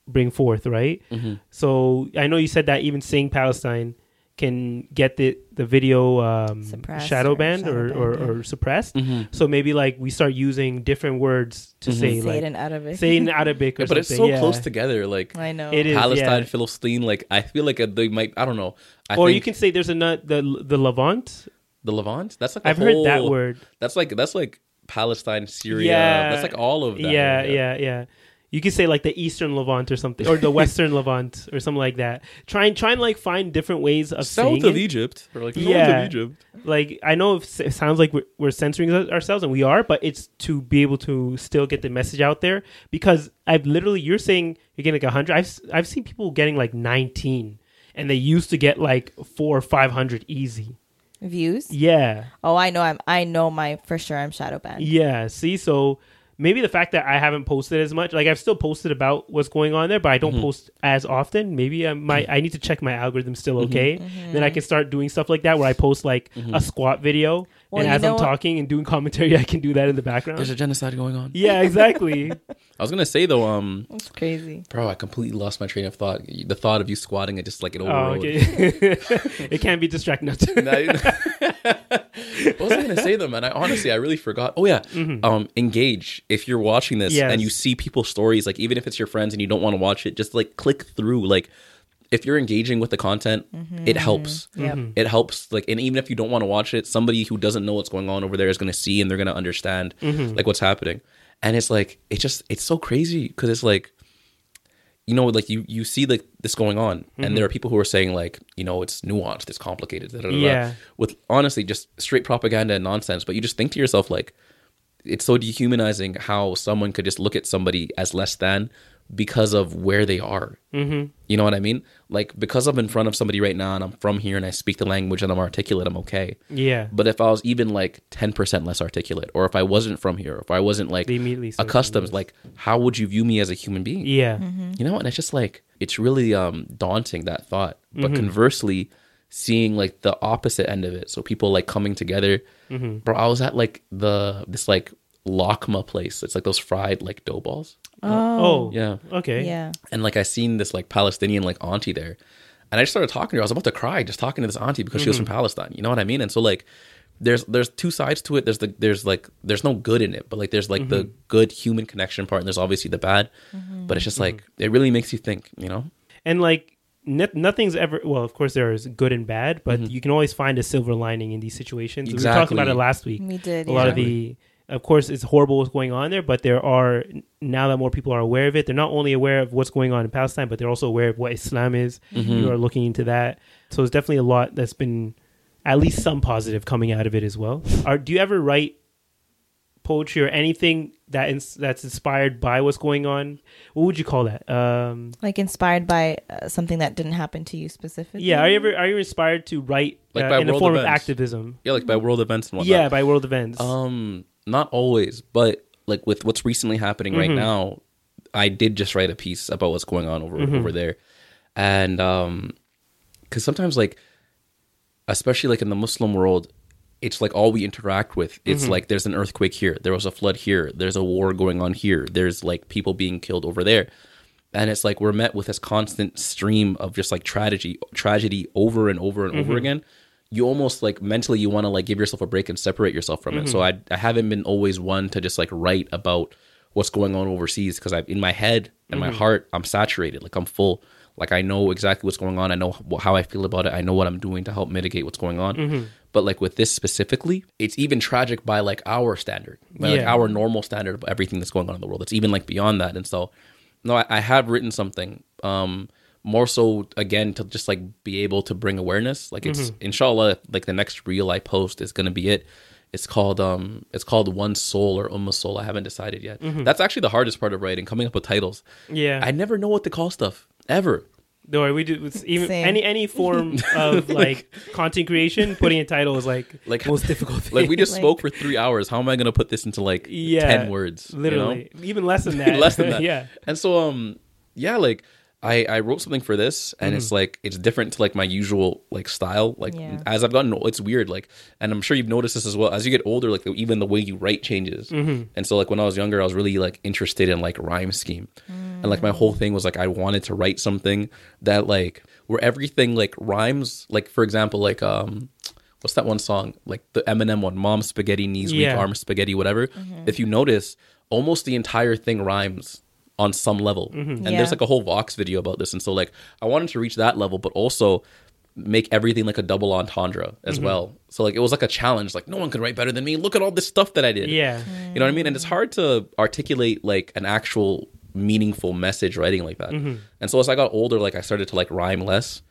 A: bring forth right
C: Mm-hmm.
A: so i know you said that even saying palestine can get the the video um, shadow
B: or
A: banned or,
B: shadow
A: or,
B: banned,
A: or suppressed.
C: Mhm.
A: So maybe like we start using different words to say
B: Say
A: like
B: it in Arabic.
A: say in Arabic or
C: Mm-hmm. but it's so
A: yeah.
C: close together, like
B: I know.
A: It is.
C: Palestine,
A: yeah.
C: Philistine. Like I feel like they might. I don't know. I
A: or
C: think
A: you can say there's a nut the the Levant.
C: the Levant. That's like a
A: I've heard that word.
C: That's like that's like Palestine, Syria.
A: Yeah.
C: That's like all of that.
A: Yeah, yeah, yeah. You could say like the Eastern Levant or something, or the [LAUGHS] Western Levant or something like that. Try and try and like find different ways of
C: South
A: saying
C: of
A: it.
C: Egypt, or like north
A: Yeah.
C: of Egypt.
A: like I know it sounds like we're, we're censoring ourselves, and we are, but it's to be able to still get the message out there. Because I've literally, you're saying you're getting like hundred. I've s- I've seen people getting like nineteen, and they used to get like four or five hundred easy.
B: Views.
A: Yeah,
B: Oh, I know. I'm. I know my for sure. I'm shadow banned.
A: yeah. See, so maybe the fact that I haven't posted as much, like I've still posted about what's going on there, but I don't mm-hmm. post as often. Maybe I might. I need to check my algorithm still mm-hmm. okay. Then I mm-hmm. can start doing stuff like that where I post like a squat video,
B: Well,
A: and as I'm
B: what?
A: talking and doing commentary, I can do that in the background.
C: There's a genocide going on.
A: Yeah, exactly. [LAUGHS]
C: I was gonna say though, um,
B: That's crazy.
C: bro, I completely lost my train of thought. The thought of you squatting, it just like it
A: oh, okay. [LAUGHS] it can't be distracting. [LAUGHS]
C: what was I gonna say though, man? I honestly, I really forgot. Oh yeah, um, engage. If you're watching this
A: Yes.
C: and you see people's stories, like even if it's your friends and you don't want to watch it, just like click through. Like, if you're engaging with the content, it mm-hmm. helps.
B: Yep. Mm-hmm.
C: It helps. Like, and even if you don't want to watch it, somebody who doesn't know what's going on over there is gonna see and they're gonna understand mm-hmm. like what's happening. And it's like it just it's so crazy because it's like you know, like you you see like this going on, and there are people who are saying like, you know, it's nuanced, it's complicated, da, da, da, da,
A: Yeah.
C: with honestly just straight propaganda and nonsense. But you just think to yourself like, it's so dehumanizing how someone could just look at somebody as less than because of where they are. Mm-hmm. You know what I mean? Like because I'm in front of somebody right now and I'm from here and I speak the language and I'm articulate, I'm okay.
A: yeah.
C: But if I was even like ten percent less articulate, or if I wasn't from here, or if I wasn't like
A: They immediately
C: accustomed,
A: doing
C: like how would you view me as a human being?
A: yeah.
C: you know and it's just like it's really um daunting that thought but
A: Mm-hmm.
C: conversely seeing like the opposite end of it so people like coming together
A: Mm-hmm.
C: bro i was at like the this like lokma place. It's like those fried like dough balls.
A: Oh.
C: oh, Yeah.
A: Okay.
B: Yeah.
C: And like I seen this like Palestinian like auntie there. And I just started talking to her. I was about to cry just talking to this auntie because she was from mm-hmm. Palestine. You know what I mean? And so like there's there's two sides to it. There's the there's like there's no good in it, but like there's like the mm-hmm. good human connection part and there's obviously the bad. Mm-hmm. But it's just like it really makes you think, you know?
A: And like no- nothing's ever well. Of course, there is good and bad, but you can always find a silver lining in these situations. We talked about it last week.
B: We did.
A: a lot of the of course it's horrible what's going on there but there are now that more people are aware of it they're not only aware of what's going on in palestine but they're also aware of what islam is. You are looking into that. So it's definitely a lot that's been at least some positive coming out of it as well. Are do you ever write poetry or anything that ins- that's inspired by what's going on? What would you call that? Um
B: like inspired by uh, something that didn't happen to you specifically.
A: yeah are you ever are you inspired to write
C: Like
A: uh,
C: by
A: in a
C: world
A: form of
C: events.
A: activism?
C: Yeah, like by world events and whatnot.
A: yeah by world events.
C: Um, not always, but like with what's recently happening right mm-hmm. now, I did just write a piece about what's going on over mm-hmm. over there, and um, because sometimes like, especially like in the Muslim world, it's like all we interact with. It's mm-hmm. like there's an earthquake here, there was a flood here, there's a war going on here, there's like people being killed over there. And it's like we're met with this constant stream of just like tragedy, tragedy over and over and over again you almost like mentally you want to like give yourself a break and separate yourself from it. So mm-hmm. I I haven't been always one to just like write about what's going on overseas because I've in my head and my mm-hmm. heart I'm saturated like I'm full. Like I know exactly what's going on. I know how I feel about it. I know what I'm doing to help mitigate what's going on. Mm-hmm. But like with this specifically it's even tragic by like our standard by like our normal standard of everything that's going on in the world. It's even like beyond that. And so no I, I have written something um more so again to just like be able to bring awareness like it's inshallah like the next reel i post is going to be it it's called um it's called one soul or umma soul i haven't decided yet that's actually the hardest part of writing coming up with titles
A: yeah
C: i never know what to call stuff ever
A: Don't worry, we do it's even
B: Same.
A: any any form [LAUGHS] of like content creation. Putting a title is like [LAUGHS]
C: Like-
A: most difficult. Thing.
C: like we just
B: Like-
C: spoke for three hours how am i going to put this into like
A: yeah,
C: 10 words you know?
A: literally, even less than [LAUGHS] that.
C: less than that.
A: yeah,
C: And so um yeah, like I I wrote something for this and it's hmm. like it's different to like my usual like style. Like
B: Yeah.
C: as I've gotten old, it's weird like and I'm sure you've noticed this as well. As you get older like even the way you write changes. Mm-hmm. And so like when I was younger I was really like interested in like rhyme scheme. And like my mm. whole thing was like I wanted to write something that like where everything like rhymes like for example like um what's that one song like the Eminem one mom spaghetti knees weak arm spaghetti whatever mm-hmm. if you notice almost the entire thing rhymes on some level. And
B: Yeah.
C: there's like a whole vox video about this and so like i wanted to reach that level but also make everything like a double entendre as well. So like it was like a challenge like no one could write better than me. Look at all this stuff that i did.
A: Yeah,
C: you know what i mean? And it's hard to articulate like an actual meaningful message writing like that.
A: Mm-hmm.
C: and so as i got older like i started to like rhyme less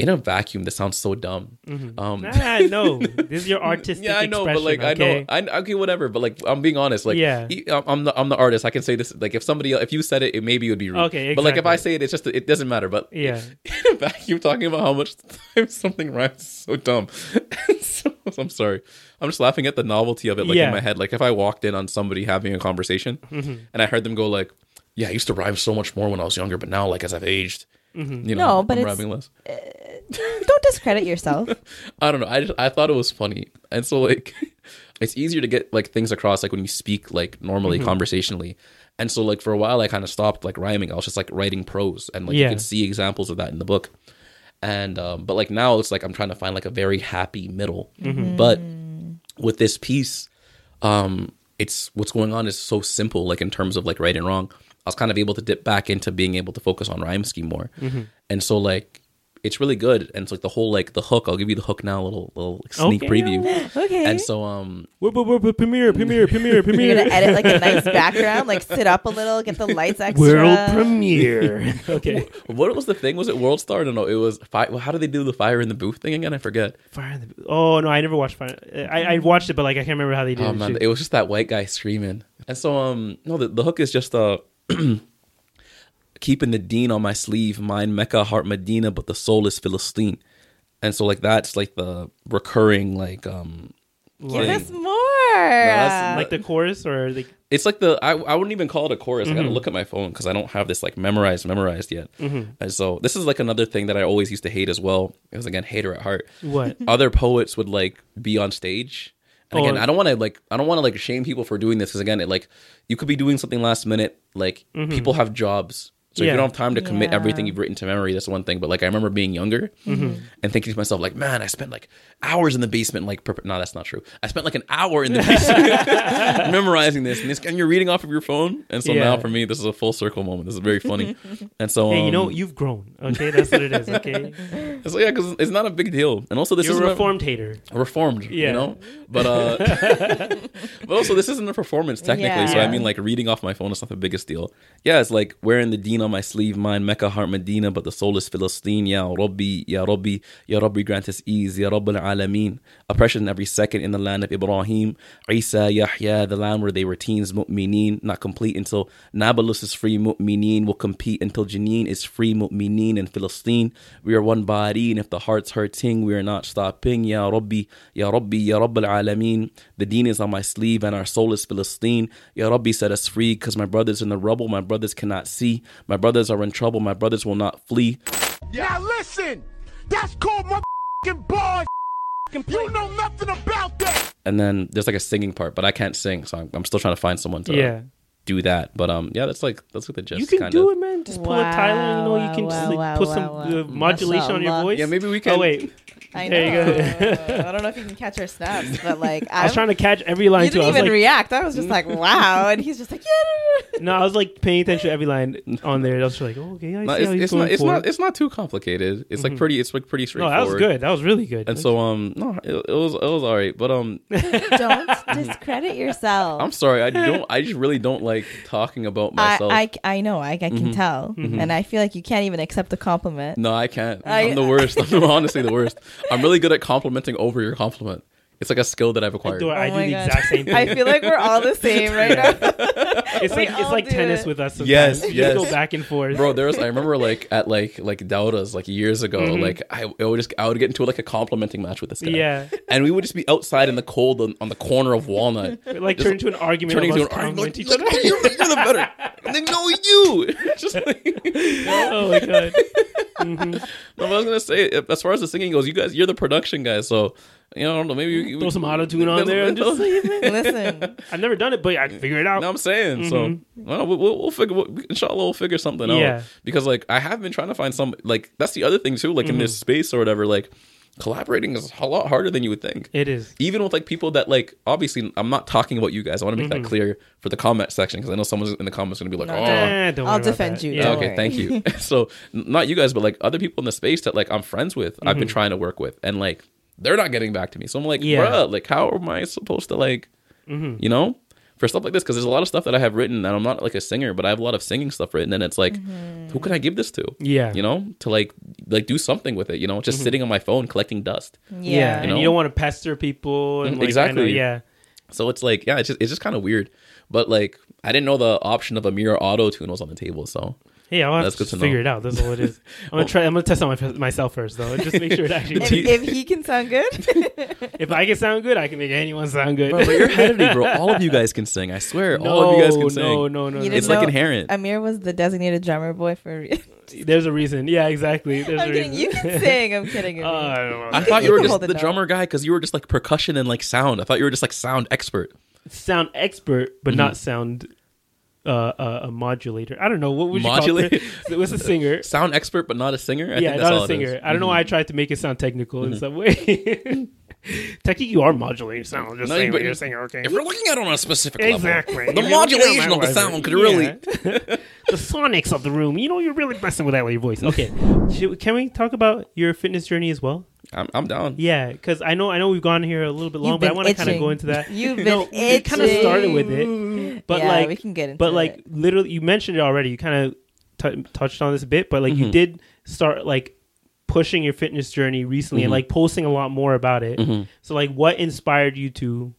C: in a vacuum that sounds so dumb um
A: Nah, no, [LAUGHS] this is your artistic.
C: yeah, I know, but like
A: expression,
C: I know, I okay, whatever. But like, I'm being honest. Like,
A: Yeah.
C: I'm- the I'm the artist. I can say this. Like, if somebody, if you said it, it maybe it would be rude.
A: Okay,
C: But like, if I say it, it's just it doesn't matter. But
A: Yeah. [LAUGHS]
C: in a vacuum, talking about how much time [LAUGHS] something rhymes so dumb. so, I'm sorry. I'm just laughing at the novelty of it. Like
A: Yeah.
C: in my head, like if I walked in on somebody having a conversation
A: Mm-hmm.
C: and I heard them go like, "Yeah, I used to rhyme so much more when I was younger, but now like as I've aged."
A: Mm-hmm.
C: You know,
B: No, but
C: I'm
B: it's-
C: rhyming less.
B: Don't discredit yourself. [LAUGHS]
C: I don't know. I just I thought it was funny, and so like, [LAUGHS] it's easier to get like things across like when you speak like normally
A: Mm-hmm.
C: conversationally, and so like for a while I kind of stopped like rhyming. I was just like writing prose, and like
A: Yeah.
C: you can see examples of that in the book. And um, but like now it's like I'm trying to find like a very happy middle.
A: Mm-hmm.
C: But with this piece, um, it's what's going on is so simple. Like in terms of like right and wrong, I was kind of able to dip back into being able to focus on rhyme scheme more,
A: Mm-hmm.
C: and so like it's really good. And it's like the whole like the hook. I'll give you the hook now, a little little sneak
A: Okay.
C: preview.
B: Okay.
C: And so um
A: Whoop, whoop, whoop, whoop, premiere, premiere, premiere, [LAUGHS]
B: You're
A: premiere.
B: gonna edit like a nice [LAUGHS] background, like sit up a little, get the lights extra.
A: World premiere. [LAUGHS] okay.
C: what was the thing? Was it World Star? No, no, it was fi- well, how did they do the fire in the booth thing again? I forget.
A: Fire in the booth. Oh no, I never watched Fire. I, I watched it, but like I can't remember how they did
C: Oh
A: it.
C: man,
A: Shit.
C: it was just that white guy screaming. And so um no, the, the hook is just uh [CLEARS THROAT] keeping the deen on my sleeve, mind Mecca, heart Medina, but the soul is Philistine. And so like that's like the recurring like um
B: Give
C: thing.
B: us more.
C: that's-
A: like the chorus or like
C: it's like the I, I wouldn't even call it a chorus. I
A: Mm-hmm.
C: gotta look at my phone because I don't have this like memorized memorized yet. And so this is like another thing that I always used to hate as well. It was again hater at heart.
A: what?
C: Other poets would like be on stage And again,
A: Oh.
C: I don't want to like I don't want to like shame people for doing this because again, it like you could be doing something last minute. Like mm-hmm. people have jobs, so if you don't have time to commit
B: Yeah.
C: everything you've written to memory, that's one thing. But like I remember being younger and thinking to myself, like, man, I spent like hours in the basement, like, prep- no, that's not true. I spent like an hour in the basement [LAUGHS] [LAUGHS] memorizing this, and, this, and you're reading off of your phone. And so
A: Yeah.
C: now for me, this is a full circle moment. This is very funny. [LAUGHS] and so,
A: Hey, you know
C: um,
A: you've grown. Okay, that's what it is. Okay,
C: so yeah, because it's not a big deal. And also, this is
A: a reformed hater.
C: reformed
A: Yeah.
C: you know but uh but also this isn't a performance technically so i mean like reading off my phone is not the biggest deal yeah it's like wearing the deen on my sleeve mine mecca heart medina but the soul is philistine. Ya rabbi ya rabbi ya rabbi grant us ease. Ya rabb alameen. Oppression every second in the land of ibrahim. Isa yahya the land where they were teens mu'mineen. Not complete until nablus is free mu'mineen. Will compete until Jenin is free mu'mineen in philistine. We are one body and if the heart's hurting we are not stopping. Ya rabbi ya rabbi ya rabb alameen. The deen is on my sleeve and our soul is philistine. Ya rabbi set us free because my brothers in the rubble my brothers cannot see my brothers are in trouble my brothers will not flee
D: Now listen, that's called motherfucking bars. You know nothing about that.
C: and then there's like a singing part but i can't sing so i'm, I'm still trying to find someone to
A: Yeah,
C: do that but um yeah that's like that's like the gist
A: you can
C: kind
A: do
C: of
A: it, man. Just pull a Tyler. You know, you can
B: Wow,
A: just like,
B: wow,
A: put
B: wow,
A: some
B: wow.
A: uh, modulation on your
B: Mashallah.
A: voice.
C: yeah maybe we can
A: Oh wait,
B: I know.
A: There you [LAUGHS]
B: I don't know if you can catch our snaps, but like
A: I was
B: I'm-
A: trying to catch every line
B: You didn't
A: was
B: even
A: like,
B: react. I was just like, wow, and he's just like, yeah.
A: no, I was like paying attention to every line on there. I was just like, oh, okay, I
C: No,
A: see
C: it's,
A: how he's
C: it's
A: going
C: not it's
A: for
C: not.
A: Mm-hmm.
C: it's not too complicated it's like pretty it's like pretty
A: No,
C: straightforward
A: that was good. That was really good.
C: and so um no it, it was it was all right but um [LAUGHS]
B: Don't [LAUGHS] discredit yourself.
C: i'm sorry i don't i just really don't like talking about myself
B: I, I know, I, I can
C: Mm-hmm.
B: tell, and I feel like you can't even accept a compliment.
C: No, I can't.
B: I-
C: I'm the worst. I'm [LAUGHS] honestly the worst. I'm really good at complimenting over your compliment. It's like a skill that I've
A: I
C: acquired.
A: do, I
B: Oh
A: do
B: my
A: the
B: God.
A: exact same thing.
B: I feel like we're all the same right [LAUGHS] now. [LAUGHS]
A: it's like it's like tennis
B: it.
A: with us. Sometimes.
C: Yes,
A: we just
C: yes.
A: go back and forth.
C: Bro, there was I remember [LAUGHS] like at like like Dauda's like years ago,
A: Mm-hmm.
C: like I, I would just I would get into like a complimenting match with this guy.
A: Yeah.
C: And we would just be outside in the cold on, on the corner of Walnut.
A: It, [LAUGHS] like
C: Just
A: turn into an argument.
C: turning into an argument.
A: complimenting
C: Like,
A: each other.
C: you're, you're the better. And then no you. just like
A: oh my god.
C: No, but I was gonna say, as far as the singing goes, you guys, you're the production guys, so you know, I don't know, maybe you,
A: Throw some auto tune on there and just
B: Listen,
A: I've never done it, but I can figure it out.
C: No, I'm saying Mm-hmm. so. Well, we'll, we'll, we'll figure. We'll, inshallah, we'll figure something
A: Yeah.
C: out. Because like I have been trying to find some. Like that's the other thing too. Like in this mm-hmm. space or whatever. Like collaborating is a lot harder than you would think.
A: It is.
C: Even with like people that like obviously I'm not talking about you guys. I want to make that mm-hmm. clear for the comment section because I know someone's in the comments going to be like,
B: No,
C: oh.
B: don't.
A: Don't
B: I'll defend
A: that.
B: you,
A: Yeah.
C: Okay, thank you. [LAUGHS] [LAUGHS] so not you guys, but like other people in the space that like I'm friends with, I've been trying to work with, and like they're not getting back to me. So I'm like,
A: Yeah.
C: bruh, like how am I supposed to like, you know, for stuff like this? Because there's a lot of stuff that I have written, and I'm not like a singer, but I have a lot of singing stuff written, and it's like, who can I give this to?
A: Yeah.
C: you know, to like like do something with it. You know, just sitting on my phone collecting dust.
A: Yeah,
B: yeah.
A: and
C: know?
A: you don't want to pester people. And
C: Mm,
A: like,
C: exactly.
A: I know, yeah.
C: So it's like, yeah, it's just it's just kind of weird. But like, I didn't know the option of a mirror auto tune was on the table. So
A: Hey, I'll have
C: That's
A: to
C: good to
A: figure
C: know.
A: it out. That's all it is. [LAUGHS] I'm gonna try. I'm gonna test out my, myself first, though. Just make sure it actually.
B: if,
A: works.
B: if he can sound good, [LAUGHS]
A: if I can sound good, I can make anyone sound good.
C: Bro, but you're ahead of me, bro. All of you guys can sing. I swear,
A: no,
C: all of you guys can sing.
A: no, no, no,
B: You
A: no.
C: It's
B: didn't
C: like inherent.
B: Amir was the designated drummer boy for. [LAUGHS]
A: There's a reason. Yeah, exactly. There's
B: I'm
A: a
B: kidding.
A: reason.
B: You can sing. I'm kidding.
A: Uh, I don't know.
C: I thought
B: You
C: you were just the drummer guy because you were just like percussion and like sound. I thought you were just like sound expert.
A: sound expert, but
C: Mm-hmm.
A: not sound uh, uh, a modulator. I don't know what would you
C: Modulator?
A: call it. It [LAUGHS] was a singer. [LAUGHS]
C: Sound expert, but not a singer. I
A: yeah,
C: think that's
A: not
C: all
A: a singer.
C: Mm-hmm.
A: I don't know why I tried to make it sound technical in some way. [LAUGHS] Technically, you are modulating sound. Just
C: No,
A: saying
C: you-
A: what you're saying. Okay.
C: If we're looking at it on a specific
A: Exactly.
C: level,
A: If
C: the
A: you're looking at
C: modulation of the sound could really.
A: the sonics of the room. You know, you're really messing with that with your voice. Okay, Should, can we talk about your fitness journey as well?
C: I'm, I'm down.
A: Yeah, because I know I know we've gone here a little bit long,
B: You've
A: but I want to kind of go into that.
B: You've been
A: no, it kind of started with it, but
B: yeah,
A: like
B: we can get into
A: but like
B: it.
A: literally, you mentioned it already. You kind of t- touched on this a bit, but like
C: Mm-hmm.
A: you did start like pushing your fitness journey recently
C: Mm-hmm.
A: and like posting a lot more about it. So like, what inspired you to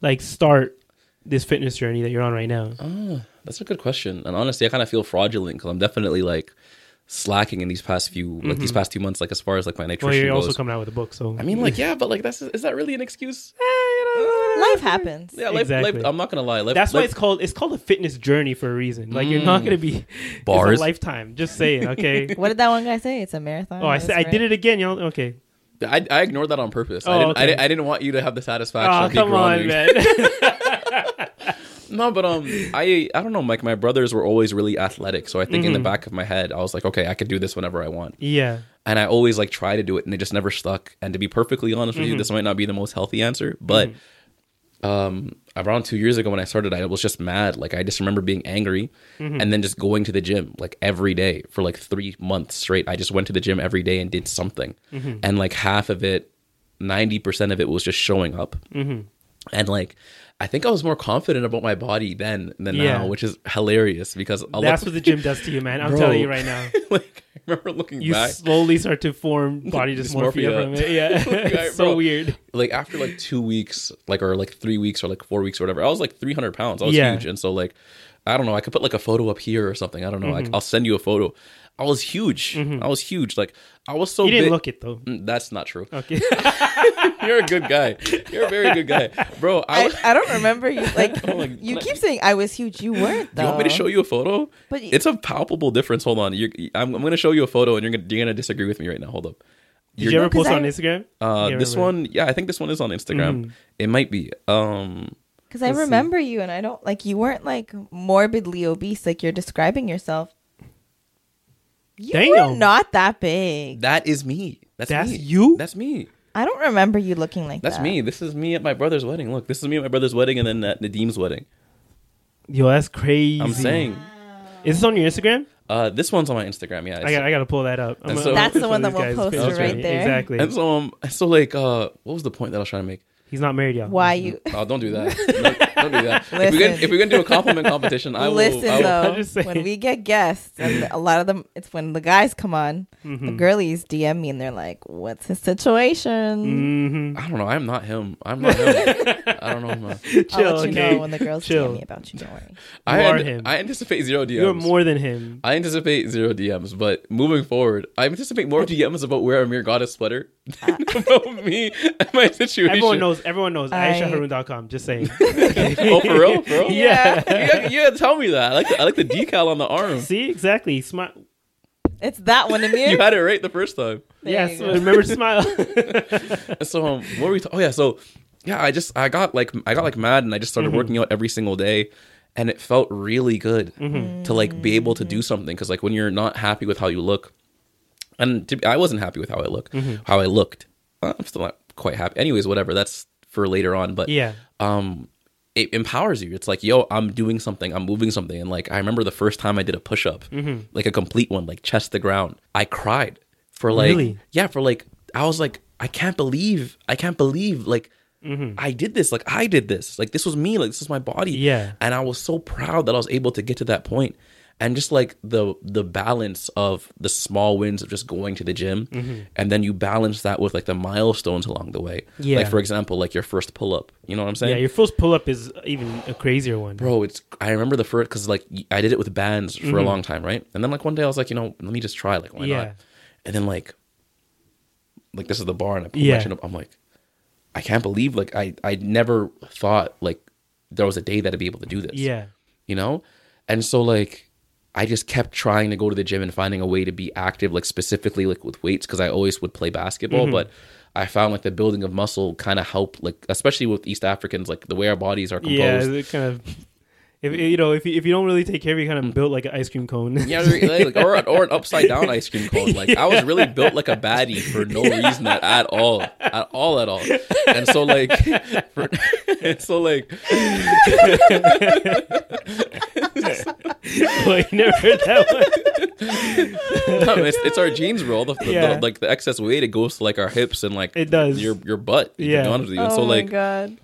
A: like start this fitness journey that you're on right now?
C: Oh, that's a good question. And honestly, I kind of feel fraudulent because I'm definitely like slacking in these past few like these past two months. Like as far as like my
A: Mm-hmm. Well,
C: nutrition
A: you're
C: goes.
A: also coming out with a book, so
C: I mean, like [LAUGHS] yeah, but like that's is that really an excuse?
B: life happens.
C: Yeah, life,
A: Exactly.
C: life, I'm not gonna lie. Life,
A: That's why it's called it's called a fitness journey for a reason. Like you're not gonna be
C: Mm. Bars. [LAUGHS]
A: It's a lifetime. Just saying, okay. [LAUGHS]
B: What did that one guy say? It's a marathon.
A: oh, I
B: That's
A: said I did it again, y'all. Okay,
C: I, I ignored that on purpose. I,
A: Oh,
C: didn't, I,
A: okay.
C: didn't, I didn't want you to have the satisfaction.
A: Oh
C: of me
A: come on, man.
C: No, but um, I I don't know. Like my brothers were always really athletic, so I think
A: Mm-hmm.
C: in the back of my head, I was like, okay, I could do this whenever I want.
A: yeah.
C: and I always like try to do it, and it just never stuck. And to be perfectly honest with you,
A: Mm-hmm.
C: this might not be the most healthy answer, but um, around two years ago when I started, I was just mad. Like I just remember being angry,
A: Mm-hmm.
C: and then just going to the gym like every day for like three months straight. I just went to the gym every day and did something,
A: Mm-hmm.
C: and like half of it, ninety percent of it was just showing up,
A: Mm-hmm.
C: and like. I think I was more confident about my body then than
A: Yeah.
C: now, which is hilarious because I'll
A: That's
C: look,
A: what the gym does to you, man. I'm
C: Bro.
A: telling you right now. [LAUGHS]
C: like I remember looking back.
A: You
C: back.
A: slowly start to form [LAUGHS] body dysmorphia, from it. [LAUGHS] Yeah. so
C: Bro.
A: weird.
C: like after like two weeks, like or like three weeks or like four weeks or whatever, I was like 300 pounds. I was
A: Yeah.
C: huge, and so like I don't know. I could put like a photo up here or something. I don't know.
A: Mm-hmm.
C: Like I'll send you a photo. I was huge. I was huge. Like I was so.
A: You didn't
C: big-
A: look it though.
C: Mm, That's not true.
A: Okay. [LAUGHS]
C: You're a good guy. You're a very good guy, bro. I,
B: I,
C: was-
B: I don't remember you [LAUGHS] like
C: my-
B: you keep saying I was huge. You weren't though.
C: you want me to show you a photo?
B: But y-
C: it's a palpable difference. Hold on. You're, I'm, I'm going to show you a photo, and you're gonna you're gonna disagree with me right now. Hold up.
A: Did you ever post it on Instagram?
C: Uh, this
A: remember.
C: one, yeah, I think this one is on Instagram.
A: Mhm.
C: It might be. Um,
B: Because I
A: Let's see.
B: remember you, and I don't like you weren't like morbidly obese like you're describing yourself. You were
A: Damn.
B: not that big.
C: that is me. That's,
A: That's
C: me.
A: you?
C: That's me.
B: I don't remember you looking like
C: That's
B: that.
C: me. This is me at my brother's wedding. Look, this is me at my brother's wedding, and then at Nadim's wedding.
A: Yo, that's crazy.
C: I'm saying,
A: Is this on your Instagram?
C: uh, this one's on my Instagram. Yeah,
A: I got. I got to pull that up. I'm
C: And
A: gonna-
C: so-
B: That's the one that we'll post
A: pictures.
C: right
B: there.
A: Exactly.
C: and so um, so like, uh, what was the point that I was trying to make?
A: He's not married yet.
B: Why you
C: Oh, don't do that. [LAUGHS] don't, don't do that. if we're gonna if we're gonna do a compliment competition, I will.
B: listen
C: I will
B: though? [LAUGHS]
A: I'm just saying.
B: When we get guests, and a lot of them, it's when the guys come on.
A: Mm-hmm.
B: The girlies DM me and they're like, "What's his situation?"
A: hmm
C: I don't know. I'm not him. I'm not him. [LAUGHS] I don't know. Him.
B: I'll let you
A: okay?
B: know when the girls
A: Chill.
B: DM me about you. Don't worry.
C: I,
A: are
C: an-
A: him.
C: I anticipate zero DMs.
A: You're more than him.
C: I anticipate zero DMs, but moving forward, I anticipate more DMs about where Amir got his sweater than about me and my situation.
A: Everyone knows. Everyone knows.
B: I-
A: AishaHarun.com. Just saying. [LAUGHS]
C: Oh, for real, bro?
A: yeah.
C: You gotta, you gotta tell me that. I like the, I like the decal on the arm.
A: See exactly. Smile.
B: It's that one, Amir.
C: You had it right the first time.
B: There
A: Yes.
B: you go.
A: Remember to smile. [LAUGHS]
C: So um, what were we? Ta- oh yeah, so yeah, I just I got like I got like mad and I just
A: Mm-hmm.
C: started working out every single day, and it felt really good
A: Mm-hmm.
C: to like be able to do something because like when you're not happy with how you look, and to, I wasn't happy with how I look,
A: Mm-hmm.
C: how I looked. I'm still not quite happy. Anyways, whatever. That's for later on. But
A: yeah.
C: um it empowers you. It's like, yo, I'm doing something, I'm moving something. And like I remember the first time I did a push up,
A: Mm-hmm.
C: like a complete one, like chest to ground. I cried for like
A: Really?
C: yeah, for like I was like, I can't believe, I can't believe like I did this, like I did this. Like this was me, like this is my body.
A: Yeah.
C: And I was so proud that I was able to get to that point. And just like the the balance of the small wins of just going to the gym, and then you balance that with like the milestones along the way.
A: Yeah.
C: Like for example, like your first pull up. You know what I'm saying?
A: Yeah. Your first pull up is even a crazier one.
C: bro it's i remember the first because like i did it with bands for
A: Mm-hmm.
C: a long time right and then like one day i was like you know let me just try like why
A: Yeah.
C: not and then like like this is the bar and i put
A: Yeah.
C: my chin up i'm like i can't believe like i i never thought like there was a day that i'd be able to do this
A: Yeah.
C: you know and so like i just kept trying to go to the gym and finding a way to be active like specifically like with weights because i always would play basketball
A: Mm-hmm.
C: but i found like the building of muscle kind of helped like especially with east africans like the way our bodies are composed
A: Yeah. It kind of. If you know, if you, if you don't really take care of, it, you kind of built like an ice cream cone.
C: Yeah, like, or or an upside down ice cream [LAUGHS] cone. Like I was really built like a baddie for no reason at, at all, at all, at all. And so like, [LAUGHS] for, and [LAUGHS] so like,
A: Well, you never heard that one.
C: no, it's, it's our genes, bro. The, the-
A: Yeah.
C: the- like the excess weight, it goes to like our hips and like
A: It does.
C: your your butt.
A: Yeah.
C: be honest with you. And
B: oh
C: so
B: my
C: like,
B: god.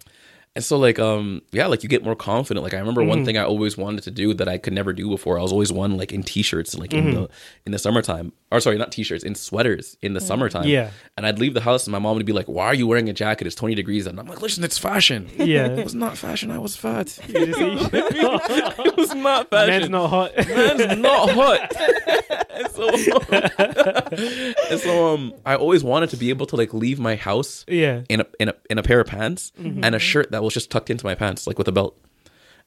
C: And so like, um, yeah, like you get more confident. Like I remember
A: Mm-hmm.
C: one thing I always wanted to do that I could never do before. I was always one like in t-shirts, like in
A: Mm-hmm.
C: the in the summertime. Or sorry, not t-shirts, in sweaters in the summertime.
A: Yeah.
C: And I'd leave the house and my mom would be like, "Why are you wearing a jacket? It's twenty degrees." And I'm like, "Listen, it's fashion."
A: Yeah.
C: It was not fashion. I was fat. [LAUGHS] [LAUGHS] It was not fashion.
A: Man's not hot.
C: Man's not hot. and [LAUGHS] so, and so, um, I always wanted to be able to like leave my house
A: yeah.
C: in a in a in a pair of pants
A: Mm-hmm.
C: and a shirt that was just tucked into my pants, like with a belt.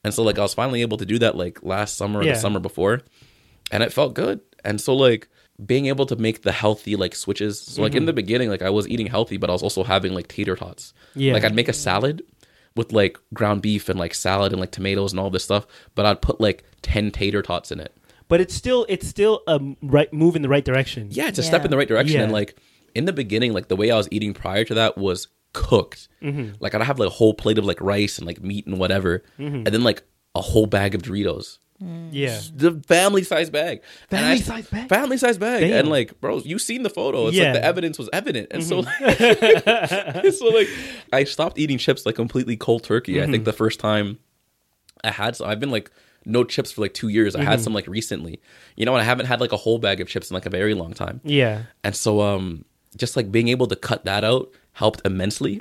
C: And so, like, I was finally able to do that like last summer or
A: Yeah.
C: the summer before, and it felt good. And so, like, being able to make the healthy like switches. So like in the beginning, like I was eating healthy, but I was also having like tater tots.
A: Yeah.
C: Like I'd make a salad with like ground beef and like salad and like tomatoes and all this stuff, but I'd put like ten tater tots in it.
A: but it's still it's still a right move in the right direction.
C: Yeah, it's a step in the right direction. And like in the beginning, like the way I was eating prior to that was cooked.
A: Mm-hmm.
C: Like I'd have like a whole plate of like rice and like meat and whatever,
A: Mm-hmm.
C: and then like a whole bag of Doritos.
A: Yeah.
C: The family size bag. I-
A: Family size bag?
C: Family size bag.
A: Damn.
C: And like, bro, you seen the photo. It's
A: Yeah. Mm-hmm.
C: like the evidence was evident. And so like, [LAUGHS] [LAUGHS] so like I stopped eating chips like completely cold turkey. I
A: Mm-hmm.
C: think the first time I had so I've been like no chips for like two years. I
A: Mm-hmm.
C: had some like recently. You know, and I haven't had like a whole bag of chips in like a very long time.
A: Yeah.
C: And so um just like being able to cut that out helped immensely.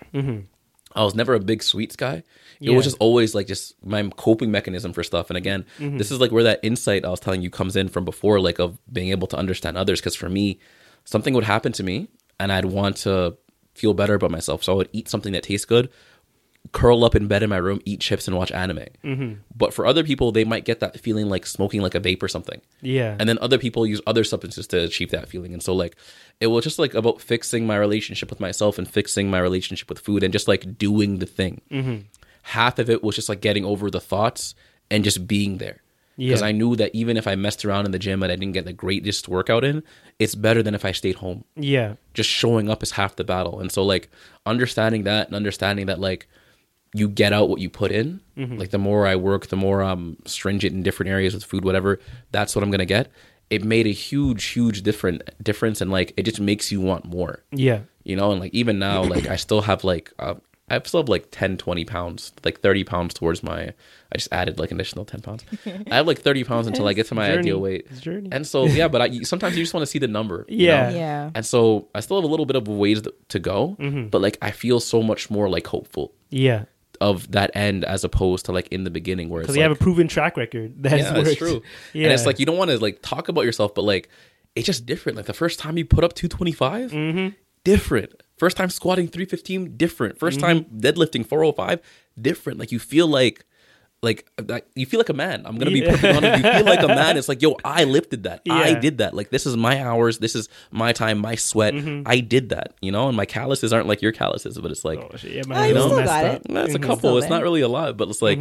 C: I was never a big sweets guy. It.
A: Yeah.
C: was just always like just my coping mechanism for stuff. And again,
A: Mm-hmm.
C: this is like where that insight I was telling you comes in from before, like of being able to understand others. Because for me, something would happen to me, and I'd want to feel better about myself. So I would eat something that tastes good, curl up in bed in my room, eat chips, and watch anime.
A: Mm-hmm.
C: But for other people, they might get that feeling like smoking like a vape or something.
A: Yeah.
C: And then other people use other substances to achieve that feeling. And so like it was just like about fixing my relationship with myself and fixing my relationship with food and just like doing the thing.
A: Mm-hmm.
C: Half of it was just like getting over the thoughts and just being there. Because
A: Yeah.
C: I knew that even if I messed around in the gym and I didn't get the greatest workout in, it's better than if I stayed home
A: yeah.
C: just showing up is half the battle. And so like understanding that and understanding that like you get out what you put in.
A: Mm-hmm.
C: Like the more I work, the more I'm stringent in different areas with food, whatever, that's what I'm gonna get. It made a huge, huge different difference and like it just makes you want more.
A: Yeah.
C: You know, and like even now, like I still have like uh, I still have like 10, 20 pounds, like 30 pounds towards my I just added like an additional 10 pounds. [LAUGHS] I have like 30 pounds until I get to my
A: Journey.
C: ideal weight.
A: It's journey.
C: And so yeah, but I sometimes you just want to see the number. you
A: Yeah.
C: know?
B: Yeah.
C: And so I still have a little bit of ways to go,
A: Mm-hmm.
C: but like I feel so much more like hopeful
A: Yeah.
C: Of that end as opposed to like in the beginning where it's
A: Because
C: like,
A: you have a proven track record. That's
C: yeah, that's true.
A: Yeah. [LAUGHS]
C: And it's like you don't want to like talk about yourself, but like it's just different. Like the first time you put up 225,
A: Mm-hmm.
C: different. First time squatting 315, different. 1st
A: Mm-hmm.
C: time deadlifting 405, different. Like you feel like like like, you feel like a man. I'm gonna be
A: Yeah.
C: perfectly honest. You feel like a man. It's like, yo, I lifted that. I did that. Like this is my hours. This is my time. My sweat.
A: Mm-hmm.
C: I did that. You know. And my calluses aren't like your calluses, but it's like
A: Oh, shit. Yeah, my
B: you
A: hands
B: still got
A: up.
B: it.
C: that's a
A: Mhm.
C: couple.
B: Still
C: It's not really a lot, but it's like.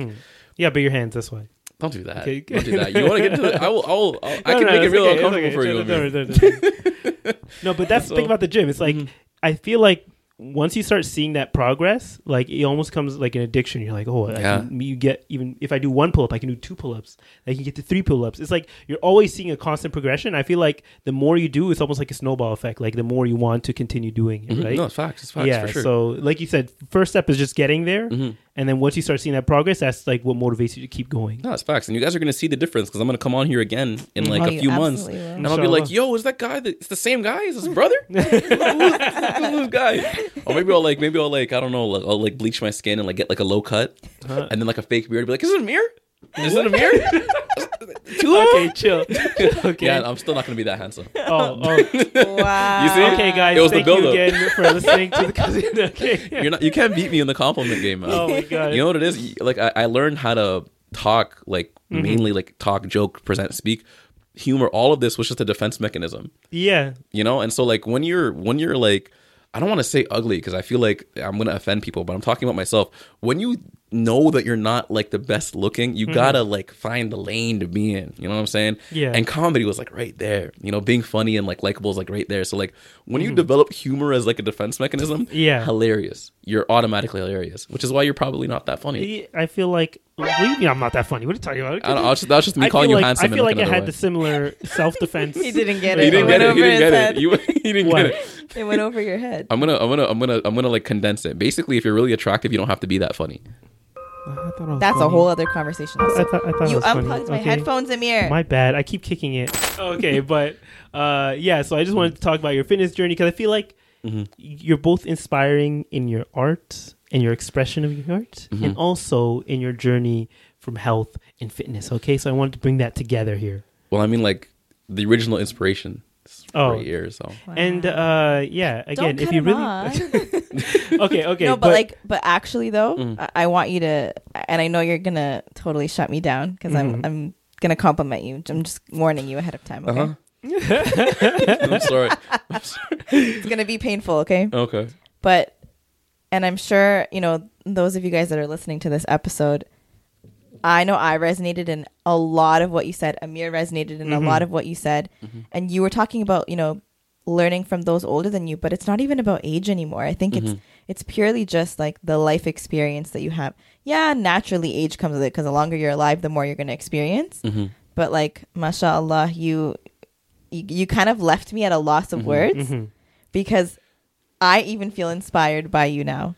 A: Yeah, but your hands this way.
C: Don't do that.
A: Okay.
C: Don't do that. You want to get into the? I will. I, will, I'll, I [LAUGHS]
A: No,
C: can
A: no,
C: make it
A: it's
C: real
A: okay,
C: uncomfortable
A: okay.
C: for you.
A: No,
C: man.
A: no, no, no. [LAUGHS] No, but that's the thing about the gym. It's like I feel like once you start seeing that progress, like it almost comes like an addiction. You're like, oh, I
C: Yeah.
A: can, you get even if I do one pull up, I can do two pull ups. I can get to three pull ups. It's like you're always seeing a constant progression. I feel like the more you do, it's almost like a snowball effect. Like the more you want to continue doing it,
C: Mhm.
A: right?
C: No, it's facts. It's facts
A: yeah.
C: for sure.
A: So, like you said, first step is just getting there,
C: Mhm.
A: And then once you start seeing that progress, that's like what motivates you to keep going.
C: No, it's facts, and you guys are gonna see the difference because I'm gonna come on here again in like
B: Oh,
C: a few months,
B: will.
C: and I'll be like, "Yo, is that guy? That, it's the same guy? Is his brother? [LAUGHS] who's, who's this guy?" Or maybe I'll like, maybe I'll like, I don't know, like, I'll like bleach my skin and like get like a low cut,
A: Uh-huh.
C: and then like a fake beard. Be like, "Is it a mirror? Is it a mirror?" [LAUGHS] Two
A: Okay,
C: them?
A: chill. [LAUGHS] okay.
C: Yeah, I'm still not gonna be that handsome. [LAUGHS]
A: oh, oh.
B: Wow.
C: You see?
A: Okay, guys,
C: It was the
A: thank you
C: build-up.
A: again for listening to the cousin. Okay.
C: You're not. You can't beat me in the compliment game, man.
A: Oh my god.
C: You know what it is? Like I, I learned how to talk, like
A: Mm-hmm.
C: mainly like talk, joke, present, speak, humor. All of this was just a defense mechanism,
A: yeah.
C: you know. And so like when you're when you're like, I don't want to say ugly because I feel like I'm gonna offend people, but I'm talking about myself. When you know that you're not like the best looking, you gotta like find the lane to be in. You know what I'm saying?
A: Mm-hmm. Yeah.
C: And comedy was like right there. You know, being funny and like likable is like right there. So like when
A: Mm-hmm.
C: you develop humor as like a defense mechanism,
A: Yeah.
C: hilarious. You're automatically hilarious, which is why you're probably not that funny.
A: I feel like what do you mean I'm not that funny? What are you talking about?
C: I don't know, I was just, that was just me
A: I
C: calling
A: feel
C: you
A: like,
C: handsome.
A: I feel
C: in,
A: like
C: like
A: I had
C: another
A: the similar [LAUGHS] self defense.
B: He didn't get it.
C: He didn't
B: It
C: get it. He didn't get
B: head.
C: it. You, he didn't
A: What?
C: get it.
B: It went over your head.
C: I'm gonna, I'm gonna, I'm gonna, I'm gonna like condense it. Basically, if you're really attractive, you don't have to be that funny.
A: I thought I
B: That's a whole other conversation.
A: I thought, I thought
B: you
A: it was funny.
B: unplugged my
A: Okay.
B: headphones, Amir.
A: My bad. I keep kicking it. Okay, [LAUGHS] but uh, yeah. So I just wanted to talk about your fitness journey because I feel like
C: Mm-hmm.
A: you're both inspiring in your art and your expression of your art,
C: Mm-hmm.
A: and also in your journey from health and fitness. Okay, so I wanted to bring that together here.
C: Well, I mean, like the original inspiration
A: Oh.
C: right here. So
A: And uh, yeah, again,
B: Don't
A: if you really [LAUGHS] [LAUGHS] okay, okay,
B: no, but, like, but actually though,
C: Mm.
B: I, I want you to, and I know you're gonna totally shut me down because
A: Mhm.
B: I'm, I'm gonna compliment you. I'm just warning you ahead of time. Okay.
C: Uh-huh. [LAUGHS] I'm sorry.
B: It's gonna be painful, okay?
C: Okay.
B: But and I'm sure, you know, those of you guys that are listening to this episode, I know I resonated in a lot of what you said. Amir resonated in a mm-hmm. lot of what you said. Mm-hmm. And you were talking about, you know, learning from those older than you, but it's not even about age anymore. I think it's mm-hmm. it's purely just like the life experience that you have. Yeah, naturally age comes with it because the longer you're alive, the more you're going to experience. But like, mashallah, you, you you kind of left me at a loss of mm-hmm. words mm-hmm. because I even feel inspired by you now.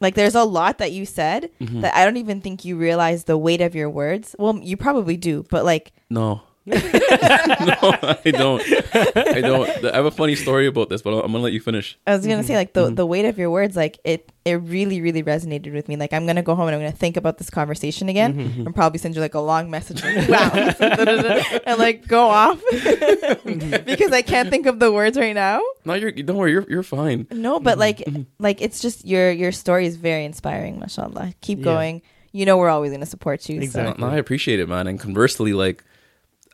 B: Like there's a lot that you said mm-hmm. that I don't even think you realize the weight of your words. Well, you probably do, but like
C: No. [LAUGHS] [LAUGHS] no, I don't. I don't. I have a funny story about this, but I'm gonna let you finish.
B: I was gonna say, like the the weight of your words, like it it really really resonated with me. Like I'm gonna go home and I'm gonna think about this conversation again, mm-hmm, mm-hmm. and probably send you like a long message, like, wow, [LAUGHS] and like go off mm-hmm. because I can't think of the words right now.
C: No, you're. Don't worry. You're. You're fine.
B: No, but like like it's just your your story is very inspiring, mashallah. Keep
A: Yeah.
B: going. You know we're always gonna support you. so-
A: Exactly.
C: No, I appreciate it, man. And conversely, like,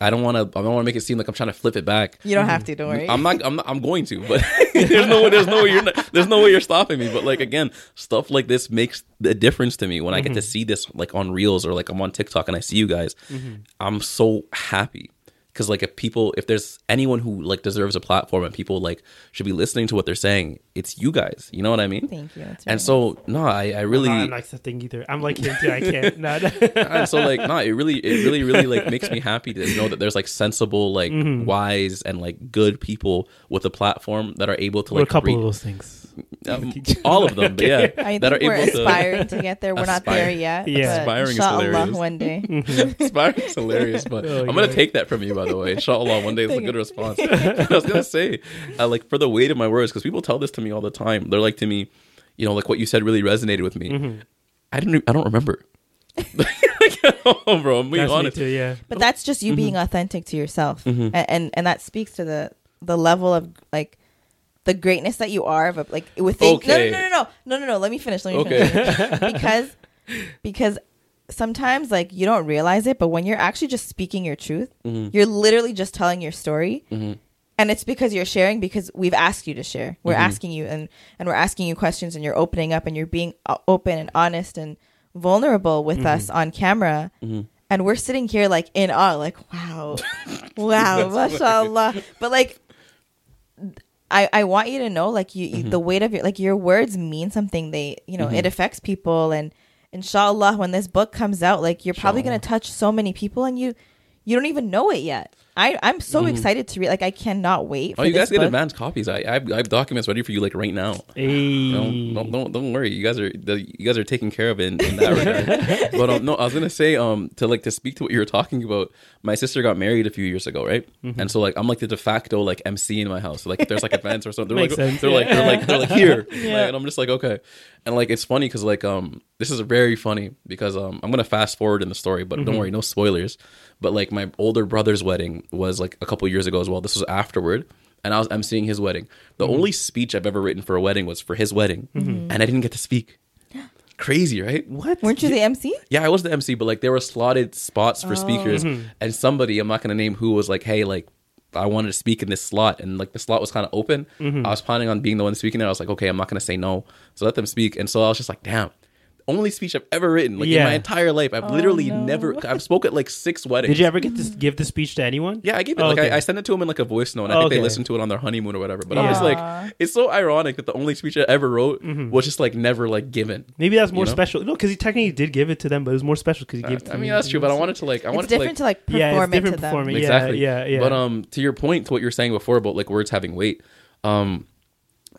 C: I don't want to. I don't want to make it seem like I'm trying to flip it back.
B: You don't have to. Don't worry.
C: I'm not. I'm not. I'm going to, but [LAUGHS] [LAUGHS] there's no. There's no way you're. Not, there's no way you're stopping me. But like again, stuff like this makes a difference to me when I get to mm-hmm. see this like on reels or like I'm on TikTok and I see you guys. Mm-hmm. I'm so happy because like if people, if there's anyone who like deserves a platform and people like should be listening to what they're saying, it's you guys. You know what I mean?
B: Thank you. That's
C: And
B: very
C: so no, I I really.
A: I'm not accepting either. I'm like him too. I can't. [LAUGHS] Not.
C: and so like no it really it really really like [LAUGHS] makes me happy to know that there's like sensible like
A: Mm-hmm.
C: wise and like good people with a platform that are able to
A: Or a
C: like
A: couple
C: re-
A: of those things.
C: Um, [LAUGHS] all of them but yeah [LAUGHS]
B: I
C: that are
B: we're
C: able to
B: aspiring to get there. We're not there yet.
A: Yeah.
C: Aspiring is
B: inshallah,
C: hilarious.
B: one day. [LAUGHS]
C: Aspiring is hilarious but
A: Oh,
C: i'm gonna
A: God.
C: take that from you by the way inshallah one day it's a good response i was gonna say uh, like for the weight of my words because people tell this to me all the time they're like to me you know like what you said really resonated with me
A: Mm-hmm.
C: i didn't i don't remember oh bro i'm being
A: That's me
C: honest
A: too. Yeah.
B: But that's just you being authentic to yourself,
C: Mm-hmm.
B: and, and and that speaks to the the level of like the greatness that you are. But like within
C: Okay.
B: no, no no no no no no. Let me finish. Let me
C: Okay.
B: finish [LAUGHS] because because sometimes like you don't realize it, but when you're actually just speaking your truth,
C: Mm-hmm.
B: you're literally just telling your story. And it's because you're sharing because we've asked you to share. We're
C: Mm-hmm.
B: asking you and and we're asking you questions and you're opening up and you're being uh, open and honest and vulnerable with
C: Mm-hmm.
B: us on camera. And we're sitting here like in awe, like wow, [LAUGHS] wow, mashallah. But like, I I want you to know, like you,
C: Mm-hmm.
B: the weight of your like your words mean something. They you know it affects people, and inshallah, when this book comes out, like you're probably gonna touch so many people, and you you don't even know it yet. I I'm so excited to read. Like I cannot wait.
C: Oh
B: for
C: you guys get
B: book.
C: advanced copies I, I have I have documents ready for you like right now
A: Hey.
C: don't, don't don't don't worry. You guys are the, you guys are taken care of in, in that regard. [LAUGHS] but um, no, I was gonna say um to like to speak to what you were talking about. My sister got married a few years ago, right?
A: Mm-hmm.
C: And so like I'm like the de facto like MC in my house. So, like if there's like [LAUGHS] events or something, they're
A: Makes
C: like
A: sense.
C: they're like they're like they're like here, [LAUGHS]
A: Yeah.
C: Like, and I'm just like okay. And like it's funny because like um this is very funny because um I'm gonna fast forward in the story, but
A: Mm-hmm.
C: don't worry, no spoilers. But like my older brother's wedding was like a couple years ago as well. This was afterward and I was i'm seeing his wedding. The
A: Mm-hmm.
C: only speech I've ever written for a wedding was for his wedding, and I didn't get to speak. [GASPS] Crazy, right?
A: What?
B: Weren't you the MC?
C: Yeah, I was the MC, but like there were slotted spots for speakers,
A: Mm-hmm.
C: and somebody I'm not gonna name who was like, "Hey, like I wanted to speak in this slot," and like the slot was kind of open.
A: Mm-hmm.
C: I was planning on being the one speaking there. I was like, "Okay, I'm not gonna say no," so let them speak. And so I was just like, "Damn." Only speech I've ever written, like in my entire life. I've literally never. I've spoke at like six weddings.
A: Did you ever get to give the speech to anyone?
C: Yeah, I gave it.
A: Oh,
C: like
A: okay.
C: I, I sent it to them in like a voice note. And I
A: Oh,
C: think they
A: okay.
C: listened to it on their honeymoon or whatever. But I'm
A: Yeah.
C: just like, it's so ironic that the only speech I ever wrote was just like never like given.
A: Maybe that's more
C: You know?
A: special. No, because he technically did give it to them, but it was more special because he gave it to
C: I
A: them.
C: mean, that's true, but I wanted to like, I
B: It's
C: wanted to like,
B: different to like perform
A: yeah, it's
B: it to
A: different
B: them.
A: performing.
C: Exactly.
A: yeah, yeah.
C: But um, to your point, to what you were saying before about like words having weight, um,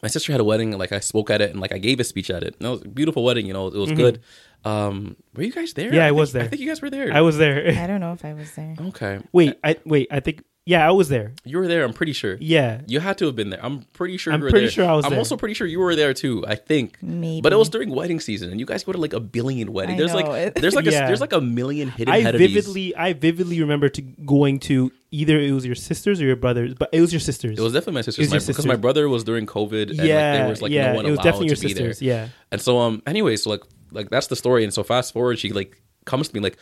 C: my sister had a wedding, and like I spoke at it, and like I gave a speech at it. And it was a beautiful wedding, you know, it was good. Um, were you guys there?
A: Mm-hmm. Yeah, I
C: think-
A: was there.
C: I think you guys were there.
A: I was there.
B: I don't know if I was there.
C: okay.
A: wait, I wait. I think yeah, I was there.
C: You were there. I'm pretty sure.
A: Yeah,
C: You had to have been there. I'm pretty sure
A: I'm
C: you were
A: pretty
C: there.
A: sure I was
C: I'm
A: there.
C: also pretty sure you were there too. I think.
B: Maybe.
C: But it was during wedding season, and you guys go to like a billion weddings.
B: I
C: there's
B: know,
C: like there's like a, [LAUGHS]
A: Yeah.
C: there's like a million hidden
A: I
C: head
A: vividly, I vividly remember to going to either it was your sisters or your brothers, but it was your sisters.
C: It was definitely my
A: It
C: sisters
A: was your
C: my, because
A: sisters.
C: my brother was during COVID. And
A: yeah,
C: like, there was like
A: yeah.
C: no one
A: it was
C: allowed
A: definitely your
C: to be
A: sisters.
C: there.
A: Yeah,
C: And so um, anyway, so like like that's the story. And so fast forward, she like comes to me like,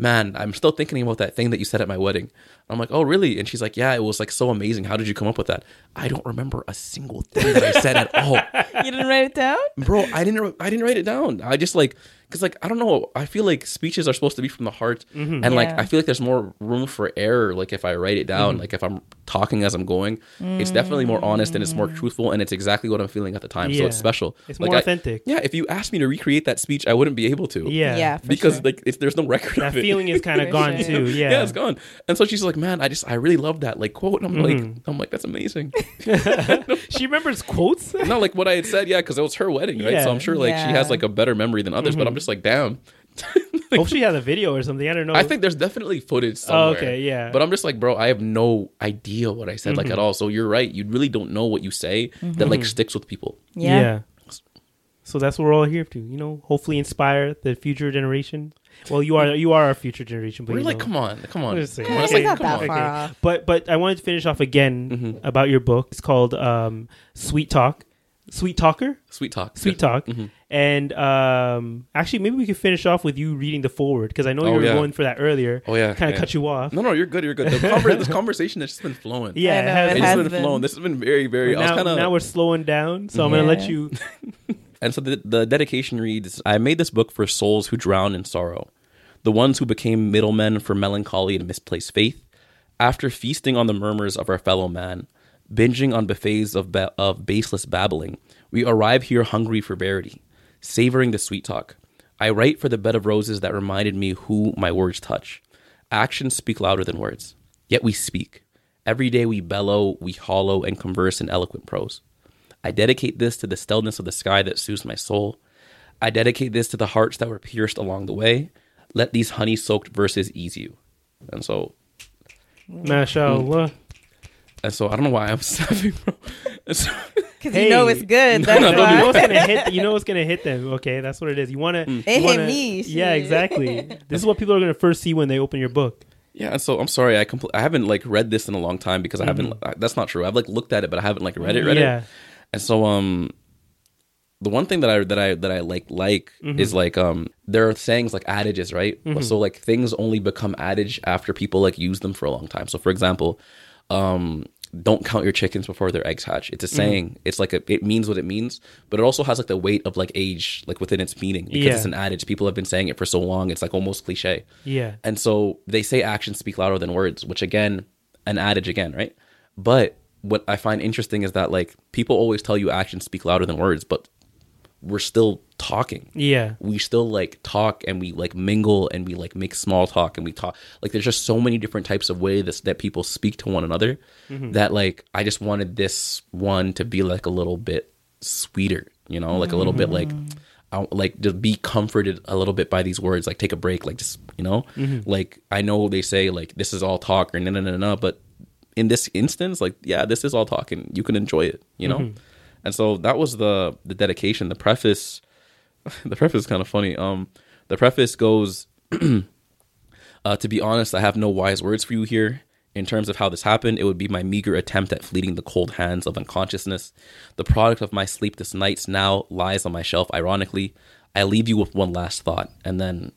C: man, I'm still thinking about that thing that you said at my wedding. I'm like, oh, really? And she's like, yeah, it was like so amazing. How did you come up with that? I don't remember a single thing that I said at all, [LAUGHS]
B: You didn't write it down?
C: bro. I didn't. I didn't write it down. I just like because like I don't know. I feel like speeches are supposed to be from the heart, mm-hmm. and like I feel like there's more room for error. Like if I write it down, mm-hmm. like if I'm talking as I'm going, it's definitely more honest and it's more mm. truthful, and it's exactly what I'm feeling at the time. So it's special.
A: It's
C: Like,
A: more
C: I-
A: authentic.
C: yeah, if you asked me to recreate that speech, I wouldn't be able to.
A: Yeah.
B: Yeah, for
C: because
B: sure.
C: like it's, there's no record
A: That
C: of it.
A: feeling is kind [LAUGHS] of gone
B: sure.
A: too. Yeah.
C: yeah, it's gone. And so she's like, "Man, I just I really love that like quote." And I'm
A: Mm-hmm.
C: like, I'm like, that's amazing. [LAUGHS] [LAUGHS]
A: She remembers quotes.
C: Not like what I had said, yeah, because it was her wedding, right?
A: Yeah.
C: So I'm sure like she has like a better memory than others. But mm-hmm. I'm just like, damn. [LAUGHS]
A: Hope she has a video or something. I don't know.
C: I think there's definitely footage somewhere.
A: Oh, okay, yeah.
C: But I'm just like, bro, I have no idea what I said like at
A: Mm-hmm.
C: all. So you're right. You really don't know what you say that like sticks with people.
B: Yeah.
A: So that's what we're all here to, you know, hopefully inspire the future generation. Well, you are you are our future generation, but
C: We're
A: you
C: like,
A: know.
C: come on, come on.
A: Just saying.
C: Come on. It's
B: We're
C: like,
B: not
C: come
B: that
C: on.
B: far off.
A: But but I wanted to finish off again
C: Mm-hmm.
A: about your book. It's called um, Sweet Talk, Sweet Talker,
C: Sweet talk.
A: Sweet Talk,
C: Mm-hmm.
A: And um, actually maybe we could finish off with you reading the forward because I know you
C: Oh,
A: were
C: yeah.
A: going for that earlier.
C: Oh yeah.
A: kind of
C: yeah.
A: cut you off.
C: No, no, you're good. You're good. The [LAUGHS] conver- this conversation has just been flowing.
A: Yeah,
B: I
A: it has-
B: it has
C: been,
B: been.
C: flowing. This has been very, very. I was
A: now,
C: kind of
A: now we're slowing down, so I'm gonna let you. [LAUGHS]
C: And so the, the dedication reads I made this book for souls who drown in sorrow, the ones who became middlemen for melancholy and misplaced faith. After feasting on the murmurs of our fellow man, binging on buffets of, ba- of baseless babbling, we arrive here hungry for verity, savoring the sweet talk. I write for the bed of roses that reminded me who my words touch. Actions speak louder than words, yet we speak. Every day we bellow, we hollow, and converse in eloquent prose. I dedicate this to the stillness of the sky that soothes my soul. I dedicate this to the hearts that were pierced along the way. Let these honey soaked verses ease you. And so,
A: Mashallah.
C: And so I don't know why I'm snapping, [LAUGHS] bro. And so-
B: Because you know it's good. That's
C: no,
A: you know
B: why.
A: what's gonna hit. You know what's gonna hit them. Okay, that's what it is. You want to.
C: Mm.
B: It hit me,
A: Yeah,
B: shit.
A: exactly. [LAUGHS] this is what people are gonna first see when they open your book.
C: yeah, so I'm sorry. I compl- I haven't like read this in a long time because I haven't. I- That's not true. I've like looked at it, but I haven't like read it. Read
A: Yeah.
C: it. And so, um, the one thing that I that I that I like like is like um there are sayings like adages, right? So like things only become adage after people like use them for a long time. So for example, um don't count your chickens before their eggs hatch. It's a saying. It's like a, it means what it means, but it also has like the weight of like age like within its meaning because
A: Yeah.
C: it's an adage. People have been saying it for so long. It's like almost cliche.
A: Yeah.
C: And so they say actions speak louder than words, which again, an adage again, right? But what I find interesting is that like people always tell you actions speak louder than words, but we're still talking.
A: Yeah.
C: We still like talk and we like mingle and we like make small talk and we talk like there's just so many different types of ways that, that people speak to one another mm-hmm. that like I just wanted this one to be like a little bit sweeter, you know, like a little bit like mm-hmm. I, like to be comforted a little bit by these words, like take a break, like just you know, mm-hmm. like I know they say like this is all talk or no no no no, but in this instance, like yeah, this is all talk and you can enjoy it, you know. And so that was the the dedication. The preface, [LAUGHS] the preface is kind of funny. Um, the preface goes, [CLEARS THROAT] uh, to be honest, I have no wise words for you here. In terms of how this happened, it would be my meager attempt at fleeting the cold hands of unconsciousness. The product of my sleepless nights now lies on my shelf. Ironically, I leave you with one last thought, and then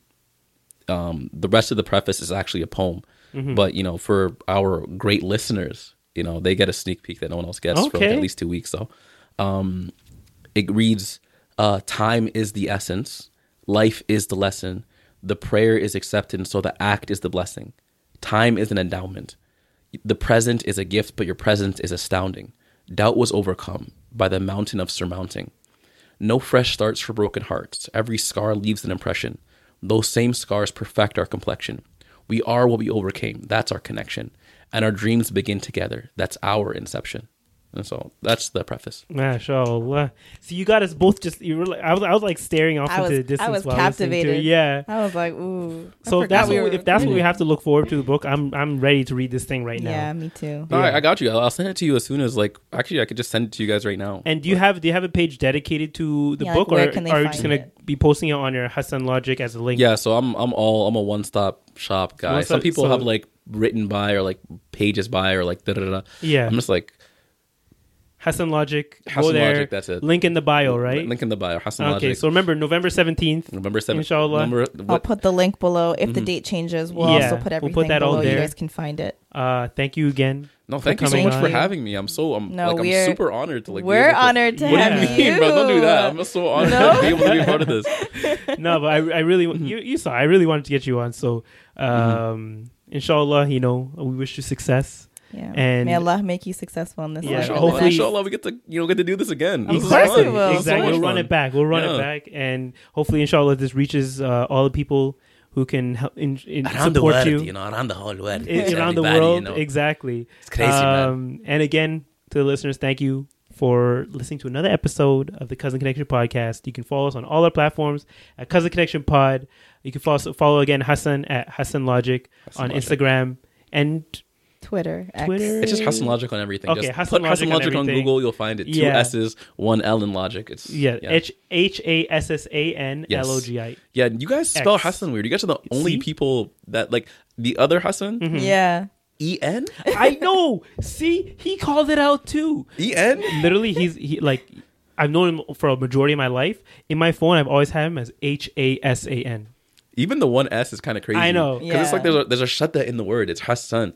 C: um, the rest of the preface is actually a poem. But you know, for our great listeners, you know, they get a sneak peek that no one else gets for like at least two weeks. So, um, it reads, uh, "Time is the essence, life is the lesson, the prayer is acceptance, so the act is the blessing. Time is an endowment. The present is a gift, but your presence is astounding. Doubt was overcome by the mountain of surmounting. No fresh starts for broken hearts. Every scar leaves an impression. Those same scars perfect our complexion. We are what we overcame. That's our connection. And our dreams begin together. That's our inception. And so that's the preface.
A: Mashallah. So you got us both just. You were like, I was. I was like staring off
B: I
A: into
B: was-
A: the
B: I
A: distance.
B: was
A: while listening to it.
B: captivated.
A: Yeah.
B: I was like, ooh.
A: So if that's
B: we
A: what,
B: were-
A: if that's what we have to look forward to the book, I'm I'm ready to read this thing right now.
B: Yeah, me too.
C: All right, I got you. I'll I'll send it to you as soon as like. Actually, I could just send it to you guys right now.
A: And do you have do you have a page dedicated to the
B: Yeah, like,
A: book, or
B: can
A: are you just gonna
B: it?
A: be posting it on your Hassan Logic as a link?
C: Yeah, so I'm I'm all I'm a one stop shop guy.
A: One
C: Some people
A: so-
C: have like written by or like pages by or like da da da.
A: Yeah.
C: I'm just like,
A: Hassan Logic. Go there.
C: Logic, that's it.
A: Link in the bio, right?
C: Link in the bio. Hassan Logic.
A: okay, so remember November seventeenth.
C: November seventh.
A: Inshallah.
C: Number,
B: I'll put the link below. If the date changes, we'll
A: Yeah,
B: also put everything we'll
A: put that all
B: below. You guys can find it.
A: Uh, thank you again.
C: no, thank you so
A: coming
C: much for having me. I'm so I'm
B: No,
C: like I'm super honored to like.
B: We're
C: to-
B: honored to
C: What
B: have
C: do you mean,
B: you.
C: bro? Don't do that. I'm so honored
B: No?
C: to be able to be part of this. [LAUGHS]
A: no, but I, I really you, you saw I really wanted to get you on. So, um,
C: Mm-hmm.
A: inshallah, you know, we wish you success.
B: Yeah.
A: And-
B: May Allah make you successful in this.
A: Yeah,
B: life.
C: inshallah,
A: hopefully-
C: inshallah, we get to you know get to do this again. This
B: course we will.
C: This is so
A: Exactly. we'll run it back. We'll run
C: Yeah.
A: it back, and hopefully, inshallah, this reaches uh, all the people who can help in, in
C: Around the
A: support
C: world,
A: you,
C: you know, around the whole world,
A: i- around the world.
C: you know.
A: Exactly.
C: It's crazy, man.
A: um, And again, to the listeners, thank you for listening to another episode of the Cousin Connection podcast. You can follow us on all our platforms at Cousin Connection Pod. You can follow follow again Hassan at Hassan Logic
C: Hassan
A: on
C: Logic.
A: Instagram and
B: Twitter. X.
A: Twitter.
C: It's just Hassan Logic on everything.
A: Okay,
C: just
A: Hassan
C: put Hassan
A: Logic on
C: Logic on,
A: everything.
C: Google, you'll find it. Two
A: Yeah.
C: S's, one L in Logic. It's
A: yeah,
C: yeah.
A: H H A S S A N
C: Yes.
A: L O G I.
C: Yeah, you guys spell
A: X.
C: Hassan weird. You guys are the only
A: See?
C: people that like the other Hassan.
A: Mm-hmm.
B: Yeah.
C: E N
A: I know. See, he called it out too.
C: E N.
A: Literally, he's he like I've known him for a majority of my life. In my phone, I've always had him as H A S A N.
C: Even the one S is kind of crazy.
A: I know.
C: because it's like there's a there's a shadda in the word. It's Hassan.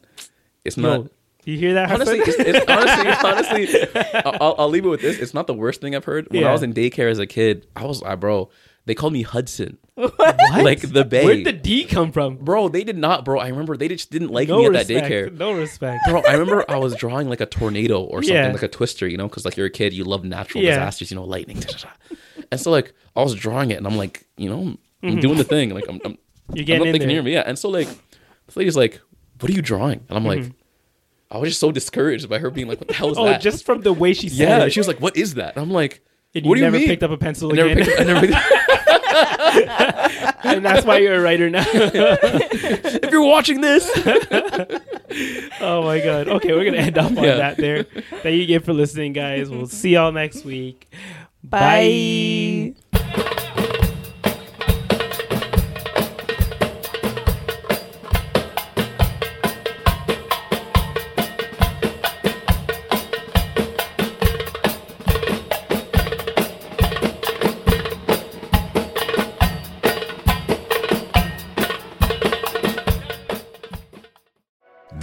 C: It's not.
A: you hear that?
C: Honestly, it's, it's honestly, honestly, [LAUGHS] I'll, I'll leave it with this. It's not the worst thing I've heard. When
A: Yeah.
C: I was in daycare as a kid, I was, like, bro, they called me Hudson,
A: What? [LAUGHS]
C: like the Bay.
A: Where'd the D come from?
C: bro, they did not, bro. I remember they just didn't like
A: no
C: me at
A: respect.
C: that daycare.
A: No respect.
C: Bro, I remember I was [LAUGHS] drawing like a tornado or something,
A: Yeah.
C: like a twister, you know, because like you're a kid, you love natural
A: Yeah.
C: disasters, you know, lightning. da, da, da. And so like I was drawing it, and I'm like, you know, I'm doing the thing, like I'm, I'm,
A: Mm-hmm. You're
C: I'm not
A: in
C: thinking
A: there.
C: near me, yeah. And so like, this lady's like, "What are you drawing?" And I'm like,
A: Mm-hmm.
C: I was just so discouraged by her being like, "What the hell is [LAUGHS]
A: Oh,
C: that?"
A: just from the way she said
C: yeah,
A: it.
C: she was like, "What is that?" And I'm like,
A: and
C: "What
A: you
C: do you
A: never
C: mean?"
A: picked up a pencil
C: I never
A: again,
C: picked I never [LAUGHS] [LAUGHS]
A: and that's why you're a writer now.
C: if you're watching this,
A: oh my god. Okay, we're gonna end up on
C: Yeah.
A: that there. Thank you again for listening, guys. We'll see y'all next week.
B: Bye.